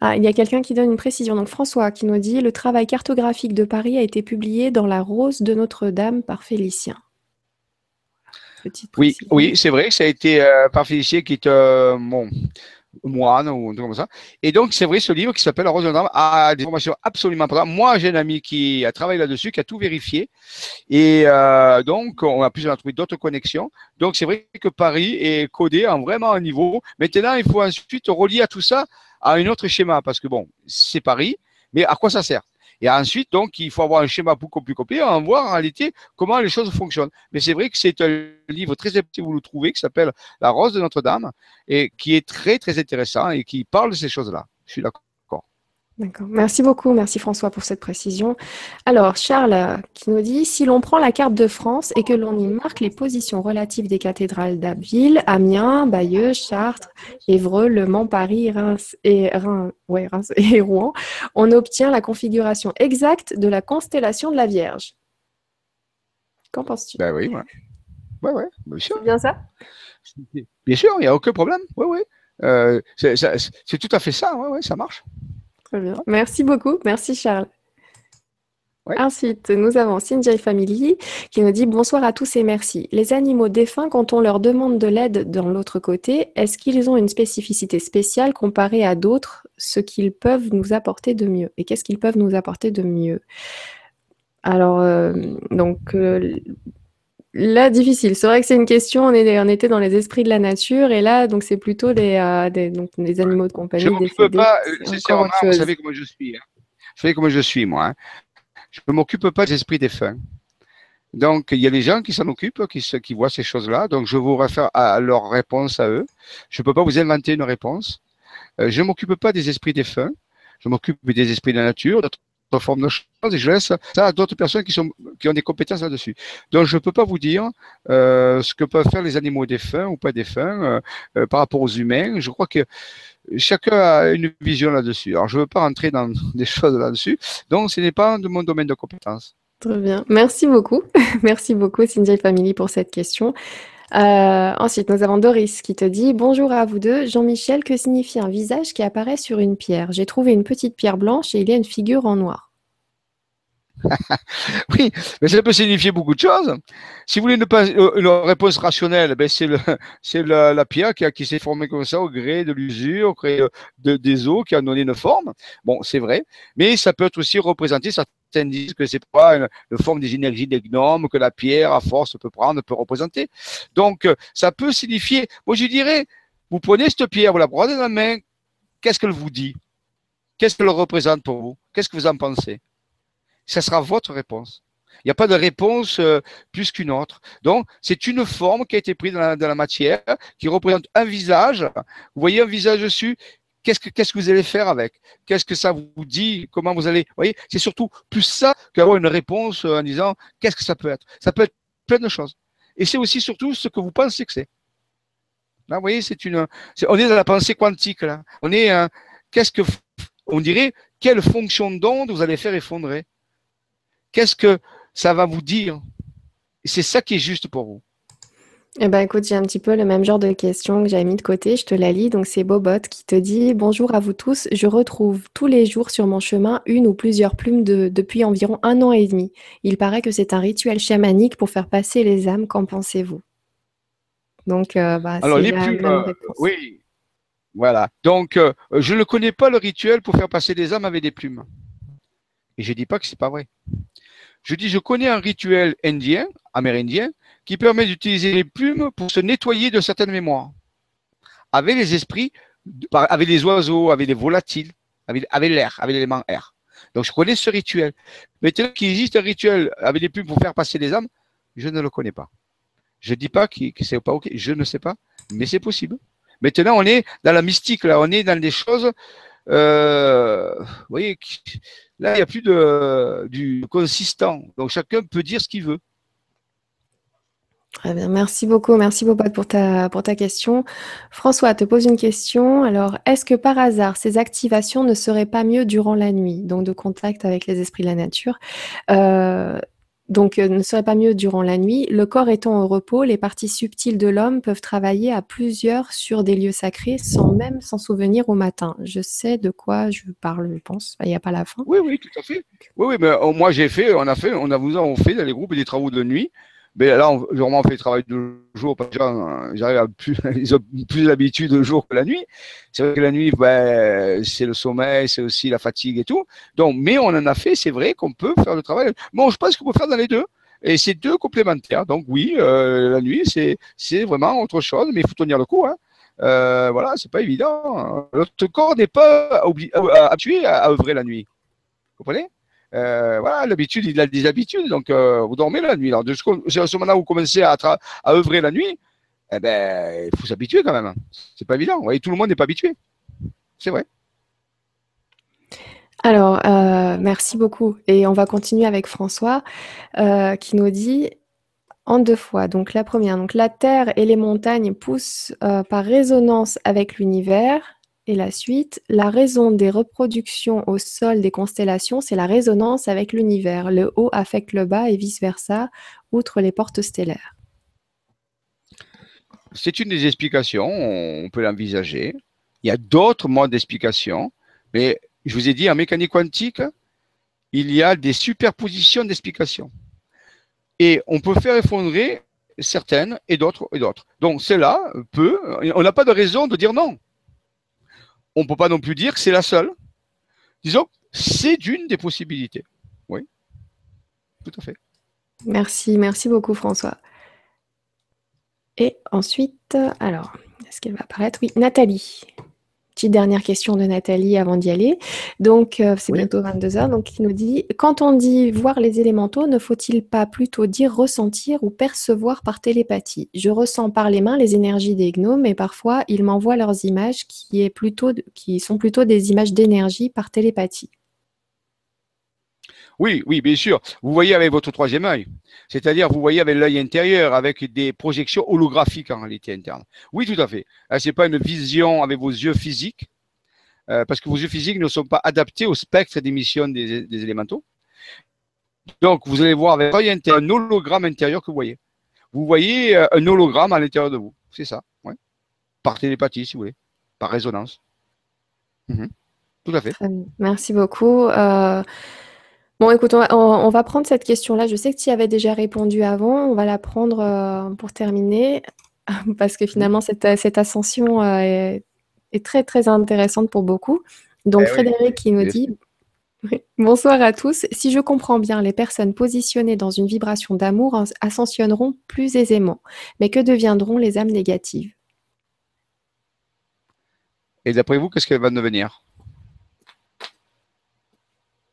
ah, il y a quelqu'un qui donne une précision. Donc François qui nous dit le travail cartographique de Paris a été publié dans La Rose de Notre-Dame par Félicien. Oui, oui, c'est vrai, ça a été euh, par Félicien qui est euh, bon, moine ou un truc comme ça. Et donc, c'est vrai, ce livre qui s'appelle Rose Notre-Dame a des informations absolument pas. Moi, j'ai un ami qui a travaillé là-dessus, qui a tout vérifié. Et euh, donc, on a pu trouver d'autres connexions. Donc, c'est vrai que Paris est codé en vraiment un niveau. Maintenant, il faut ensuite relier à tout ça à un autre schéma parce que bon, c'est Paris, Mais à quoi ça sert? Et ensuite, donc, il faut avoir un schéma beaucoup plus complet, en voir en réalité comment les choses fonctionnent. Mais c'est vrai que c'est un livre très important, vous le trouvez, qui s'appelle La Rose de Notre-Dame, et qui est très, très intéressant et qui parle de ces choses-là. Je suis d'accord. D'accord. Merci beaucoup. Merci François pour cette précision. Alors, Charles qui nous dit si l'on prend la carte de France et que l'on y marque les positions relatives des cathédrales d'Abbeville, Amiens, Bayeux, Chartres, Évreux, Le Mans, Paris, Reims et, et Rouen, on obtient la configuration exacte de la constellation de la Vierge. Qu'en penses-tu? Ben oui, ouais. Ouais, ouais, bien sûr. C'est bien ça? Bien sûr, il n'y a aucun problème. Oui, oui. Euh, c'est tout à fait ça. Oui, oui, ça marche. Merci beaucoup. Merci Charles. Ensuite, nous avons Sinjay Family qui nous dit bonsoir à tous et merci. Les animaux défunts, quand on leur demande de l'aide dans l'autre côté, est-ce qu'ils ont une spécificité spéciale comparée à d'autres, ce qu'ils peuvent nous apporter de mieux? Et qu'est-ce qu'ils peuvent nous apporter de mieux? Alors, euh, donc, euh, Là, difficile. C'est vrai que c'est une question. On, est, on était dans les esprits de la nature et là, donc c'est plutôt des, euh, des, donc, des animaux de compagnie. Je ne m'occupe pas. Euh, vous savez comment je suis. Hein. Vous savez comment je suis, moi. Hein. Je ne m'occupe pas des esprits défunts. Donc, il y a des gens qui s'en occupent, qui, qui voient ces choses-là. Donc, je vous réfère à leur réponse à eux. Je ne peux pas vous inventer une réponse. Euh, je ne m'occupe pas des esprits défunts. Je m'occupe des esprits de la nature, forme de choses et je laisse ça à d'autres personnes qui, sont, qui ont des compétences là-dessus. Donc, je ne peux pas vous dire euh, ce que peuvent faire les animaux défunts ou pas défunts euh, euh, par rapport aux humains. Je crois que chacun a une vision là-dessus. Alors, je ne veux pas rentrer dans des choses là-dessus. Donc, ce n'est pas de mon domaine de compétence. Très bien. Merci beaucoup. Merci beaucoup, Cindy Family, pour cette question. Ensuite, nous avons Doris qui te dit Bonjour à vous deux. Jean-Michel, que signifie un visage qui apparaît sur une pierre? J'ai trouvé une petite pierre blanche et il y a une figure en noir. oui, mais ça peut signifier beaucoup de choses. Si vous voulez une, euh, une réponse rationnelle, ben c'est la, la, pierre qui, qui s'est formée comme ça au gré de l'usure, au gré de, des eaux qui a donné une forme. Bon, c'est vrai, mais ça peut être aussi représenté, certains disent que c'est pas une, forme des énergies des gnomes que la pierre, à force, peut prendre, peut représenter. Donc, euh, ça peut signifier, moi je dirais, vous prenez cette pierre, vous la prenez dans la main, qu'est-ce qu'elle vous dit? Qu'est-ce qu'elle représente pour vous? Qu'est-ce que vous en pensez? Ça sera votre réponse. Il n'y a pas de réponse euh, plus qu'une autre. Donc, c'est une forme qui a été prise dans la, matière, qui représente un visage. Vous voyez un visage dessus? Qu'est-ce que, qu'est-ce que vous allez faire avec? Qu'est-ce que ça vous dit? Comment vous allez Vous voyez, c'est surtout plus ça qu'avoir une réponse euh, en disant qu'est-ce que ça peut être? Ça peut être plein de choses. Et c'est aussi surtout ce que vous pensez que c'est. Là, vous voyez, c'est une. on est dans la pensée quantique là. On est. qu'est-ce que on dirait quelle fonction d'onde vous allez faire effondrer? Qu'est-ce que ça va vous dire? C'est ça qui est juste pour vous. Eh ben, écoute, j'ai un petit peu le même genre de question que j'avais mis de côté. Je te la lis. Donc, c'est Bobot qui te dit Bonjour à vous tous. Je retrouve tous les jours sur mon chemin une ou plusieurs plumes depuis environ un an et demi. Il paraît que c'est un rituel chamanique pour faire passer les âmes. Qu'en pensez-vous? Donc, euh, bah, Alors, les plumes, euh, oui. Voilà. Donc, euh, je ne connais pas le rituel pour faire passer les âmes avec des plumes. Et je ne dis pas que ce n'est pas vrai. Je dis, je connais un rituel indien, amérindien, qui permet d'utiliser les plumes pour se nettoyer de certaines mémoires. Avec les esprits, avec les oiseaux, avec les volatiles, avec, l'air, avec l'élément air. Donc je connais ce rituel. Mais qu'il existe un rituel avec des plumes pour faire passer les âmes, je ne le connais pas. Je ne dis pas que, que c'est pas OK, je ne sais pas, mais c'est possible. Maintenant, on est dans la mystique, là, on est dans des choses, euh, vous voyez, Là, il n'y a plus de, du consistant. Donc, chacun peut dire ce qu'il veut. Très bien, merci beaucoup, merci beaucoup pour ta, question. François te pose une question. Alors, est-ce que par hasard, ces activations ne seraient pas mieux durant la nuit, donc de contact avec les esprits de la nature euh, donc, euh, ne serait pas mieux durant la nuit? Le corps étant au repos, les parties subtiles de l'homme peuvent travailler à plusieurs sur des lieux sacrés sans même s'en souvenir au matin. Je sais de quoi je parle, je pense. Il n'y a pas la fin. Oui, oui, tout à fait. Oui, oui, mais euh, moi j'ai fait, on a fait, on a vous on fait dans les groupes des travaux de nuit. Mais là, on, vraiment, on fait le travail de jour parce que j'arrive à plus, ils ont plus l'habitude de jour que la nuit. C'est vrai que la nuit, ben, c'est le sommeil, c'est aussi la fatigue et tout. Donc, mais on en a fait, c'est vrai qu'on peut faire le travail. Bon, je pense qu'on peut faire dans les deux. Et c'est deux complémentaires. Donc oui, euh, la nuit, c'est c'est vraiment autre chose, mais il faut tenir le coup. Hein. Euh, voilà, c'est pas évident. Notre corps n'est pas habitué à, à œuvrer la nuit. Vous comprenez? Euh, voilà, l'habitude, il a des habitudes, donc euh, vous dormez la nuit. Alors, c'est à ce moment-là où vous commencez à, à œuvrer la nuit, eh ben, il faut s'habituer quand même. C'est pas évident. Vous voyez, tout le monde n'est pas habitué. C'est vrai. Alors, euh, merci beaucoup. Et on va continuer avec François qui nous dit en deux fois. Donc, la première, donc la Terre et les montagnes poussent par résonance avec l'univers. Et la suite, la raison des reproductions au sol des constellations, c'est la résonance avec l'univers. Le haut affecte le bas et vice-versa, outre les portes stellaires. C'est une des explications, on peut l'envisager. Il y a d'autres modes d'explication, mais je vous ai dit, en mécanique quantique, il y a des superpositions d'explications. Et on peut faire effondrer certaines et d'autres et d'autres. Donc cela peut, on n'a pas de raison de dire non on ne peut pas non plus dire que c'est la seule. Disons, c'est une des possibilités. Oui, tout à fait. Merci, merci beaucoup François. Et ensuite, alors, est-ce qu'elle va apparaître? Oui, Nathalie. Petite dernière question de Nathalie avant d'y aller. Donc, euh, c'est bientôt 22h. Donc, il nous dit Quand on dit voir les élémentaux, ne faut-il pas plutôt dire ressentir ou percevoir par télépathie? Je ressens par les mains les énergies des gnomes et parfois ils m'envoient leurs images qui, est plutôt, qui sont plutôt des images d'énergie par télépathie. Oui, oui, bien sûr. Vous voyez avec votre troisième œil. C'est-à-dire, vous voyez avec l'œil intérieur, avec des projections holographiques en réalité interne. Oui, tout à fait. Euh, Ce n'est pas une vision avec vos yeux physiques, euh, parce que vos yeux physiques ne sont pas adaptés au spectre d'émission des, élémentaux. Donc, vous allez voir avec l'œil intérieur un hologramme intérieur que vous voyez. Vous voyez euh, un hologramme à l'intérieur de vous. C'est ça. Par télépathie, si vous voulez. Par résonance. Mhm. Tout à fait. Merci beaucoup. Bon, écoute, on va, prendre cette question-là. Je sais que tu y avais déjà répondu avant. On va la prendre euh, pour terminer, parce que finalement, cette, ascension euh, est, très, très intéressante pour beaucoup. Donc, eh Frédéric qui nous dit Bonsoir à tous. Si je comprends bien, les personnes positionnées dans une vibration d'amour ascensionneront plus aisément. Mais que deviendront les âmes négatives? Et d'après vous, qu'est-ce qu'elles vont devenir?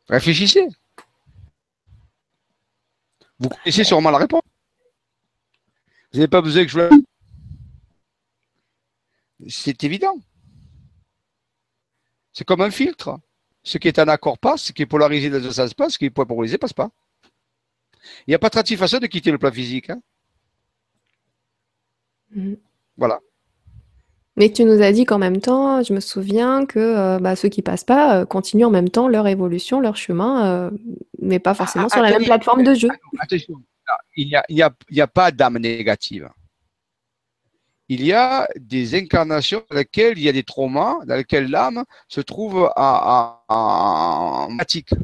Réfléchissez. Vous connaissez sûrement la réponse. Vous n'avez pas besoin que je vous la C'est évident. C'est comme un filtre. Ce qui est en accord passe, ce qui est polarisé dans un sens passe, ce qui est pas polarisé passe pas. Il n'y a pas de façon de quitter le plan physique. Hein. Mm. Voilà. Mais tu nous as dit qu'en même temps, je me souviens que euh, bah, ceux qui passent pas euh, continuent en même temps leur évolution, leur chemin, euh, mais pas forcément ah, sur la même plateforme de jeu. Attention, il n'y a, pas d'âme négative. Il y a des incarnations dans lesquelles il y a des traumas, dans lesquelles l'âme se trouve en matique.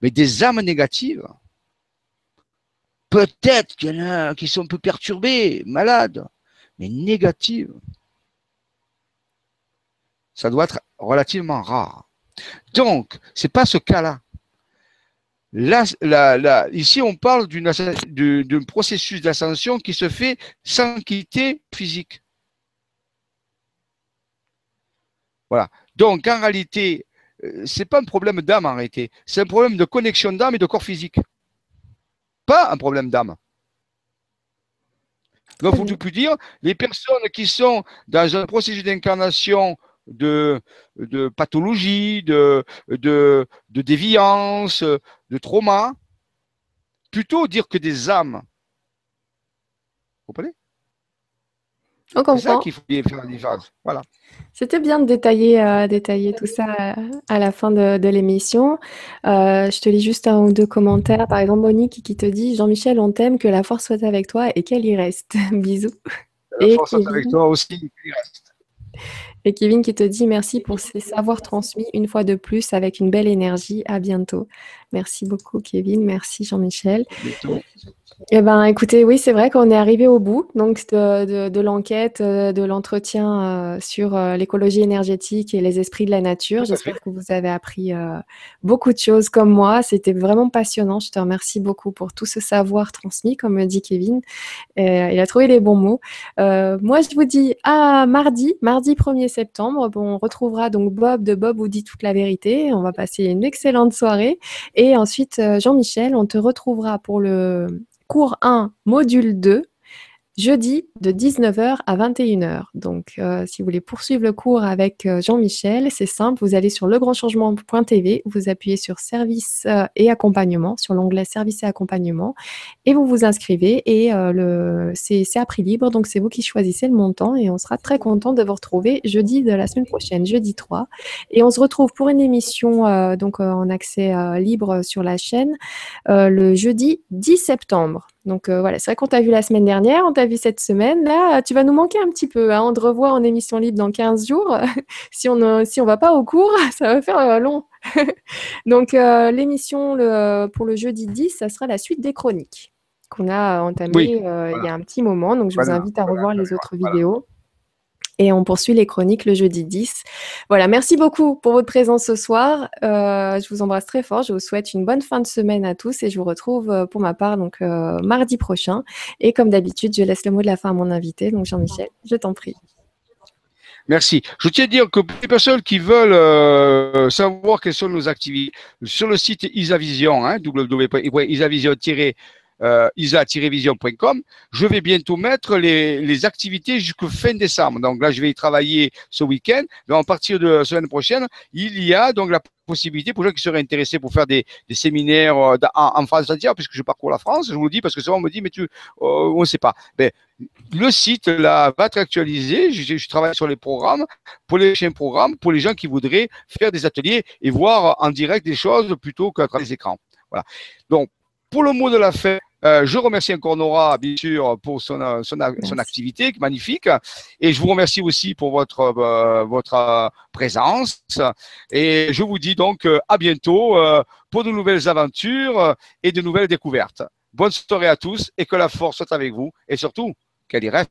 Mais des âmes négatives, peut-être qu'il y en a qui sont un peu perturbées, malades, mais négatives ça doit être relativement rare. Donc, ce n'est pas ce cas-là. ici, on parle d'un processus d'ascension qui se fait sans quitter physique. Voilà. Donc, en réalité, euh, ce n'est pas un problème d'âme en réalité. C'est un problème de connexion d'âme et de corps physique. Pas un problème d'âme. Donc, il faut tout dire, les personnes qui sont dans un processus d'incarnation de, de pathologie, de, de, de déviance, de trauma, plutôt dire que des âmes. Vous comprenez? On comprend. C'est ça qu'il faut bien faire la Voilà. C'était bien de détailler, euh, détailler tout ça à, la fin de, de l'émission. Euh, je te lis juste un ou deux commentaires. Par exemple, Monique qui te dit Jean-Michel, on t'aime, que la force soit avec toi et qu'elle y reste. Bisous. La force soit avec toi aussi, qu'elle y reste. Et Kevin qui te dit merci pour ces savoirs transmis une fois de plus avec une belle énergie. À bientôt. Merci beaucoup, Kevin. Merci, Jean-Michel. Eh ben, écoutez, oui, c'est vrai qu'on est arrivé au bout donc de, l'enquête, euh, de l'entretien euh, sur euh, l'écologie énergétique et les esprits de la nature. J'espère que vous avez appris beaucoup de choses comme moi. C'était vraiment passionnant. Je te remercie beaucoup pour tout ce savoir transmis, comme me dit Kevin. il a trouvé les bons mots. moi, je vous dis à mardi, mardi 1er septembre. Bon, on retrouvera donc Bob de Bob vous dit toute la vérité. On va passer une excellente soirée. Et ensuite, Jean-Michel, on te retrouvera pour le cours 1, module 2, jeudi de 19h à 21h. Donc, euh, si vous voulez poursuivre le cours avec euh, Jean-Michel, c'est simple, vous allez sur legrandchangement.tv, vous appuyez sur service euh, et accompagnement, sur l'onglet service et accompagnement, et vous vous inscrivez et le, c'est, à prix libre, donc c'est vous qui choisissez le montant et on sera très content de vous retrouver jeudi de la semaine prochaine, jeudi 3. Et on se retrouve pour une émission donc en accès libre sur la chaîne le jeudi 10 septembre. Donc euh, voilà, c'est vrai qu'on t'a vu la semaine dernière, on t'a vu cette semaine. Là, tu vas nous manquer un petit peu. Hein. On te revoit en émission libre dans 15 jours. si on ne si on va pas au cours, ça va faire euh, long. Donc euh, l'émission pour le jeudi 10, ça sera la suite des chroniques qu'on a entamé il y a un petit moment. Donc je vous invite à revoir les autres vidéos. Et on poursuit les chroniques le jeudi 10. Voilà, merci beaucoup pour votre présence ce soir. Euh, je vous embrasse très fort. Je vous souhaite une bonne fin de semaine à tous et je vous retrouve euh, pour ma part donc euh, mardi prochain. Et comme d'habitude, je laisse le mot de la fin à mon invité. Donc Jean-Michel, je t'en prie. Merci. Je tiens à dire que pour les personnes qui veulent savoir quelles sont nos activités, sur le site Isavision, hein, www.isavision- euh, isa-vision.com, je vais bientôt mettre les, activités jusqu'au fin décembre. Donc là, je vais y travailler ce week-end. Mais à partir de la semaine prochaine, il y a donc la possibilité pour les gens qui seraient intéressés pour faire des, séminaires euh, en, France entière, puisque je parcours la France, je vous le dis parce que souvent on me dit, mais tu, euh, on ne sait pas. Ben, le site là va être actualisé. Je, je, travaille sur les programmes pour les prochains programmes, pour les gens qui voudraient faire des ateliers et voir en direct des choses plutôt qu'à travers les écrans. Voilà. Donc, pour le mot de la fin, euh, je remercie encore Nora, bien sûr, pour son, euh, son, son activité magnifique. Et je vous remercie aussi pour votre, euh, votre présence. Et je vous dis donc à bientôt pour de nouvelles aventures et de nouvelles découvertes. Bonne soirée à tous et que la force soit avec vous et surtout qu'elle y reste.